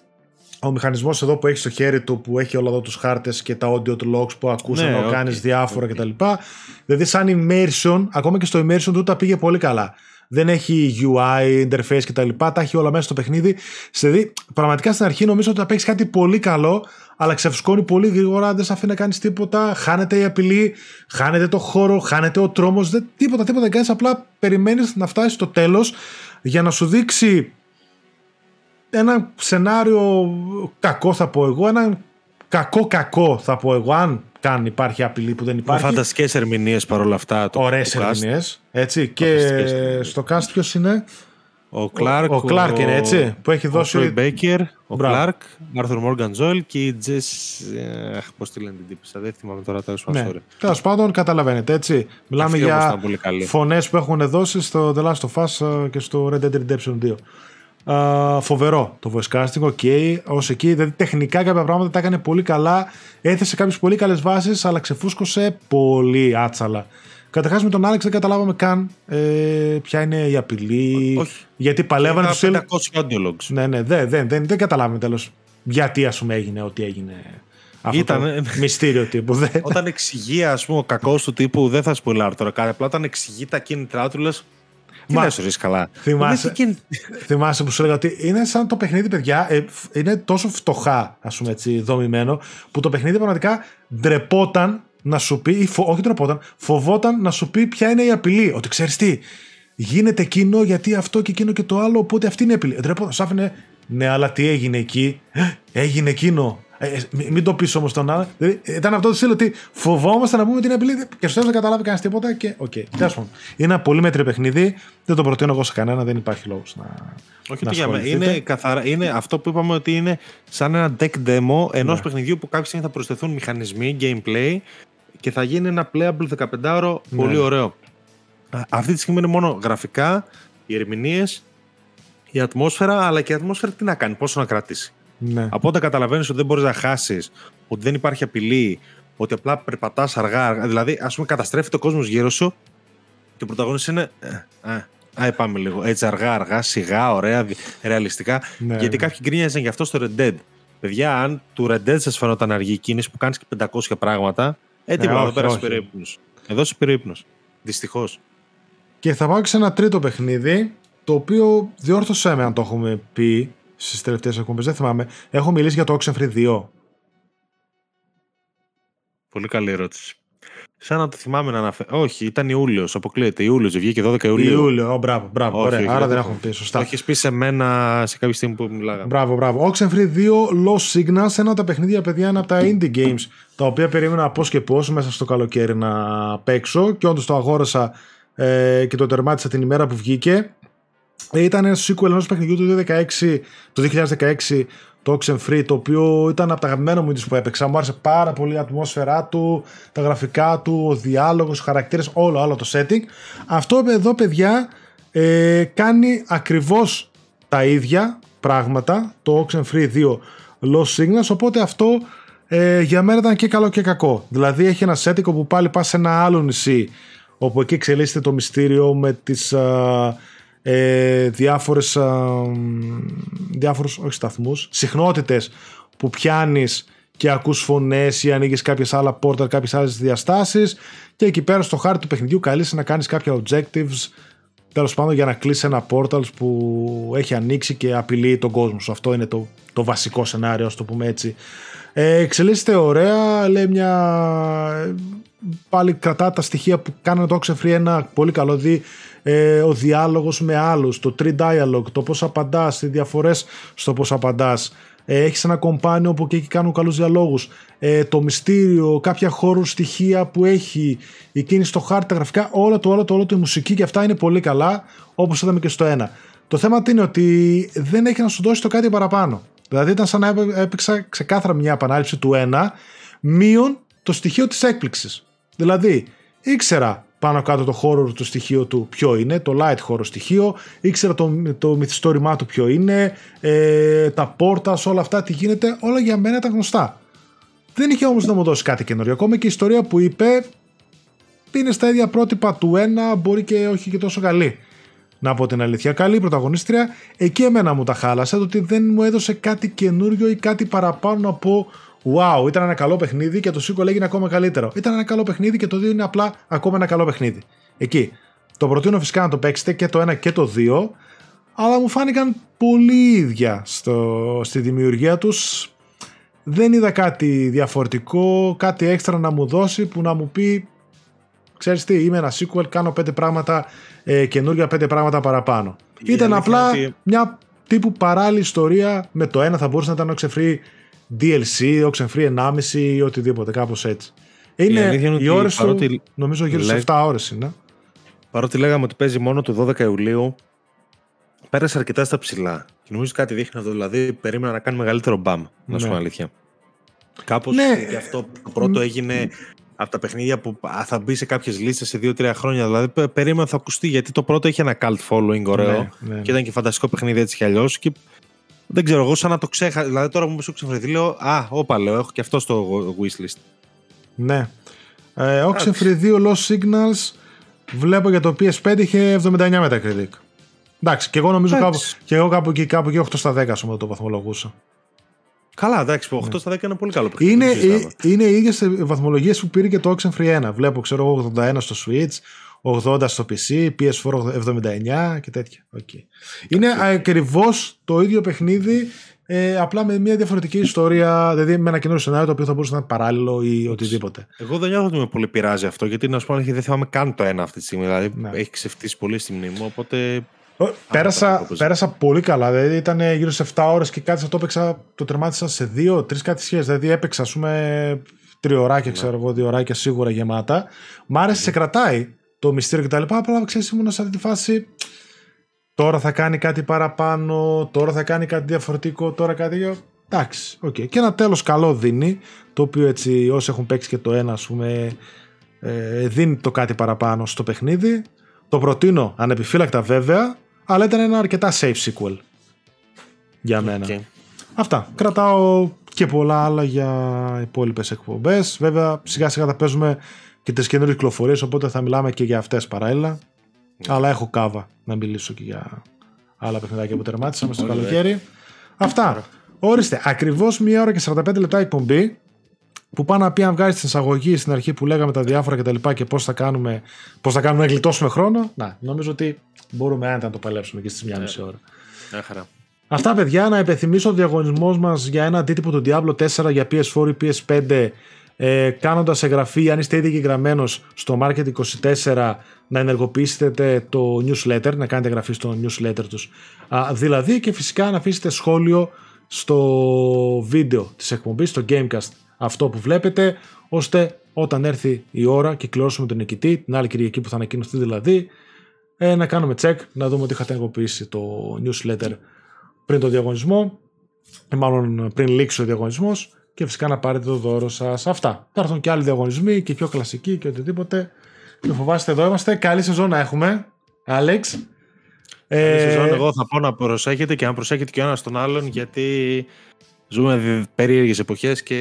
Speaker 1: ο μηχανισμός εδώ που έχεις στο χέρι του που έχει όλα εδώ τους χάρτες και τα audio του logs που ακούσαν ναι, να okay. κάνεις διάφορα okay. κτλ. Δηλαδή σαν immersion, ακόμα και στο immersion του τα πήγε πολύ καλά. Δεν έχει UI, interface κτλ. Τα, τα έχει όλα μέσα στο παιχνίδι. Δηλαδή, πραγματικά στην αρχή νομίζω ότι θα παίξεις κάτι πολύ καλό, αλλά ξεφουσκώνει πολύ γρήγορα, δεν σε αφήνει να κάνεις τίποτα. Χάνεται η απειλή, χάνεται το χώρο, χάνεται ο τρόμος. Τίποτα, τίποτα δεν κάνεις. Απλά περιμένεις να φτάσει στο τέλος για να σου δείξει ένα σενάριο κακό θα πω εγώ, ένα κακό κακό θα πω εγώ, αν καν υπάρχει απειλή που δεν υπάρχει.
Speaker 2: Φανταστικές ερμηνείες παρόλα αυτά.
Speaker 1: Ωραίες ερμηνείες. Έτσι. Και στο cast ποιος είναι;
Speaker 2: Ο Κλάρκ.
Speaker 1: Ο, ο Κλάρκ είναι έτσι, που έχει δώσει.
Speaker 2: Ο Μπέικερ, ο Κλάρκ, Άρθουρ Μόργαν Τζόελ και η Τζες. Πώς τη λένε την τύπισσα, δεν θυμάμαι τώρα τέλος πάντων. Ναι.
Speaker 1: Τέλος πάντων, καταλαβαίνετε έτσι. Μιλάμε για φωνές που έχουν δώσει στο The Last of Us και στο Red Dead Redemption 2. Uh, φοβερό το voice casting, ok, okay, ως εκεί, δηλαδή τεχνικά κάποια πράγματα τα έκανε πολύ καλά, έθεσε κάποιες πολύ καλές βάσεις, αλλά ξεφούσκωσε πολύ άτσαλα. Καταρχάς με τον Άλεξ δεν καταλάβαμε καν ε, ποια είναι η απειλή.
Speaker 2: Όχι.
Speaker 1: Γιατί παλεύανε
Speaker 2: τους 500 audio logs.
Speaker 1: Ναι, ναι, δεν, δεν, δεν, δεν καταλάβαμε τέλος γιατί ας πούμε έγινε ό,τι έγινε. Αυτό Ήταν, το μυστήριο τύπου. Δε.
Speaker 2: Όταν εξηγεί, ας πούμε, ο κακός του τύπου, δεν θα σποϊλάρω τώρα κάτι. Απλά όταν εξηγεί τα κίνητρά του, λες. Τι Μα, λες, καλά.
Speaker 1: Θυμάσαι, θυμάσαι που σου έλεγα ότι είναι σαν το παιχνίδι, παιδιά, ε, είναι τόσο φτωχά, ας πούμε έτσι, δομημένο, που το παιχνίδι πραγματικά ντρεπόταν να σου πει, ή φο, όχι τροπόταν, φοβόταν να σου πει ποια είναι η απειλή. Ότι ξέρεις τι, γίνεται εκείνο γιατί αυτό και εκείνο και το άλλο, οπότε αυτή είναι η απειλή. Ντρεπόταν, σου άφηνε, ναι, αλλά τι έγινε εκεί, «Ε, έγινε εκείνο; Ε, ε μην το πεις όμως τον άλλο. Δηλαδή, ήταν αυτό το στυλ ότι φοβόμαστε να πούμε την απειλή και στο τέλος δεν καταλάβει κανένας τίποτα και ok. Okay. Τέλος Είναι ένα πολύ μέτριο παιχνίδι. Δεν το προτείνω εγώ σε κανένα, δεν υπάρχει λόγος να.
Speaker 2: Όχι, να για είναι, καθαρά, είναι αυτό που είπαμε ότι είναι σαν ένα tech demo ενός ναι. παιχνιδιού που κάποια στιγμή θα προσθεθούν μηχανισμοί, gameplay και θα γίνει ένα playable 15ωρο ναι. πολύ ωραίο. Αυτή τη στιγμή είναι μόνο γραφικά, οι ερμηνείες, η ατμόσφαιρα, αλλά και η ατμόσφαιρα τι να κάνει, πόσο να κρατήσει.
Speaker 1: Ναι.
Speaker 2: Από όταν καταλαβαίνεις ότι δεν μπορείς να χάσεις, ότι δεν υπάρχει απειλή, ότι απλά περπατάς αργά, αργά, δηλαδή ας πούμε καταστρέφεται ο κόσμος γύρω σου και ο πρωταγωνιστής είναι. Ε, ε, α, πάμε λίγο. Έτσι αργά, αργά, σιγά, ωραία, ρεαλιστικά. Ναι, γιατί ναι. κάποιοι γκρίνιαζαν γι' αυτό στο Red Dead. Παιδιά, αν του Red Dead σας φαινόταν αργή κίνηση που κάνεις και 500 πράγματα, ε, τίποτα, ναι, εδώ πέρασε περίπνος. Εδώ είσαι περίπνο. Δυστυχώς.
Speaker 1: Και θα πάω και σε ένα τρίτο παιχνίδι, το οποίο διόρθωσέ με αν το έχουμε πει στις τελευταίες εκπομπές. Δεν θυμάμαι. Έχω μιλήσει για το Oxenfree 2.
Speaker 2: Πολύ καλή ερώτηση. Σαν να το θυμάμαι να αναφέρω. Όχι, ήταν Ιούλιος. Αποκλείεται. Ιούλιος, βγήκε 12 Ιουλίου.
Speaker 1: Ιούλιο, oh, μπράβο, μπράβο. Όχι, ωραία. Άρα δεν έχουμε πει. Σωστά. Το
Speaker 2: έχεις πει σε μένα σε κάποια στιγμή που μιλάγαμε.
Speaker 1: Μπράβο, μπράβο. Oxenfree 2 Lost Signals, ένα από τα παιχνίδια, παιδιά, ένα από τα indie games τα οποία περίμενα πώς και πώς μέσα στο καλοκαίρι να παίξω και όντως το αγόρασα ε, και το τερμάτισα την ημέρα που βγήκε. Ε, ήταν ένα sequel ενός παιχνιδιού του 2016, το 2016 το Oxenfree, το οποίο ήταν από τα αγαπημένα μου που έπαιξα. Μου άρεσε πάρα πολύ η ατμόσφαιρά του, τα γραφικά του, ο διάλογος, οι χαρακτήρες, όλο άλλο το setting. Αυτό εδώ, παιδιά, ε, κάνει ακριβώς τα ίδια πράγματα, το Oxenfree 2 Lost Signals, οπότε αυτό ε, για μένα ήταν και καλό και κακό. Δηλαδή έχει ένα setting όπου πάλι πας σε ένα άλλο νησί, όπου εκεί εξελίσσεται το μυστήριο με τις ε, διάφορες, α, διάφορους όχι σταθμούς, συχνότητες που πιάνεις και ακούς φωνές ή ανοίγεις κάποιες άλλα πόρτα, κάποιες άλλες διαστάσεις και εκεί πέρα στο χάρτη του παιχνιδιού καλείσαι να κάνεις κάποια objectives τέλος πάντων για να κλείσεις ένα portal που έχει ανοίξει και απειλεί τον κόσμο σου. Αυτό είναι το, το βασικό σενάριο, ας το πούμε έτσι. Ε, εξελίσσεται ωραία, λέει μια... Πάλι κρατά τα στοιχεία που κάνανε το Oxenfree ένα πολύ καλό δι ε, ο διάλογος με άλλους, το tree dialogue, το πώς απαντάς, οι διαφορές στο πώς απαντάς. Ε, έχεις ένα κομπάνιο που και εκεί κάνουν καλούς διαλόγους. Ε, το μυστήριο, κάποια χώρου στοιχεία που έχει, η κίνηση στο χάρτη, τα γραφικά, όλο το όλο το όλο το η μουσική και αυτά είναι πολύ καλά, όπως είδαμε και στο ένα. Το θέμα είναι ότι δεν έχει να σου δώσει το κάτι παραπάνω. Δηλαδή ήταν σαν να έπαιξα ξεκάθαρα μια επανάληψη του ένα, μείον το στοιχείο της έκπληξης. Δηλαδή, ήξερα πάνω κάτω το χώρο του στοιχείο του ποιο είναι, το light χώρο στοιχείο, ήξερα το, το μυθιστόρημά του ποιο είναι, ε, τα πόρτα, όλα αυτά τι γίνεται, όλα για μένα ήταν γνωστά. Δεν είχε όμως να μου δώσει κάτι καινούριο. Ακόμα και η ιστορία που είπε είναι στα ίδια πρότυπα του ένα, μπορεί και όχι και τόσο καλή. Να πω την αλήθεια, καλή πρωταγωνίστρια. Εκεί εμένα μου τα χάλασε, το ότι δεν μου έδωσε κάτι καινούριο ή κάτι παραπάνω από Wow, ήταν ένα καλό παιχνίδι και το sequel έγινε ακόμα καλύτερο. Ήταν ένα καλό παιχνίδι και το 2 είναι απλά ακόμα ένα καλό παιχνίδι. Εκεί. Το προτείνω φυσικά να το παίξετε και το 1 και το 2, αλλά μου φάνηκαν πολύ ίδια στο, στη δημιουργία τους. Δεν είδα κάτι διαφορετικό, κάτι έξτρα να μου δώσει που να μου πει ξέρεις τι, είμαι ένα sequel, κάνω πέντε πράγματα ε, καινούργια, πέντε πράγματα παραπάνω. Ήταν απλά μια τύπου παράλληλη ιστορία με το ένα θα μπορούσε να ήταν ο Free DLC, Oxenfree 1,5 ή οτιδήποτε, κάπως έτσι. Είναι η, η ώρες του, νομίζω γύρω στις 7 ώρες είναι.
Speaker 2: Παρότι λέγαμε ότι παίζει μόνο του 12 Ιουλίου, πέρασε αρκετά στα ψηλά. Και νομίζω κάτι δείχνει αυτό. Δηλαδή, περίμενα να κάνει μεγαλύτερο μπαμ, να σου
Speaker 1: Ναι.
Speaker 2: πω αλήθεια. Κάπως
Speaker 1: Ναι.
Speaker 2: και αυτό το πρώτο έγινε από τα παιχνίδια που α, θα μπει σε κάποιες λίστες σε 2-3 χρόνια. Δηλαδή, πε- περίμενα θα ακουστεί γιατί το πρώτο είχε ένα cult following ωραίο
Speaker 1: Ναι, ναι.
Speaker 2: και ήταν και φανταστικό παιχνίδι έτσι κι αλλιώς. Και δεν ξέρω, εγώ σαν να το ξέχασα. Δηλαδή, τώρα που μου σου ξεφρεθεί, λέω Α, όπα, λέω, έχω και αυτό στο wishlist.
Speaker 1: Ναι. Ε, Oxenfree 2 Lost Signals βλέπω για το PS5 είχε 79 Metacritic. Εντάξει, και εγώ νομίζω κάπου,
Speaker 2: Εντάξει.
Speaker 1: και εγώ κάπου εκεί, κάπου εκεί 8 στα 10 ας πούμε, το βαθμολογούσα.
Speaker 2: Καλά, εντάξει, που 8 στα 10 είναι πολύ καλό παιχνίδι.
Speaker 1: Είναι,
Speaker 2: δεν συζητάμε.
Speaker 1: ε, είναι οι ίδιες βαθμολογίες που πήρε και το Oxenfree 1. Βλέπω, ξέρω εγώ, 81 στο Switch, 80 στο PC, PS4 79 και τέτοια. Okay. Είναι ακριβώς το ίδιο παιχνίδι, ε, απλά με μια διαφορετική ιστορία, δηλαδή με ένα καινούριο σενάριο το οποίο θα μπορούσε να είναι παράλληλο ή οτιδήποτε.
Speaker 2: Εγώ δεν νιώθω ότι με πολύ πειράζει αυτό, γιατί να σου πω αλήθεια, δεν θυμάμαι καν το ένα αυτή τη στιγμή. Δηλαδή
Speaker 1: Ναι.
Speaker 2: έχει ξεφτύσει πολύ στη μνήμη μου, οπότε.
Speaker 1: Ε, Πέρασα,
Speaker 2: όπως-
Speaker 1: πέρασα πολύ καλά. Δηλαδή ήταν γύρω σε 7 ώρες και κάτι το έπαιξα, το τερμάτισα σε 2-3 κάτι σχέσεις. Δηλαδή έπαιξα, ας πούμε, τριωράκια, ξέρω εγώ, δύο ωράκια σίγουρα γεμάτα. Μ' άρεσε, σε κρατάει το μυστήριο κτλ. Απλά ξέρεις, ήμουν σε αυτή τη φάση. Τώρα θα κάνει κάτι παραπάνω, τώρα θα κάνει κάτι διαφορετικό, τώρα κάτι. τέτοιο. Εντάξει, οκ. Και ένα τέλος καλό δίνει, το οποίο έτσι όσοι έχουν παίξει και το ένα, ας πούμε, ε, δίνει το κάτι παραπάνω στο παιχνίδι. Το προτείνω ανεπιφύλακτα βέβαια, αλλά ήταν ένα αρκετά safe sequel για μένα.
Speaker 2: Οκ.
Speaker 1: Αυτά. Κρατάω και πολλά άλλα για υπόλοιπες εκπομπές. Βέβαια, σιγά σιγά θα παίζουμε και τις καινούριες κυκλοφορίες, οπότε θα μιλάμε και για αυτές παράλληλα. Αλλά έχω κάβα να μιλήσω και για άλλα παιχνιδάκια που τερμάτισα μες στο
Speaker 2: Ωραία.
Speaker 1: καλοκαίρι. Αυτά. Ορίστε, ακριβώς μία ώρα και 45 λεπτά εκπομπή που πάει να πει αν βγάζει την εισαγωγή στην αρχή που λέγαμε τα διάφορα και τα λοιπά και πώς θα κάνουμε, πώς θα κάνουμε να γλιτώσουμε χρόνο. Να, νομίζω ότι μπορούμε άνετα να το παλέψουμε και στις μία μισή ώρα.
Speaker 2: Μια χαρά.
Speaker 1: Αυτά, παιδιά, να υπενθυμίσω ο διαγωνισμός μας για ένα αντίτυπο του Diablo 4 για PS4 ή PS5. Ε, Κάνοντας εγγραφή, αν είστε ήδη εγγεγραμμένος στο Market24, να ενεργοποιήσετε το newsletter, να κάνετε εγγραφή στο newsletter τους. Α, δηλαδή και φυσικά να αφήσετε σχόλιο στο βίντεο της εκπομπής, στο Gamecast, αυτό που βλέπετε, ώστε όταν έρθει η ώρα και κληρώσουμε τον νικητή, την άλλη Κυριακή που θα ανακοινωθεί δηλαδή, ε, να κάνουμε check, να δούμε ότι είχατε ενεργοποιήσει το newsletter πριν το διαγωνισμό, ή μάλλον πριν λήξει ο διαγωνισμός και φυσικά να πάρετε το δώρο σας. Αυτά. Θα έρθουν και άλλοι διαγωνισμοί και πιο κλασικοί και οτιδήποτε. Μην φοβάστε, εδώ είμαστε. Καλή σεζόν να έχουμε. Άλεξ.
Speaker 2: Ε...
Speaker 1: Ε,
Speaker 2: Σεζόν, εγώ θα πω να προσέχετε και να προσέχετε και ο ένας τον άλλον, γιατί ζούμε περίεργες εποχές και.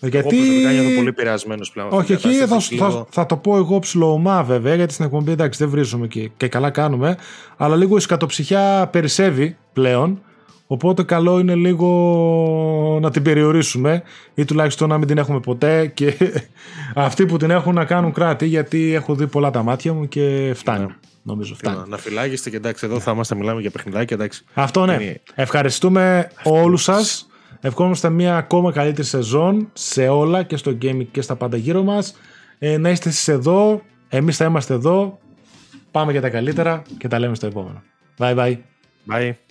Speaker 1: Γιατί-
Speaker 2: Εγώ προσωπικά νιώθω πολύ επηρεασμένο πλέον. από
Speaker 1: όχι,
Speaker 2: αυτή την
Speaker 1: εκεί θα,
Speaker 2: κατάσταση.
Speaker 1: θα,
Speaker 2: Λίγο-
Speaker 1: θα το πω εγώ ψιλοομά βέβαια, γιατί στην εκπομπή εντάξει δεν βρίζουμε και, και καλά κάνουμε. Αλλά λίγο η σκατοψυχιά περισσεύει πλέον. Οπότε καλό είναι λίγο να την περιορίσουμε ή τουλάχιστον να μην την έχουμε ποτέ και [LAUGHS] αυτοί που την έχουν να κάνουν κράτη γιατί έχω δει πολλά τα μάτια μου και φτάνει.
Speaker 2: Ναι.
Speaker 1: Νομίζω φτάνει.
Speaker 2: Να, να φυλάγεστε και εντάξει, εδώ θα είμαστε μιλάμε για παιχνιδάκια. Εντάξει.
Speaker 1: Αυτό ναι.
Speaker 2: Είναι-
Speaker 1: Ευχαριστούμε όλους σας. Ευχόμαστε μια ακόμα καλύτερη σεζόν σε όλα και στο gaming και στα πάντα γύρω μας. Ε, να είστε εσείς εδώ, εμείς θα είμαστε εδώ. Πάμε για τα καλύτερα και τα λέμε στο επόμενο. Bye bye.
Speaker 2: Bye.